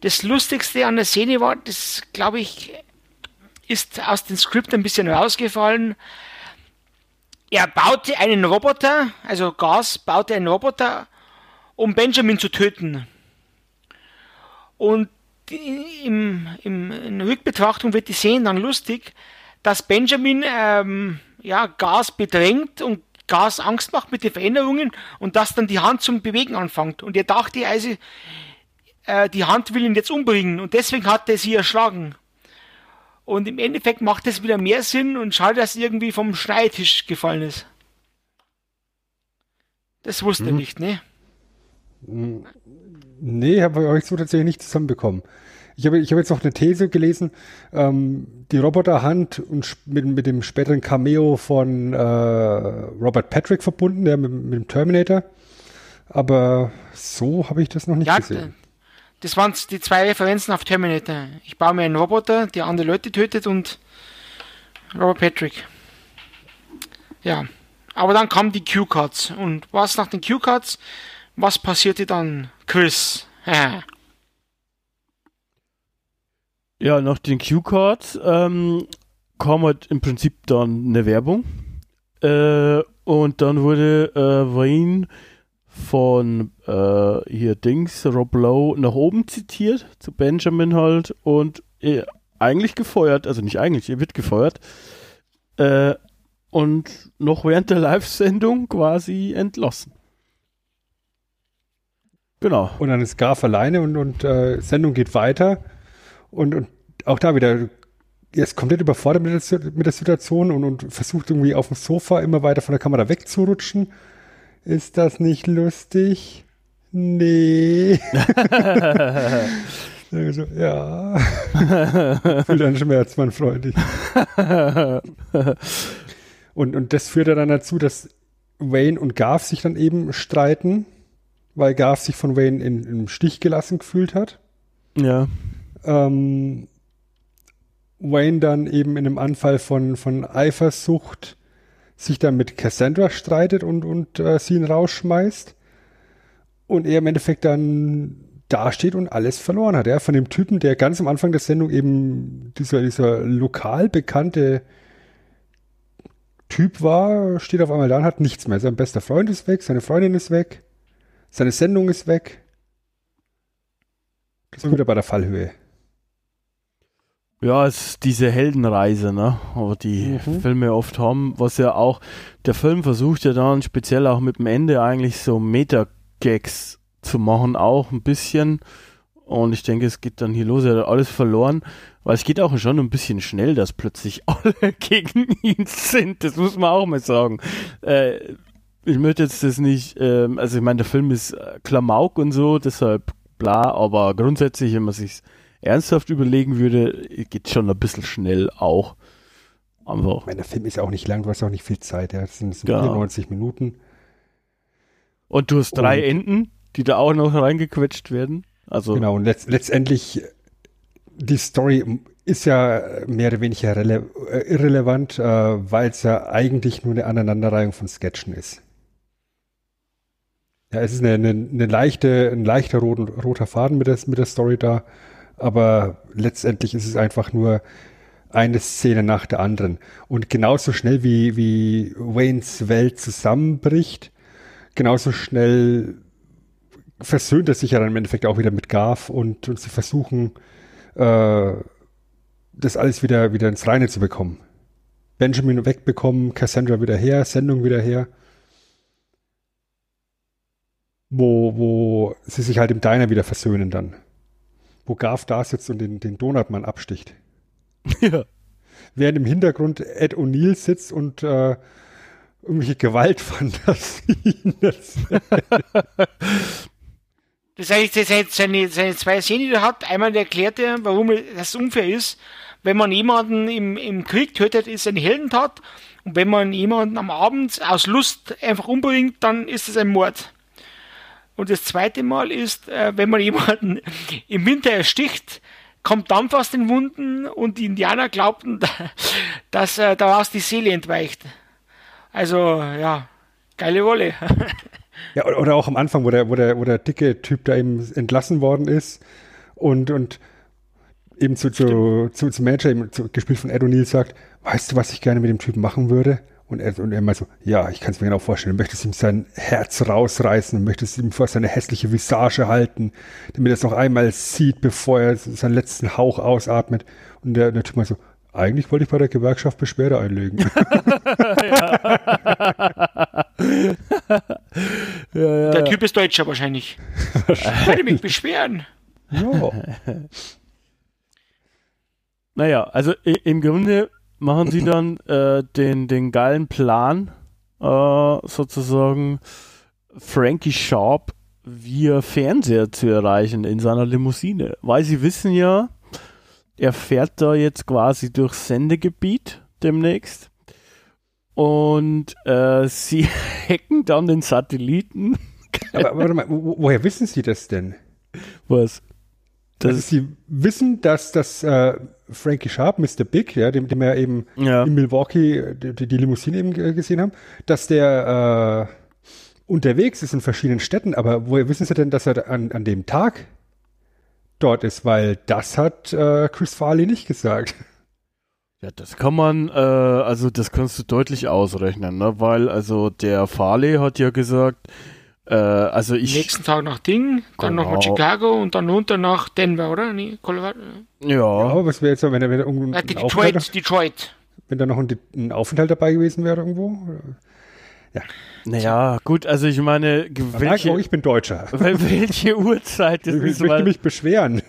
das Lustigste an der Szene war, das glaube ich, ist aus dem Skript ein bisschen rausgefallen. Er baute einen Roboter, also Gas baute einen Roboter, um Benjamin zu töten. Und im, im, in Rückbetrachtung wird die Szene dann lustig, dass Benjamin ähm, ja, Gas bedrängt und Gas Angst macht mit den Veränderungen und dass dann die Hand zum Bewegen anfängt. Und er dachte also, äh, die Hand will ihn jetzt umbringen und deswegen hat er sie erschlagen. Und im Endeffekt macht es wieder mehr Sinn und schade, dass irgendwie vom Schneidtisch gefallen ist. Das wusste er mhm. nicht, ne? Nee, habe ich so tatsächlich nicht zusammenbekommen. Ich habe ich hab jetzt noch eine These gelesen, ähm, die Roboterhand und mit, mit dem späteren Cameo von äh, Robert Patrick verbunden, der mit, mit dem Terminator, Aber so habe ich das noch nicht ja, gesehen. Das waren die zwei Referenzen auf Terminator. Ich baue mir einen Roboter, der andere Leute tötet und Robert Patrick. Ja. Aber dann kamen die Q-Cards. Und was nach den Q-Cards? Was passierte dann, Chris? ja, nach den Q-Cards ähm, kam halt im Prinzip dann eine Werbung. Äh, und dann wurde äh, Wayne von äh, hier Dings, Rob Lowe, nach oben zitiert, zu Benjamin halt, und äh, eigentlich gefeuert, also nicht eigentlich, er wird gefeuert. Äh, und noch während der Live-Sendung quasi entlassen. Genau. Und dann ist Garf alleine und, und äh, Sendung geht weiter. Und, und auch da wieder, er ist komplett überfordert mit der, mit der Situation und, und versucht irgendwie auf dem Sofa immer weiter von der Kamera wegzurutschen. Ist das nicht lustig? Nee. also, ja. Fühl deinen Schmerz, mein Freund. und, und das führt dann dazu, dass Wayne und Garth sich dann eben streiten weil Garth sich von Wayne in, im Stich gelassen gefühlt hat. Ja. Ähm, Wayne dann eben in einem Anfall von, von Eifersucht sich dann mit Cassandra streitet und, und äh, sie ihn rausschmeißt. Und er im Endeffekt dann dasteht und alles verloren hat. Ja? Von dem Typen, der ganz am Anfang der Sendung eben dieser, dieser lokal bekannte Typ war, steht auf einmal da und hat nichts mehr. Sein bester Freund ist weg, seine Freundin ist weg. Seine Sendung ist weg. Das ist wieder bei der Fallhöhe. Ja, es ist diese Heldenreise, ne? Aber die mhm. Filme oft haben, was ja auch, der Film versucht ja dann speziell auch mit dem Ende eigentlich so Meta-Gags zu machen, auch ein bisschen. Und ich denke, es geht dann hier los, er hat alles verloren, weil es geht auch schon ein bisschen schnell, dass plötzlich alle gegen ihn sind. Das muss man auch mal sagen. Äh, ich möchte jetzt das nicht, ähm, also ich meine, der Film ist äh, Klamauk und so, deshalb bla, aber grundsätzlich, wenn man sich ernsthaft überlegen würde, geht schon ein bisschen schnell auch. Einfach. Ich meine, der Film ist ja auch nicht lang, du hast auch nicht viel Zeit, ja. Das sind, das sind genau. 94 Minuten. Und du hast drei und, Enden, die da auch noch reingequetscht werden. Also genau, und letzt, letztendlich die Story ist ja mehr oder weniger äh, irrelevant, äh, weil es ja eigentlich nur eine Aneinanderreihung von Sketchen ist. Ja, es ist eine, eine, eine leichte, ein leichter roten, roter Faden mit der, mit der Story da, aber letztendlich ist es einfach nur eine Szene nach der anderen. Und genauso schnell wie, wie Waynes Welt zusammenbricht, genauso schnell versöhnt er sich ja dann im Endeffekt auch wieder mit Garth und, und sie versuchen, äh, das alles wieder, wieder ins Reine zu bekommen. Benjamin wegbekommen, Cassandra wieder her, Sendung wieder her wo, wo sie sich halt im Diner wieder versöhnen dann. Wo Garf da sitzt und den, den Donutmann absticht. Ja. Während im Hintergrund Ed O'Neill sitzt und äh, irgendwelche Gewaltfantasien. das ist eigentlich seine, seine zwei Szenen, die er hat. Einmal erklärt er, warum das unfair ist. Wenn man jemanden im, im Krieg tötet, ist es eine Heldentat. Und wenn man jemanden am Abend aus Lust einfach umbringt, dann ist es ein Mord. Und das zweite Mal ist, äh, wenn man jemanden im Winter ersticht, kommt Dampf aus den Wunden und die Indianer glaubten, dass äh, daraus die Seele entweicht. Also, ja, geile Wolle. ja, oder auch am Anfang, wo der, wo der, wo der dicke Typ da eben entlassen worden ist und, und eben zu, zu, zu, zu Manager, eben zu, gespielt von Ed O'Neill, sagt, weißt du, was ich gerne mit dem Typen machen würde? Und er, und er mal so, ja, ich kann es mir genau vorstellen. Du möchtest ihm sein Herz rausreißen möchtest ihm vor seine hässliche Visage halten, damit er es noch einmal sieht, bevor er seinen letzten Hauch ausatmet. Und der, der Typ mal so, eigentlich wollte ich bei der Gewerkschaft Beschwerde einlegen. ja, ja, der Typ ist Deutscher wahrscheinlich. wahrscheinlich. Ich werde mich beschweren. Ja. Naja, also im Grunde machen sie dann äh, den, den geilen Plan, äh, sozusagen Frankie Sharp via Fernseher zu erreichen in seiner Limousine. Weil sie wissen ja, er fährt da jetzt quasi durchs Sendegebiet demnächst. Und äh, sie hacken dann den Satelliten aber warte mal, wo, woher wissen Sie das denn? Was? Das also Sie wissen, dass das äh, Frankie Sharp, Mr. Big, ja, dem, dem wir eben ja. in Milwaukee die, die, Limousine eben gesehen haben, dass der äh, unterwegs ist in verschiedenen Städten, aber woher wissen Sie denn, dass er an, an dem Tag dort ist? Weil das hat äh, Chris Farley nicht gesagt. Ja, das kann man, äh, also das kannst du deutlich ausrechnen, ne? Weil also der Farley hat ja gesagt, äh, also ich. Nächsten Tag nach Ding, dann genau. nach Chicago und dann runter nach Denver, oder? Nee, Colorado. Ja. ja aber was wäre jetzt, wenn er, wenn er irgendwo. Äh, Detroit, Detroit. Wenn da noch ein, ein, Aufenthalt dabei gewesen wäre irgendwo? Ja. Naja, gut, also ich meine, welche, auch, ich bin Deutscher. Welche Uhrzeit das ich ist. Ich möchte mich beschweren.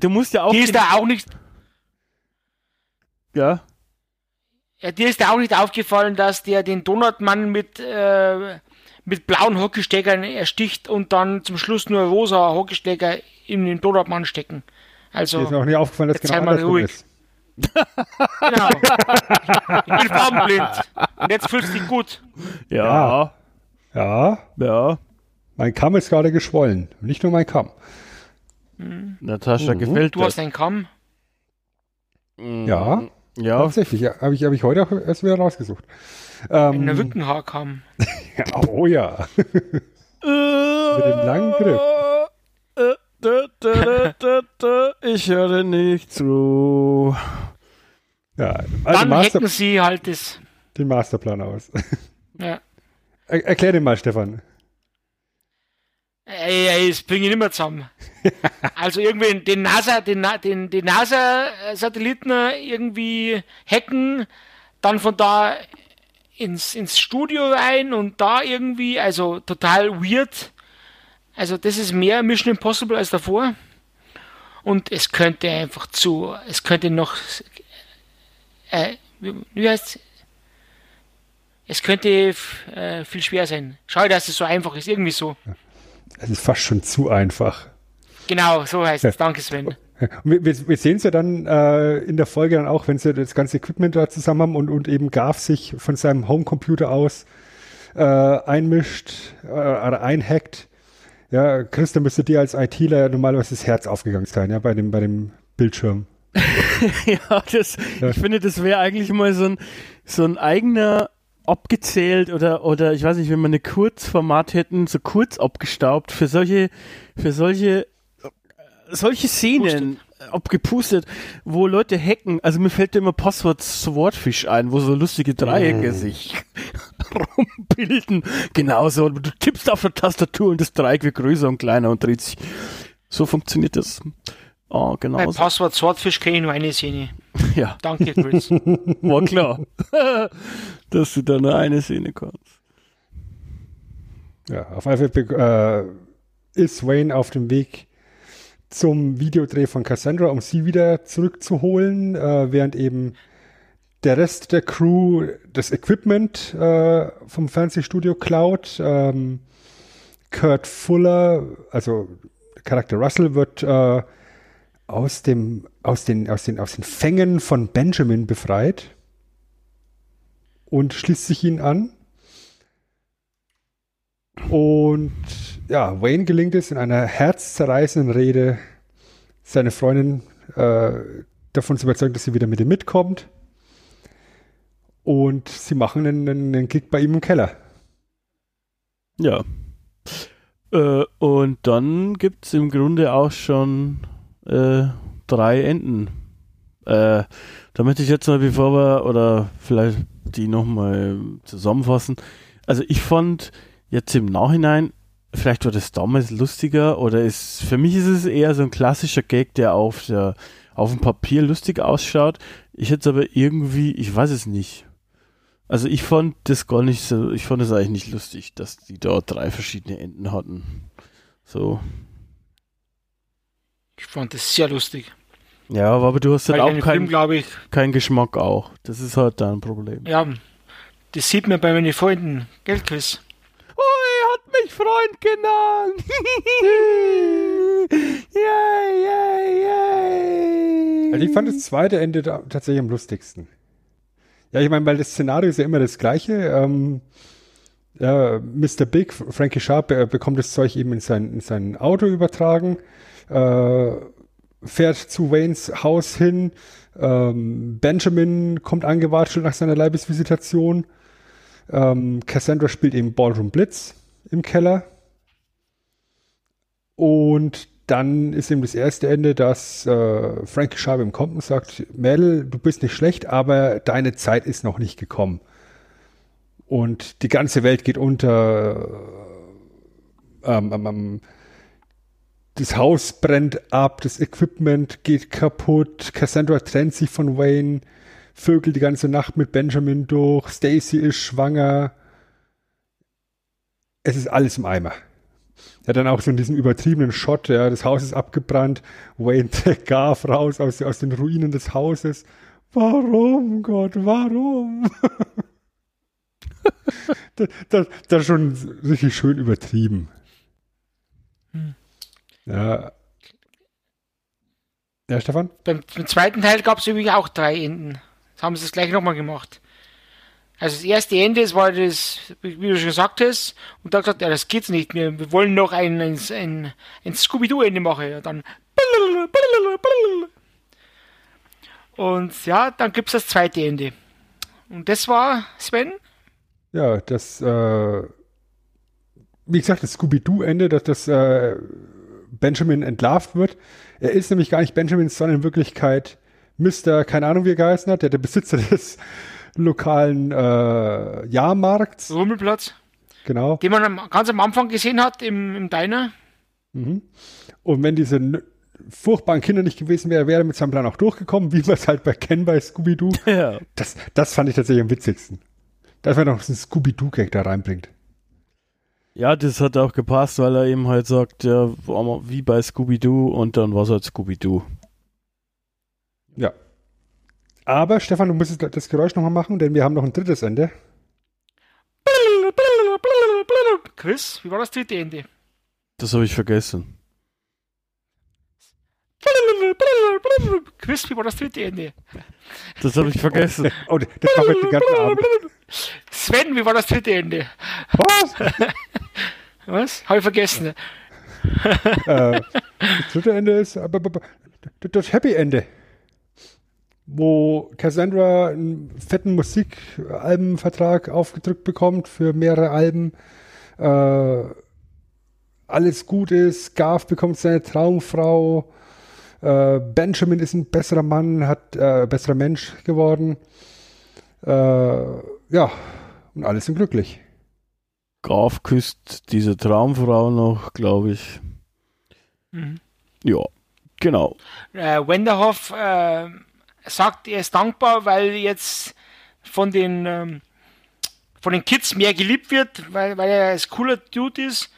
Du musst ja auch. Die ist da auch nicht ja. ja. Dir ist ja auch nicht aufgefallen, dass der den Donutmann mit, äh, mit blauen Hockeysteckern ersticht und dann zum Schluss nur rosa Hockeystecker in den Donutmann stecken. Also. Dir ist auch nicht aufgefallen, dass genau mal ruhig. ist. genau. ich bin farbenblind. Und jetzt fühlst du dich gut. Ja. Ja. Ja. Mein Kamm ist gerade geschwollen. Nicht nur mein Kamm. Mhm. Natascha, mhm. gefällt Du hast einen Kamm? Ja. Ja. Tatsächlich, ja, habe ich, hab ich heute auch erst wieder rausgesucht. Ähm, In der Wickenhaar kam. oh ja. Mit dem langen Griff. Ich höre nicht zu. Ja, also Dann Master hacken sie halt das. Den Masterplan aus. Ja. Er, erklär den mal, Stefan. Ey, ey, das bringe ich nicht mehr zusammen. also irgendwie den NASA, den, den, den NASA-Satelliten irgendwie hacken, dann von da ins, ins Studio rein und da irgendwie, also total weird. Also das ist mehr Mission Impossible als davor. Und es könnte einfach zu, es könnte noch, äh, wie, heißt es? könnte äh, viel schwer sein. Schau, dass es so einfach ist, irgendwie so. Es ist fast schon zu einfach. Genau, so heißt es. Danke, Sven. Wir, wir, wir sehen es ja dann äh, in der Folge dann auch, wenn sie das ganze Equipment da zusammen haben und, und eben Garf sich von seinem Homecomputer aus äh, einmischt äh, oder einhackt. Ja, Christa müsste dir als ITler normalerweise das Herz aufgegangen sein, ja, bei dem, bei dem Bildschirm. ja, das, ja. ich finde, das wäre eigentlich mal so ein, so ein eigener abgezählt oder, oder ich weiß nicht, wenn wir eine Kurzformat hätten, so kurz abgestaubt für solche, für solche, solche Szenen Pustet. abgepustet, wo Leute hacken. Also mir fällt immer Passwort Swordfish ein, wo so lustige Dreiecke mm. sich rumbilden. Genauso. Du tippst auf der Tastatur und das Dreieck wird größer und kleiner und dreht sich. So funktioniert das. Oh, genau. Bei Passwort Swordfish kenne ich nur eine Szene. Ja. Danke, Chris. War klar, dass du da nur eine Szene kannst. Ja, auf jeden Fall äh, ist Wayne auf dem Weg zum Videodreh von Cassandra, um sie wieder zurückzuholen, äh, während eben der Rest der Crew das Equipment äh, vom Fernsehstudio klaut. Ähm, Kurt Fuller, also der Charakter Russell, wird äh, aus, dem, aus, den, aus, den, aus den Fängen von Benjamin befreit und schließt sich ihn an. Und ja, Wayne gelingt es in einer herzzerreißenden Rede, seine Freundin äh, davon zu überzeugen, dass sie wieder mit ihm mitkommt. Und sie machen einen, einen Gig bei ihm im Keller. Ja. Äh, und dann gibt es im Grunde auch schon äh, drei Enden. Äh, da möchte ich jetzt mal, bevor wir, oder vielleicht die nochmal zusammenfassen. Also ich fand jetzt im Nachhinein, vielleicht war das damals lustiger oder ist, für mich ist es eher so ein klassischer Gag, der auf der, auf dem Papier lustig ausschaut. Ich hätte es aber irgendwie, ich weiß es nicht. Also ich fand das gar nicht so, ich fand es eigentlich nicht lustig, dass die da drei verschiedene Enden hatten. So. Ich fand das sehr lustig. Ja, aber du hast halt auch keinen Film, kein Geschmack auch. Das ist halt dein Problem. Ja, das sieht man bei meinen Freunden. Gell, Chris? Mich Freund genannt. yay, yay, yay. Also ich fand das zweite Ende tatsächlich am lustigsten. Ja, ich meine, weil das Szenario ist ja immer das gleiche. Ähm, äh, Mr. Big, Frankie Sharp, äh, bekommt das Zeug eben in sein, in sein Auto übertragen, äh, fährt zu Waynes Haus hin, ähm, Benjamin kommt angewatschelt nach seiner Leibesvisitation, ähm, Cassandra spielt eben Ballroom Blitz im Keller und dann ist eben das erste Ende, dass äh, Frankie Sharp ihm kommt und sagt, Mel, du bist nicht schlecht, aber deine Zeit ist noch nicht gekommen und die ganze Welt geht unter. Ähm, ähm, ähm, das Haus brennt ab, das Equipment geht kaputt, Cassandra trennt sich von Wayne, vögelt die ganze Nacht mit Benjamin durch, Stacy ist schwanger. Es ist alles im Eimer. Ja, dann auch so in diesem übertriebenen Shot, ja, das Haus ist abgebrannt, Wayne Garf raus aus, aus den Ruinen des Hauses. Warum, Gott, warum? das, das, das schon richtig schön übertrieben. Hm. Ja. Ja, Stefan? Beim, beim zweiten Teil gab es übrigens auch drei Enden. Das haben sie das gleich nochmal gemacht. Also das erste Ende das war das, wie du schon gesagt hast, und da gesagt, ja, das geht's nicht. Wir wollen noch ein, ein, ein, ein Scooby-Doo-Ende machen. Ja, dann und ja, dann gibt's das zweite Ende. Und das war, Sven? Ja, das, äh, wie gesagt, das Scooby-Doo-Ende, dass das äh, Benjamin entlarvt wird. Er ist nämlich gar nicht Benjamin, sondern in Wirklichkeit Mr., keine Ahnung, wie er geheißen hat, der, der Besitzer des lokalen äh, Jahrmarkts. Rummelplatz. Genau. Den man am, ganz am Anfang gesehen hat im, im Diner. Mhm. Und wenn diese furchtbaren Kinder nicht gewesen wäre, wäre er mit seinem Plan auch durchgekommen, wie man es halt bei Ken bei Scooby-Doo. Ja. Das, das fand ich tatsächlich am witzigsten dass man noch einen Scooby-Doo-Gag da reinbringt. Ja, das hat auch gepasst, weil er eben halt sagt, ja, wie bei Scooby-Doo und dann war es halt Scooby-Doo. Ja. Aber Stefan, du musst das Geräusch nochmal machen, denn wir haben noch ein drittes Ende. Chris, wie war das dritte Ende? Das habe ich vergessen. Chris, wie war das dritte Ende? Das habe ich vergessen. Oh, das mache ich den ganzen Abend. Sven, wie war das dritte Ende? Was? Was? Habe ich vergessen. äh, das dritte Ende ist das Happy Ende. Wo Cassandra einen fetten Musikalbenvertrag aufgedrückt bekommt für mehrere Alben. Äh, alles gut ist. Garth bekommt seine Traumfrau. Äh, Benjamin ist ein besserer Mann, hat äh, besserer Mensch geworden. Äh, ja, und alle sind glücklich. Graf küsst diese Traumfrau noch, glaube ich. Mhm. Ja, genau. Äh, Wenderhoff äh, sagt, er ist dankbar, weil jetzt von den, ähm, von den Kids mehr geliebt wird, weil, weil er ein cooler Dude ist.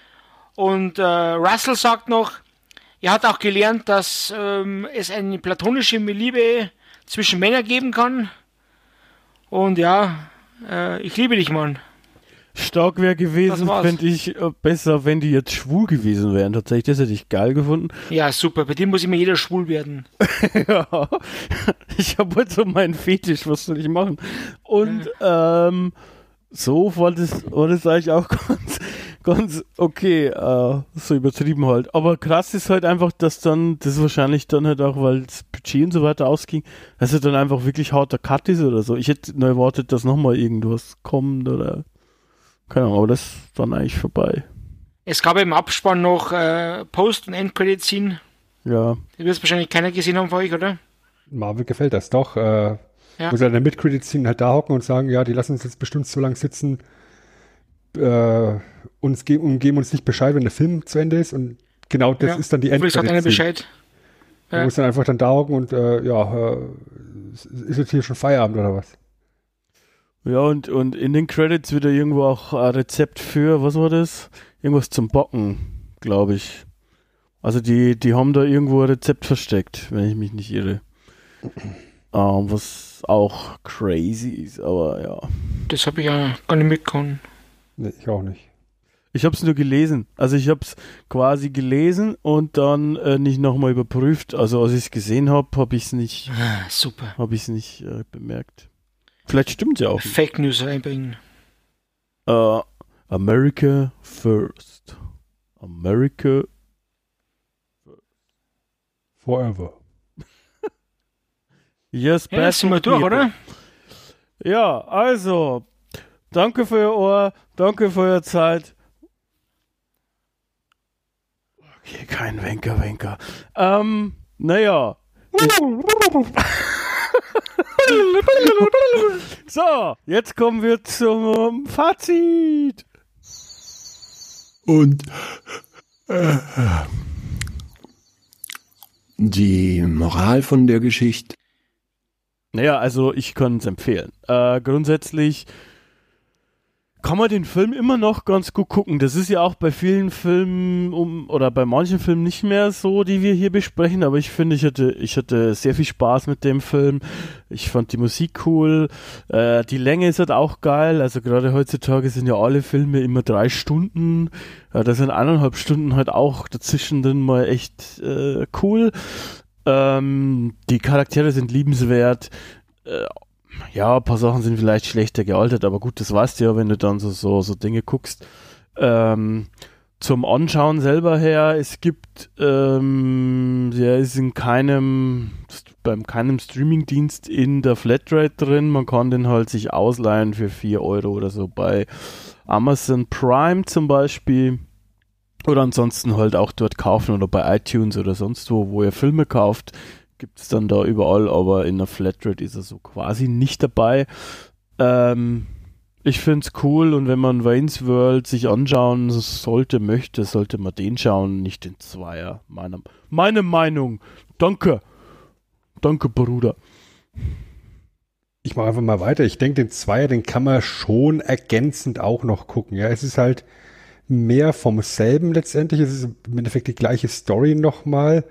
Und äh, Russell sagt noch, er hat auch gelernt, dass ähm, es eine platonische Liebe zwischen Männern geben kann. Und ja, äh, ich liebe dich, Mann. Stark wäre gewesen, fände ich äh, besser, wenn die jetzt schwul gewesen wären. Tatsächlich, das hätte ich geil gefunden. Ja, super. Bei dem muss immer jeder schwul werden. ja. Ich habe heute so meinen Fetisch, was soll ich machen? Und ja. ähm, so war das, war das eigentlich auch ganz, ganz okay, äh, so übertrieben halt. Aber krass ist halt einfach, dass dann, das wahrscheinlich dann halt auch, weil das Budget und so weiter ausging, dass es dann einfach wirklich harter Cut ist oder so. Ich hätte nur erwartet, dass nochmal irgendwas kommt oder keine Ahnung, aber das ist dann eigentlich vorbei. Es gab im Abspann noch äh, Post- und Endcredit-Scene. Ja. Die wird wahrscheinlich keiner gesehen haben von euch, oder? Marvel gefällt das doch. Äh, ja. Wo sie dann der Mid-Credit-Scene halt da hocken und sagen, ja, die lassen uns jetzt bestimmt so lange sitzen, äh, uns ge und geben uns nicht Bescheid, wenn der Film zu Ende ist. Und genau das ja. ist dann die Endcredit. sagt einer Bescheid. Ja. Du musst dann einfach dann da hocken und äh, ja, äh, ist jetzt hier schon Feierabend oder was? Ja, und, und in den Credits wird ja irgendwo auch ein Rezept für, was war das? Irgendwas zum Bocken, glaube ich. Also die, die haben da irgendwo ein Rezept versteckt, wenn ich mich nicht irre. ähm, was auch crazy ist, aber ja. Das habe ich ja gar nicht mitgekommen. Nee, ich auch nicht. Ich habe es nur gelesen. Also ich habe es quasi gelesen und dann äh, nicht nochmal überprüft. Also als ich es gesehen habe, habe ich es nicht. Ah, super. Habe ich es nicht äh, bemerkt. Vielleicht stimmt ja auch. Fake News reinbringen. Äh, America First. America Forever. Yes, ja, jetzt sind wir durch, oder? Ja, also, danke für Ihr Ohr, danke für Ihre Zeit. Okay, kein Wenker, Wenker. Ähm, naja. so, jetzt kommen wir zum Fazit. Und äh, die Moral von der Geschichte? Naja, also ich kann es empfehlen. Äh, grundsätzlich kann man den Film immer noch ganz gut gucken. Das ist ja auch bei vielen Filmen um, oder bei manchen Filmen nicht mehr so, die wir hier besprechen, aber ich finde, ich hatte, ich hatte sehr viel Spaß mit dem Film. Ich fand die Musik cool. Äh, die Länge ist halt auch geil. Also gerade heutzutage sind ja alle Filme immer drei Stunden. Äh, da sind eineinhalb Stunden halt auch dazwischen drin mal echt äh, cool. Ähm, die Charaktere sind liebenswert. Äh, ja, ein paar Sachen sind vielleicht schlechter gealtert, aber gut, das weißt du ja, wenn du dann so, so, so Dinge guckst. Ähm, zum Anschauen selber her, es gibt, ähm, ja, ist in keinem, beim keinem Streamingdienst in der Flatrate drin. Man kann den halt sich ausleihen für 4 Euro oder so bei Amazon Prime zum Beispiel. Oder ansonsten halt auch dort kaufen oder bei iTunes oder sonst wo, wo ihr Filme kauft gibt es dann da überall, aber in der Flatrate ist er so quasi nicht dabei. Ähm, ich finde es cool und wenn man Wayne's World sich anschauen sollte, möchte, sollte man den schauen, nicht den Zweier. Meine, meine Meinung. Danke. Danke, Bruder. Ich mache einfach mal weiter. Ich denke, den Zweier, den kann man schon ergänzend auch noch gucken. Ja, es ist halt mehr vom selben letztendlich. Es ist im Endeffekt die gleiche Story nochmal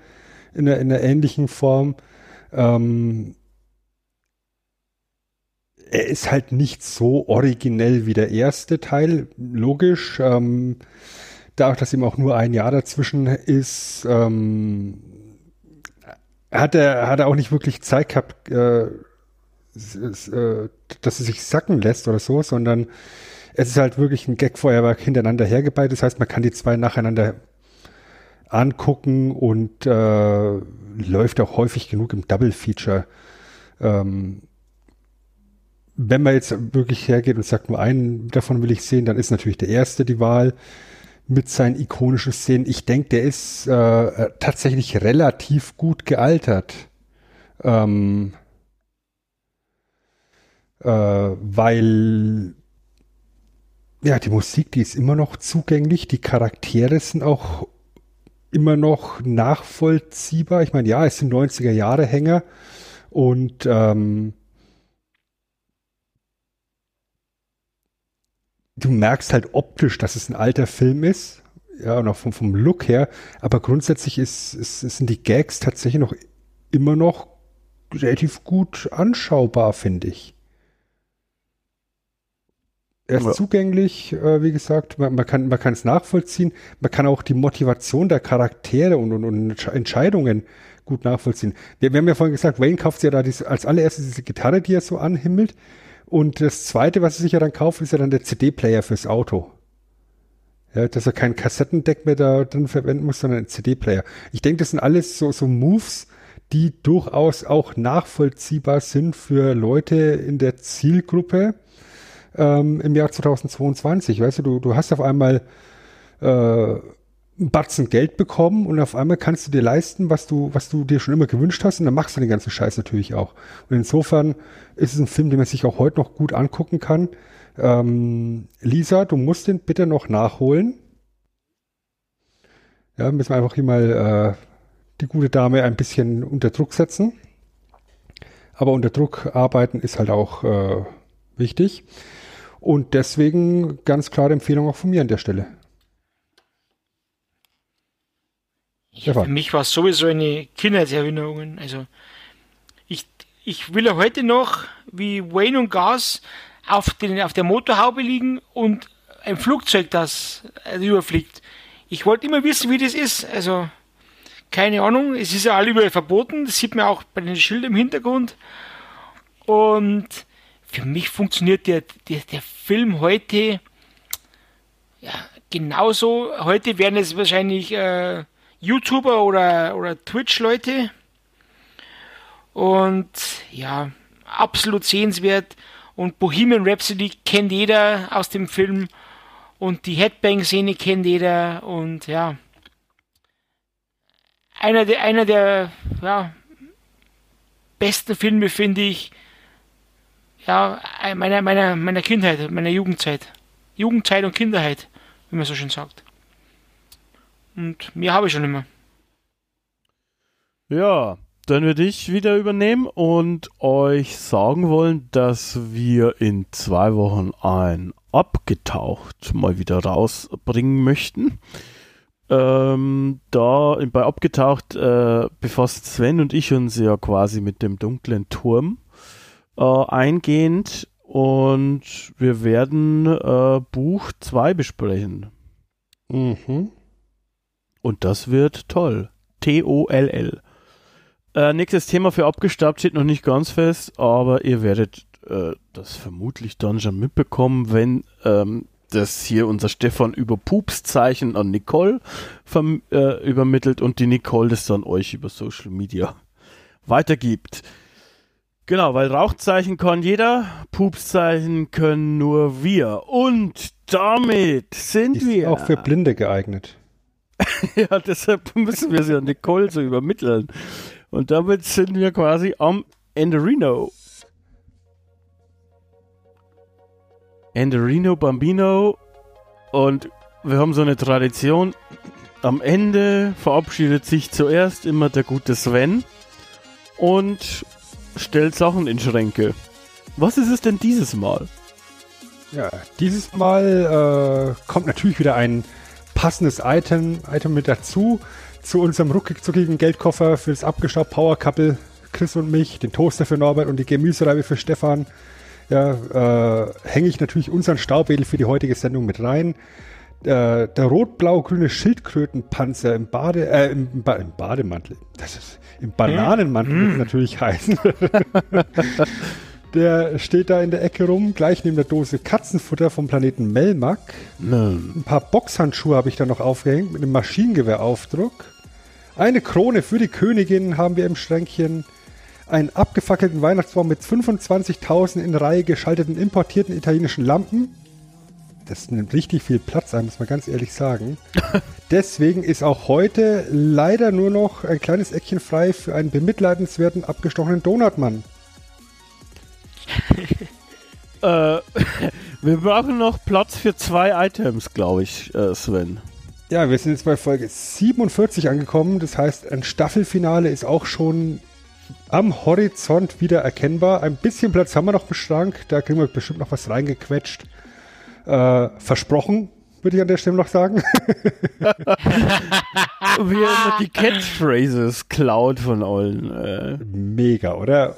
in einer, in einer ähnlichen Form. Ähm, er ist halt nicht so originell wie der erste Teil, logisch. Ähm, dadurch, dass ihm auch nur ein Jahr dazwischen ist, ähm, hat er, hat er auch nicht wirklich Zeit gehabt, äh, äh, dass es sich sacken lässt oder so, sondern es ist halt wirklich ein Gag-Feuerwerk hintereinander hergeballt. Das heißt, man kann die zwei nacheinander angucken und äh, läuft auch häufig genug im Double Feature. Ähm, wenn man jetzt wirklich hergeht und sagt, nur einen davon will ich sehen, dann ist natürlich der erste die Wahl mit seinen ikonischen Szenen. Ich denke, der ist äh, tatsächlich relativ gut gealtert. Ähm, äh, weil ja, die Musik, die ist immer noch zugänglich, die Charaktere sind auch immer noch nachvollziehbar. Ich meine, ja, es sind 90er Jahre Hänger und ähm, du merkst halt optisch, dass es ein alter Film ist. Ja, und auch vom, vom Look her. Aber grundsätzlich ist, ist, sind die Gags tatsächlich noch immer noch relativ gut anschaubar, finde ich. Er ist ja. zugänglich, äh, wie gesagt, man, man kann man kann es nachvollziehen. Man kann auch die Motivation der Charaktere und, und, und Entscheidungen gut nachvollziehen. Wir, wir, haben ja vorhin gesagt, Wayne kauft ja da diese, als allererstes diese Gitarre, die er so anhimmelt. Und das zweite, was er sich ja dann kauft, ist ja dann der CD-Player fürs Auto. Ja, dass er kein Kassettendeck mehr da drin verwenden muss, sondern ein CD-Player. Ich denke, das sind alles so, so Moves, die durchaus auch nachvollziehbar sind für Leute in der Zielgruppe ähm, im Jahr 2022. Weißt du, du, du hast auf einmal äh, einen Batzen Geld bekommen und auf einmal kannst du dir leisten, was du, was du dir schon immer gewünscht hast und dann machst du den ganzen Scheiß natürlich auch. Und insofern ist es ein Film, den man sich auch heute noch gut angucken kann. Ähm, Lisa, du musst den bitte noch nachholen. Ja, müssen wir einfach hier mal äh, die gute Dame ein bisschen unter Druck setzen. Aber unter Druck arbeiten ist halt auch äh, wichtig. Und deswegen ganz klare Empfehlung auch von mir an der Stelle. Ja, für mich war es sowieso eine Kindheitserinnerung. Also ich, ich will ja heute noch, wie Wayne und Gas auf, den, auf der Motorhaube liegen und ein Flugzeug, das überfliegt. Ich wollte immer wissen, wie das ist. Also keine Ahnung, es ist ja alle überall verboten, das sieht man auch bei den Schildern im Hintergrund. Und für mich funktioniert der, der, der Film heute ja, genauso, heute werden es wahrscheinlich äh, YouTuber oder, oder Twitch-Leute. Und ja, absolut sehenswert. Und Bohemian Rhapsody kennt jeder aus dem Film. Und die Headbang-Szene kennt jeder. Und ja, einer der, einer der ja, besten Filme, finde ich, ja, meiner, meiner, meiner Kindheit, meiner Jugendzeit. Jugendzeit und Kinderheit, wie man so schön sagt. Und mehr habe ich schon immer. Ja, dann würde ich wieder übernehmen und euch sagen wollen, dass wir in zwei Wochen ein Abgetaucht mal wieder rausbringen möchten. Ähm, da bei Abgetaucht äh, befasst Sven und ich uns ja quasi mit dem dunklen Turm äh, eingehend und wir werden äh, Buch 2 besprechen. Mhm. Und das wird toll. T-O-L-L. Äh, nächstes Thema für abgestaubt steht noch nicht ganz fest, aber ihr werdet äh, das vermutlich dann schon mitbekommen, wenn ähm, das hier unser Stefan über Pupszeichen an Nicole äh, übermittelt und die Nicole das dann euch über Social Media weitergibt. Genau, weil Rauchzeichen kann jeder, Pupszeichen können nur wir. Und damit sind Ist wir. Auch für Blinde geeignet. ja, deshalb müssen wir sie an Nicole so übermitteln. Und damit sind wir quasi am Enderino. Enderino Bambino. Und wir haben so eine Tradition. Am Ende verabschiedet sich zuerst immer der gute Sven und stellt Sachen in Schränke. Was ist es denn dieses Mal? Ja, dieses Mal äh, kommt natürlich wieder ein passendes Item, Item mit dazu zu unserem ruckzuckigen Geldkoffer für das abgestaubt Power Couple, Chris und mich, den Toaster für Norbert und die Gemüsereibe für Stefan. Ja, äh, hänge ich natürlich unseren Staubwedel für die heutige Sendung mit rein. Äh, der rot-blau-grüne Schildkrötenpanzer im, Bade, äh, im, ba im Bademantel, das ist im Bananenmantel mm. natürlich heißen. Der steht da in der Ecke rum, gleich neben der Dose Katzenfutter vom Planeten Melmac. Mm. Ein paar Boxhandschuhe habe ich da noch aufgehängt mit einem Maschinengewehraufdruck. Eine Krone für die Königin haben wir im Schränkchen. Einen abgefackelten Weihnachtsbaum mit 25.000 in Reihe geschalteten importierten italienischen Lampen. Das nimmt richtig viel Platz ein, muss man ganz ehrlich sagen. Deswegen ist auch heute leider nur noch ein kleines Eckchen frei für einen bemitleidenswerten abgestochenen Donutmann. äh, wir brauchen noch Platz für zwei Items, glaube ich, äh, Sven. Ja, wir sind jetzt bei Folge 47 angekommen. Das heißt, ein Staffelfinale ist auch schon am Horizont wieder erkennbar. Ein bisschen Platz haben wir noch im Schrank. Da kriegen wir bestimmt noch was reingequetscht. Äh, versprochen, würde ich an der Stelle noch sagen. wir haben die Catchphrases klaut von allen. Äh. Mega, oder?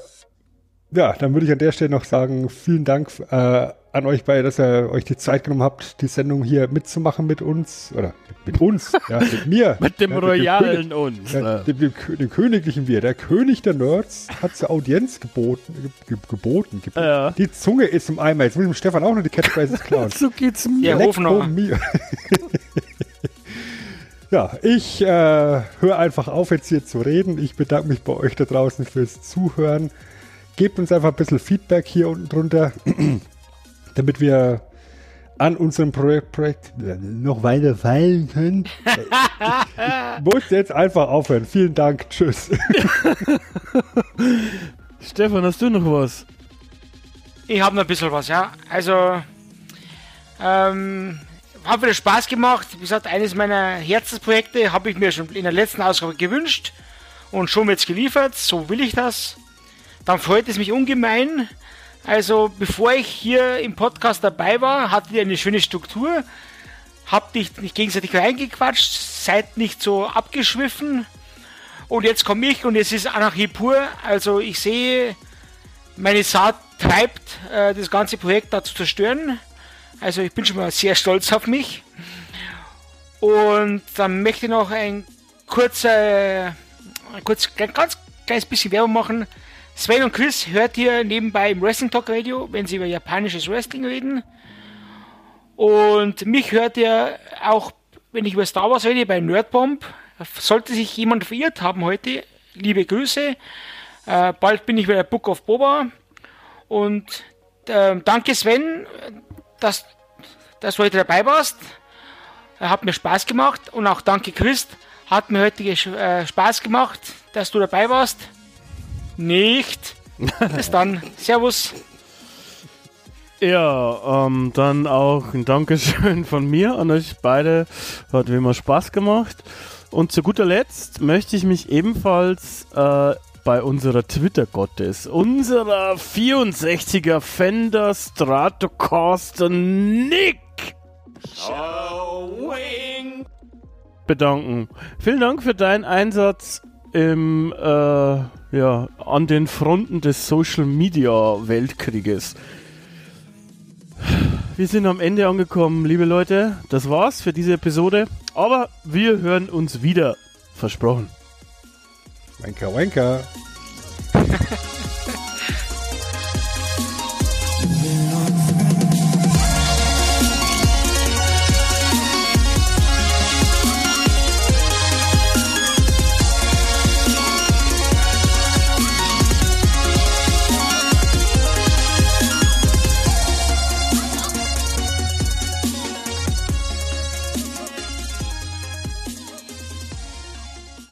Ja, dann würde ich an der Stelle noch sagen, vielen Dank äh, an euch beide, dass ihr euch die Zeit genommen habt, die Sendung hier mitzumachen mit uns. Oder mit, mit uns, ja, mit mir. mit dem ja, royalen dem uns. Ja, dem, dem, dem, königlichen Wir. Der König der Nerds hat zur Audienz geboten. Ge, geboten. Ge, ja. Die Zunge ist im Eimer. Jetzt muss ich dem Stefan auch noch die Catchphrases klauen. so geht's mir. Ja, noch. mir. Ja, ich äh, höre einfach auf, jetzt hier zu reden. Ich bedanke mich bei euch da draußen fürs Zuhören gebt uns einfach ein bisschen Feedback hier unten drunter, damit wir an unserem Projekt, Projekt noch weiter feilen können. ich muss jetzt einfach aufhören. Vielen Dank. Tschüss. Stefan, hast du noch was? Ich habe noch ein bisschen was, ja. Also, ähm, hat wieder Spaß gemacht. Wie gesagt, eines meiner Herzensprojekte habe ich mir schon in der letzten Ausgabe gewünscht und schon jetzt geliefert. So will ich das dann freut es mich ungemein. Also, bevor ich hier im Podcast dabei war, hattet ihr eine schöne Struktur. Habt nicht, nicht gegenseitig reingequatscht, seid nicht so abgeschwiffen. Und jetzt komme ich und es ist Anarchie pur. Also, ich sehe, meine Saat treibt, äh, das ganze Projekt da zu zerstören. Also, ich bin schon mal sehr stolz auf mich. Und dann möchte ich noch ein kurzer, ein kurz, ganz kleines bisschen Werbung machen Sven und Chris hört ihr nebenbei im Wrestling Talk Radio, wenn sie über japanisches Wrestling reden. Und mich hört ihr auch, wenn ich über Star Wars rede, bei Nerdbomb. Sollte sich jemand verirrt haben heute, liebe Grüße. Äh, bald bin ich wieder Book of Boba. Und äh, danke Sven, dass, dass du heute dabei warst. Hat mir Spaß gemacht. Und auch danke Christ. Hat mir heute äh, Spaß gemacht, dass du dabei warst. Nicht. Bis dann. Servus. Ja, ähm, dann auch ein Dankeschön von mir an euch beide. Hat wie immer Spaß gemacht. Und zu guter Letzt möchte ich mich ebenfalls äh, bei unserer Twitter-Gottes, unserer 64er Fender Stratocaster Nick bedanken. Vielen Dank für deinen Einsatz im, äh, ja, an den Fronten des Social Media Weltkrieges. Wir sind am Ende angekommen, liebe Leute. Das war's für diese Episode. Aber wir hören uns wieder. Versprochen. Wanker, wanker.